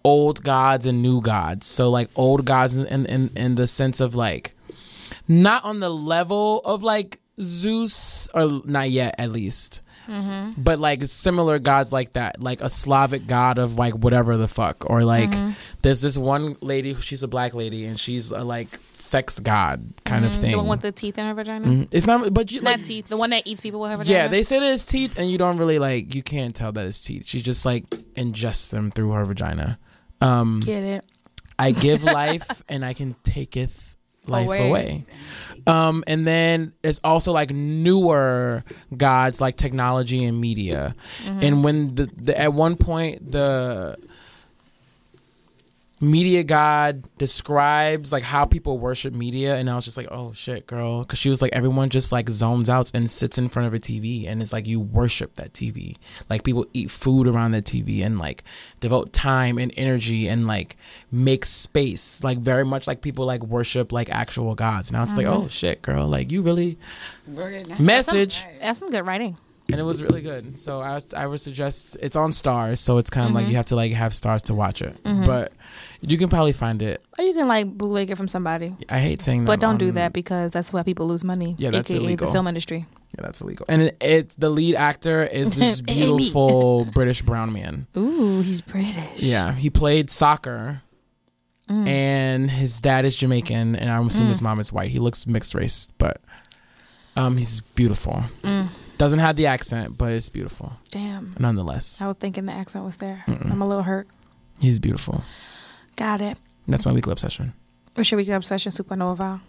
old gods and new gods. So like old gods in in in the sense of like not on the level of like Zeus or not yet at least. But like similar gods like that, like a Slavic god of like whatever the fuck, or like there's this one lady, who she's a black lady, and she's a like sex god kind of thing. Mm-hmm. The one with the teeth in her vagina. Mhm. It's not, but you Not like, teeth. The one that eats people with her vagina. yeah, they say that it's teeth, and you don't really like, you can't tell that it's teeth. She just like ingests them through her vagina. Um, get it. I give life and I can take taketh life Away. away. Um, and then it's also like newer gods like technology and media. Mm-hmm. And when the, the at one point the media god describes like how people worship media and i was just like oh shit girl. Because she was like everyone just like zones out and sits in front of a tv and it's like you worship that tv like people eat food around that tv and like devote time and energy and like make space. Like very much like people like worship like actual gods. And i was like mm-hmm. oh shit girl. Like you really message. That's some good writing. And it was really good. So I I would suggest it's on Starz, so it's kind of like you have to like have Starz to watch it, but you can probably find it. Or you can like bootleg it from somebody. I hate saying that, But don't do that because that's why people lose money. Yeah, that's AKA illegal. the film industry. Yeah, that's illegal. And it, it the lead actor is this beautiful British brown man. Ooh, he's British. Yeah, he played soccer. Mm. And his dad is Jamaican, and I'm assuming his mom is white. He looks mixed race, but um, he's beautiful. Mm. Doesn't have the accent, but it's beautiful Damn. nonetheless. I was thinking the accent was there. I'm a little hurt. He's beautiful. Got it. That's my weekly obsession. What's your weekly obsession, Supernova?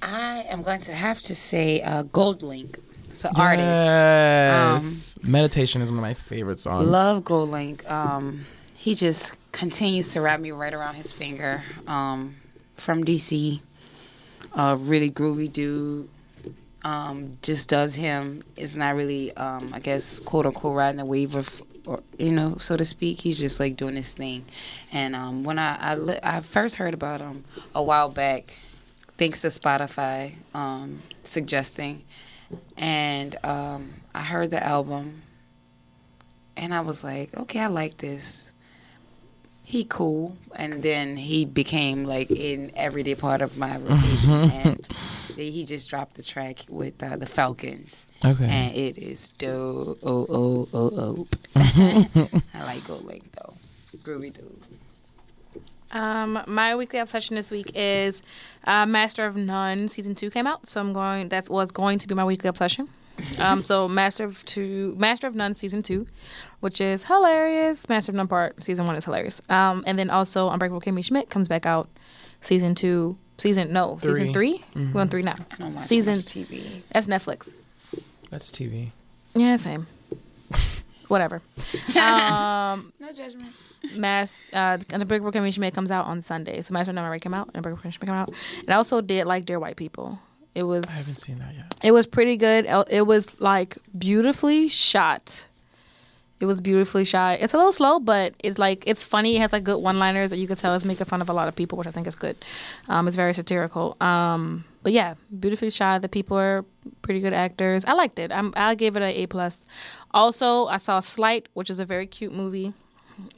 I am going to have to say uh, GoldLink. It's an artist. Yes. Meditation is one of my favorite songs. Love GoldLink. Um, he just continues to wrap me right around his finger. Um, from DC, a really groovy dude. Um, just does him. It's not really, um, I guess, quote unquote, riding a wave of, or you know, so to speak. He's just like doing his thing. And um, when I I, li- I first heard about him a while back, thanks to Spotify um, suggesting, and um, I heard the album, and I was like, okay, I like this. He cool, and then he became like an everyday part of my rotation, and he just dropped the track with uh, the Falcons, Okay. and it is dope. Oh oh oh oh. I like GoldLink though, groovy dude. Um, my weekly obsession this week is uh, Master of None season two came out, so I'm going. That was going to be my weekly obsession. Um, so Master of Two, Master of None season two, which is hilarious. Master of None part season one is hilarious. Um, and then also Unbreakable Kimmy Schmidt comes back out season two. Season no, season Three. 3 We're on three now. I don't watch Season TV. that's Netflix. That's TV. Yeah, same. Whatever. Um, No judgment. Mass uh Unbreakable Kimmy Schmidt comes out on Sunday. So Master of None already came out. and Unbreakable Kimmy Schmidt came out. And I also did like Dear White People. It was I haven't seen that yet. it was pretty good. It was like beautifully shot. It was beautifully shot. It's a little slow, but it's like it's funny. It has like good one-liners that you can tell it's making fun of a lot of people, which I think is good. Um, it's very satirical. Um, but yeah, beautifully shot. The people are pretty good actors. I liked it. I'm, I gave it an A plus. Also, I saw Sleight, which is a very cute movie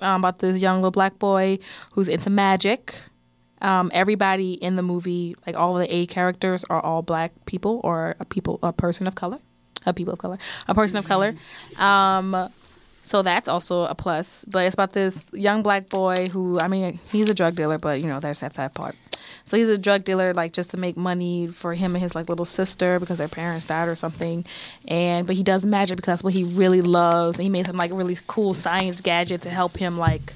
um, about this young little black boy who's into magic. Um, everybody in the movie, like all of the A characters, are all black people or a people, a person of color, a people of color, a person of color. Um, so that's also a plus. But it's about this young black boy who, I mean, he's a drug dealer, but you know, there's that that part. So he's a drug dealer, like just to make money for him and his like little sister because their parents died or something. And but he does magic because what he really loves. And he made some like really cool science gadget to help him like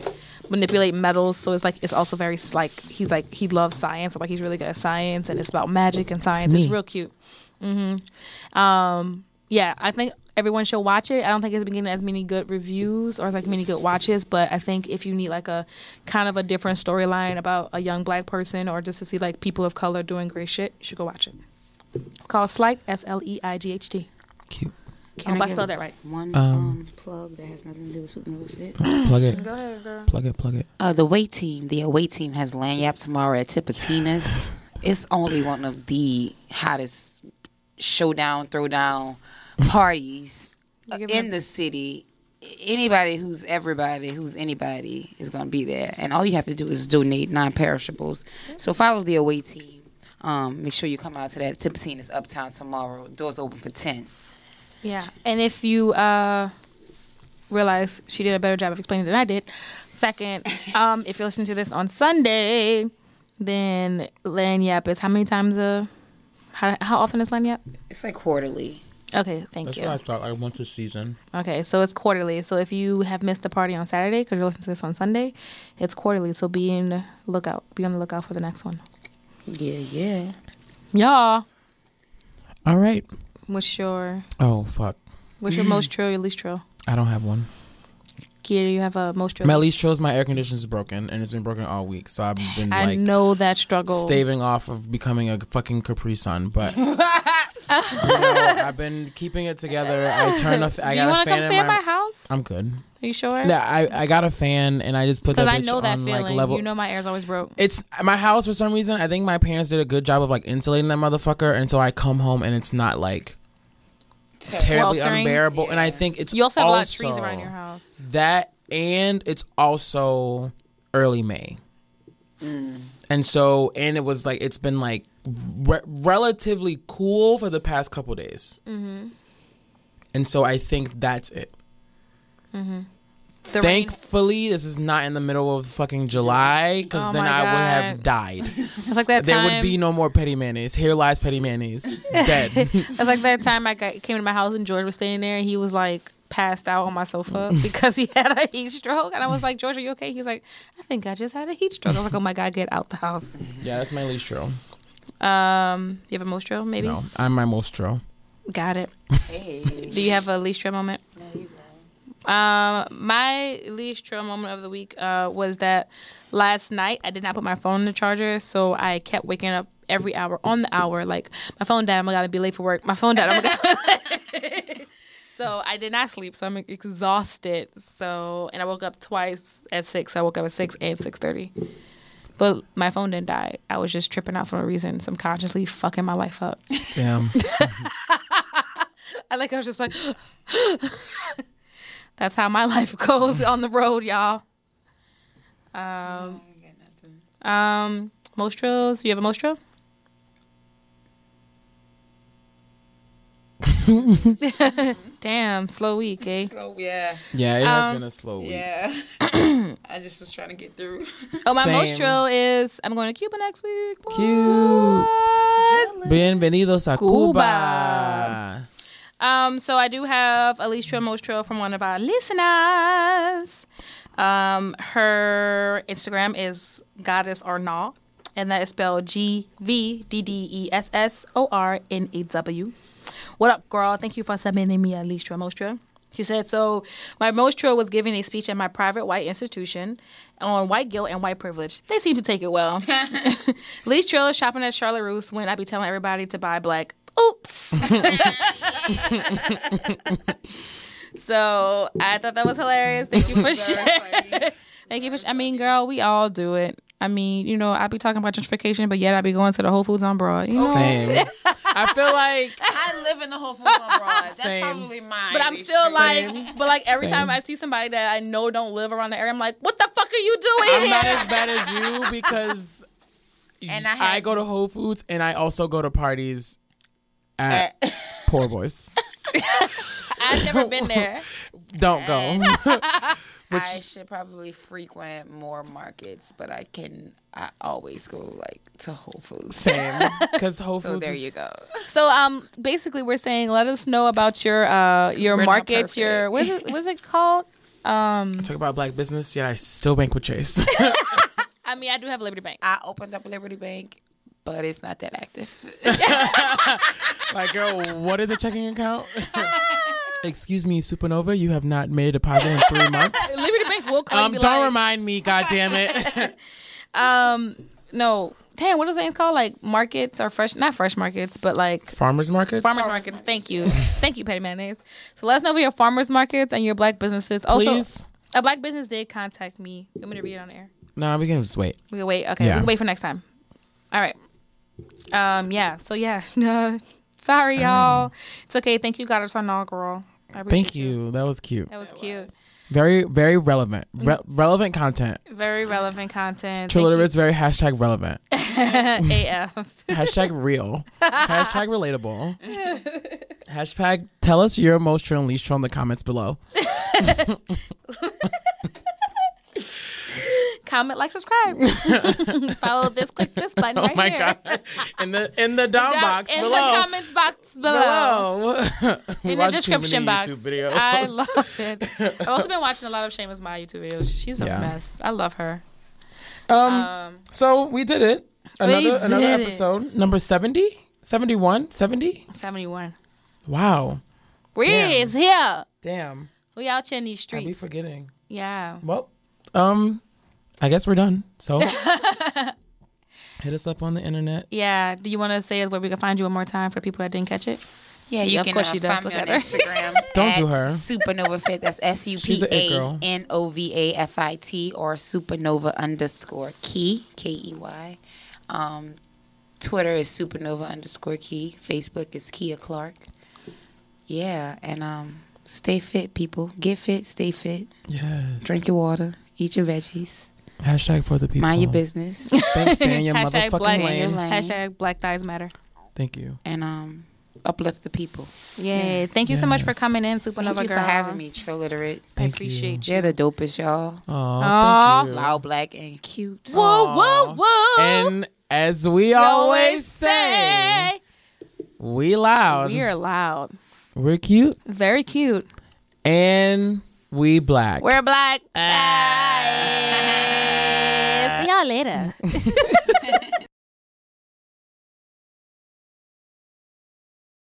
manipulate metals. So it's like it's also very like he's like he loves science. Like he's really good at science, and it's about magic and science. It's me. real cute. hmm Um, yeah, I think everyone should watch it. I don't think it's been getting as many good reviews or like many good watches, but I think if you need like a kind of a different storyline about a young black person or just to see like people of color doing great shit, you should go watch it. It's called Sleight, S L E I G H T. Cute. I hope I spelled that right. One Um, um, plug that has nothing to do with Supernova Fit. Plug it. Go ahead, girl. Plug it. Plug it. Uh, the away team, the away team has Lagniappe tomorrow at Tipitina's. it's only one of the hottest showdown, throwdown parties You me in the city. Anybody who's everybody, who's anybody, is going to be there. And all you have to do is donate non perishables. So follow the away team. Um, make sure you come out to that. Tipitina's uptown tomorrow. Doors open for 10. Yeah, and if you uh, realize she did a better job of explaining than I did, second, um, if you're listening to this on Sunday, then Lagniappe is how many times a how how often is Lagniappe? It's like quarterly. Okay, thank That's you. That's what I thought. I want this season. Okay, so it's quarterly. So if you have missed the party on Saturday because you're listening to this on Sunday, it's quarterly. So be in lookout. Be on the lookout for the next one. Yeah, yeah. y'all. All right. What's your Oh fuck. What's your most true, your least true? I don't have one. Kia, you have a most? My least shows my air conditioner is broken and it's been broken all week, so I've been I like know that struggle. staving off of becoming a fucking Capri Sun, but you know, I've been keeping it together. I turn off. I do you got a want to come fan stay in at my. my house? I'm good. Are you sure? Yeah, I, I got a fan and I just put that I know that on feeling. like level. You know my air's always broke. it's my house for some reason. I think my parents did a good job of like insulating that motherfucker, and so I come home and it's not like terribly Sweltering. unbearable. And I think it's You also have a lot of trees around your house. That and it's also early May, and so and it was like it's been like re- relatively cool for the past couple days, Mm-hmm. and so I think that's it. Mm-hmm. The rain. Thankfully, this is not in the middle of fucking July because Oh then my I would have died. It's like that there time. would be no more petty mayonnaise. Here lies petty mayonnaise. Dead. It's like that time I got, came to my house and George was staying there and he was like passed out on my sofa because he had a heat stroke. And I was like, George, are you okay? He was like, I think I just had a heat stroke. I was like, oh my God, get out the house. yeah, that's my least true. Um, you have a Mostro, maybe? No, I'm my most true. Got it. Hey. Do you have a least trill moment? Um, my least trill moment of the week uh, was that last night I did not put my phone in the charger, so I kept waking up every hour on the hour. Like my phone died, I'm gonna be late for work. My phone died, I'm gonna. so I did not sleep, so I'm exhausted. So and I woke up twice at six. I woke up at six and six thirty. But my phone didn't die. I was just tripping out for no reason, subconsciously fucking my life up. Damn. I like I was just like that's how my life goes on the road, y'all. Um, um, Mostros. You have a Mostro? Damn, slow week, eh? So yeah, Yeah, it has Um, been a slow week. yeah. I just was trying to get through. Oh, my Same. Mostro is I'm going to Cuba next week. Cute. Bienvenidos a Cuba. Cuba. Um, so I do have Alicia Mostro from one of our listeners. Um, her Instagram is Goddess or Arnaud, and that is spelled G V D D E S S O R N A W. What up, girl? Thank you for submitting me Alicia Mostro. She said, so my Mostro was giving a speech at my private white institution on white guilt and white privilege. They seem to take it well. Least Trill is shopping at Charlotte Russe when I be telling everybody to buy black. Oops. so I thought that was hilarious. Thank you for sharing. Thank you for. Sh- I mean, girl, we all do it. I mean, you know, I'd be talking about gentrification, but yet I'd be going to the Whole Foods on Broad. You know? Same. I feel like I live in the Whole Foods on Broad. That's Same. probably mine. But I'm still like, but like every Same. time I see somebody that I know don't live around the area, I'm like, what the fuck are you doing I'm here? not as bad as you because And I I, go to Whole Foods and I also go to parties at Poor Boys. I've never been there. Don't go. I should probably frequent more markets, but I can. I always go like to Whole Foods. Same. Because Whole So Foods. there is- you go. So um, basically, we're saying let us know about your uh your we're markets, your what is it what's it called? Um, Talk about black business, yet I still bank with Chase. I mean, I do have Liberty Bank. I opened up Liberty Bank, but it's not that active. like, girl, what is a checking account? Excuse me, Supernova, you have not made a deposit in three months. Liberty Bank will call Um, you. don't like, remind me, God damn it. Um, no, damn, what is it called? Like markets or fresh, not fresh markets, but like Farmers markets. farmers markets. Thank you, thank you, Petty Mayonnaise. So let us know for your farmers markets and your black businesses. Also, Please. a black business did contact me. You want me to read it on air? No, we can just wait. We can wait. Okay, Yeah. we can wait for next time. All right. Um. Yeah. So yeah. Uh, sorry, y'all. It's okay. Thank you, Goddess Inaugural. I Thank you. That was cute. That was cute. Very, very relevant. Re- relevant content. Very relevant content. You. Literates, very hashtag relevant. AF. hashtag real. hashtag relatable. hashtag tell us your most true and least true in the comments below. Comment, like, subscribe. Follow this. Click this button Oh right my here. god. In the in the down Down- box in below. the comments box below. below. In the description box. I love it. I've also been watching a lot of Seamus My YouTube videos. She's a Yeah. mess. I love her. um, Um, so we did it. Another We another did it. episode. Number 70? 71? 70? 71. Wow. We Damn. is here. Damn. We out here in these I be streets. forgetting. Yeah. Well, um, I guess we're done. So hit us up on the internet. Yeah. Do you want to say where we can find you one more time for people that didn't catch it? Yeah, you of can course uh, she does. find Look me on at her. Instagram. Don't do at her. Supernova Fit. That's S U She's P an it A girl. N O V A F I T or Supernova underscore Key K E Y. Um, Twitter is Supernova underscore Key. Facebook is Kia Clark. Yeah, and um, stay fit, people. Get fit, stay fit. Yes. Drink your water. Eat your veggies. Hashtag for the people. Mind your business. Thanks, stay in your Hashtag motherfucking black, lane. lane. Hashtag Black Thighs Matter. Thank you. and um, uplift the people. Yay. Thank you so much for coming in, Supernova Thank you Girl. for having me, Trilliterate. I Thank appreciate You're the dopest, y'all. Oh, thank you. Loud, black, and cute. Whoa, whoa, whoa. And as we always say, we loud, we are loud. we're cute, Very cute. and we black. We're black. Ah. See y'all later.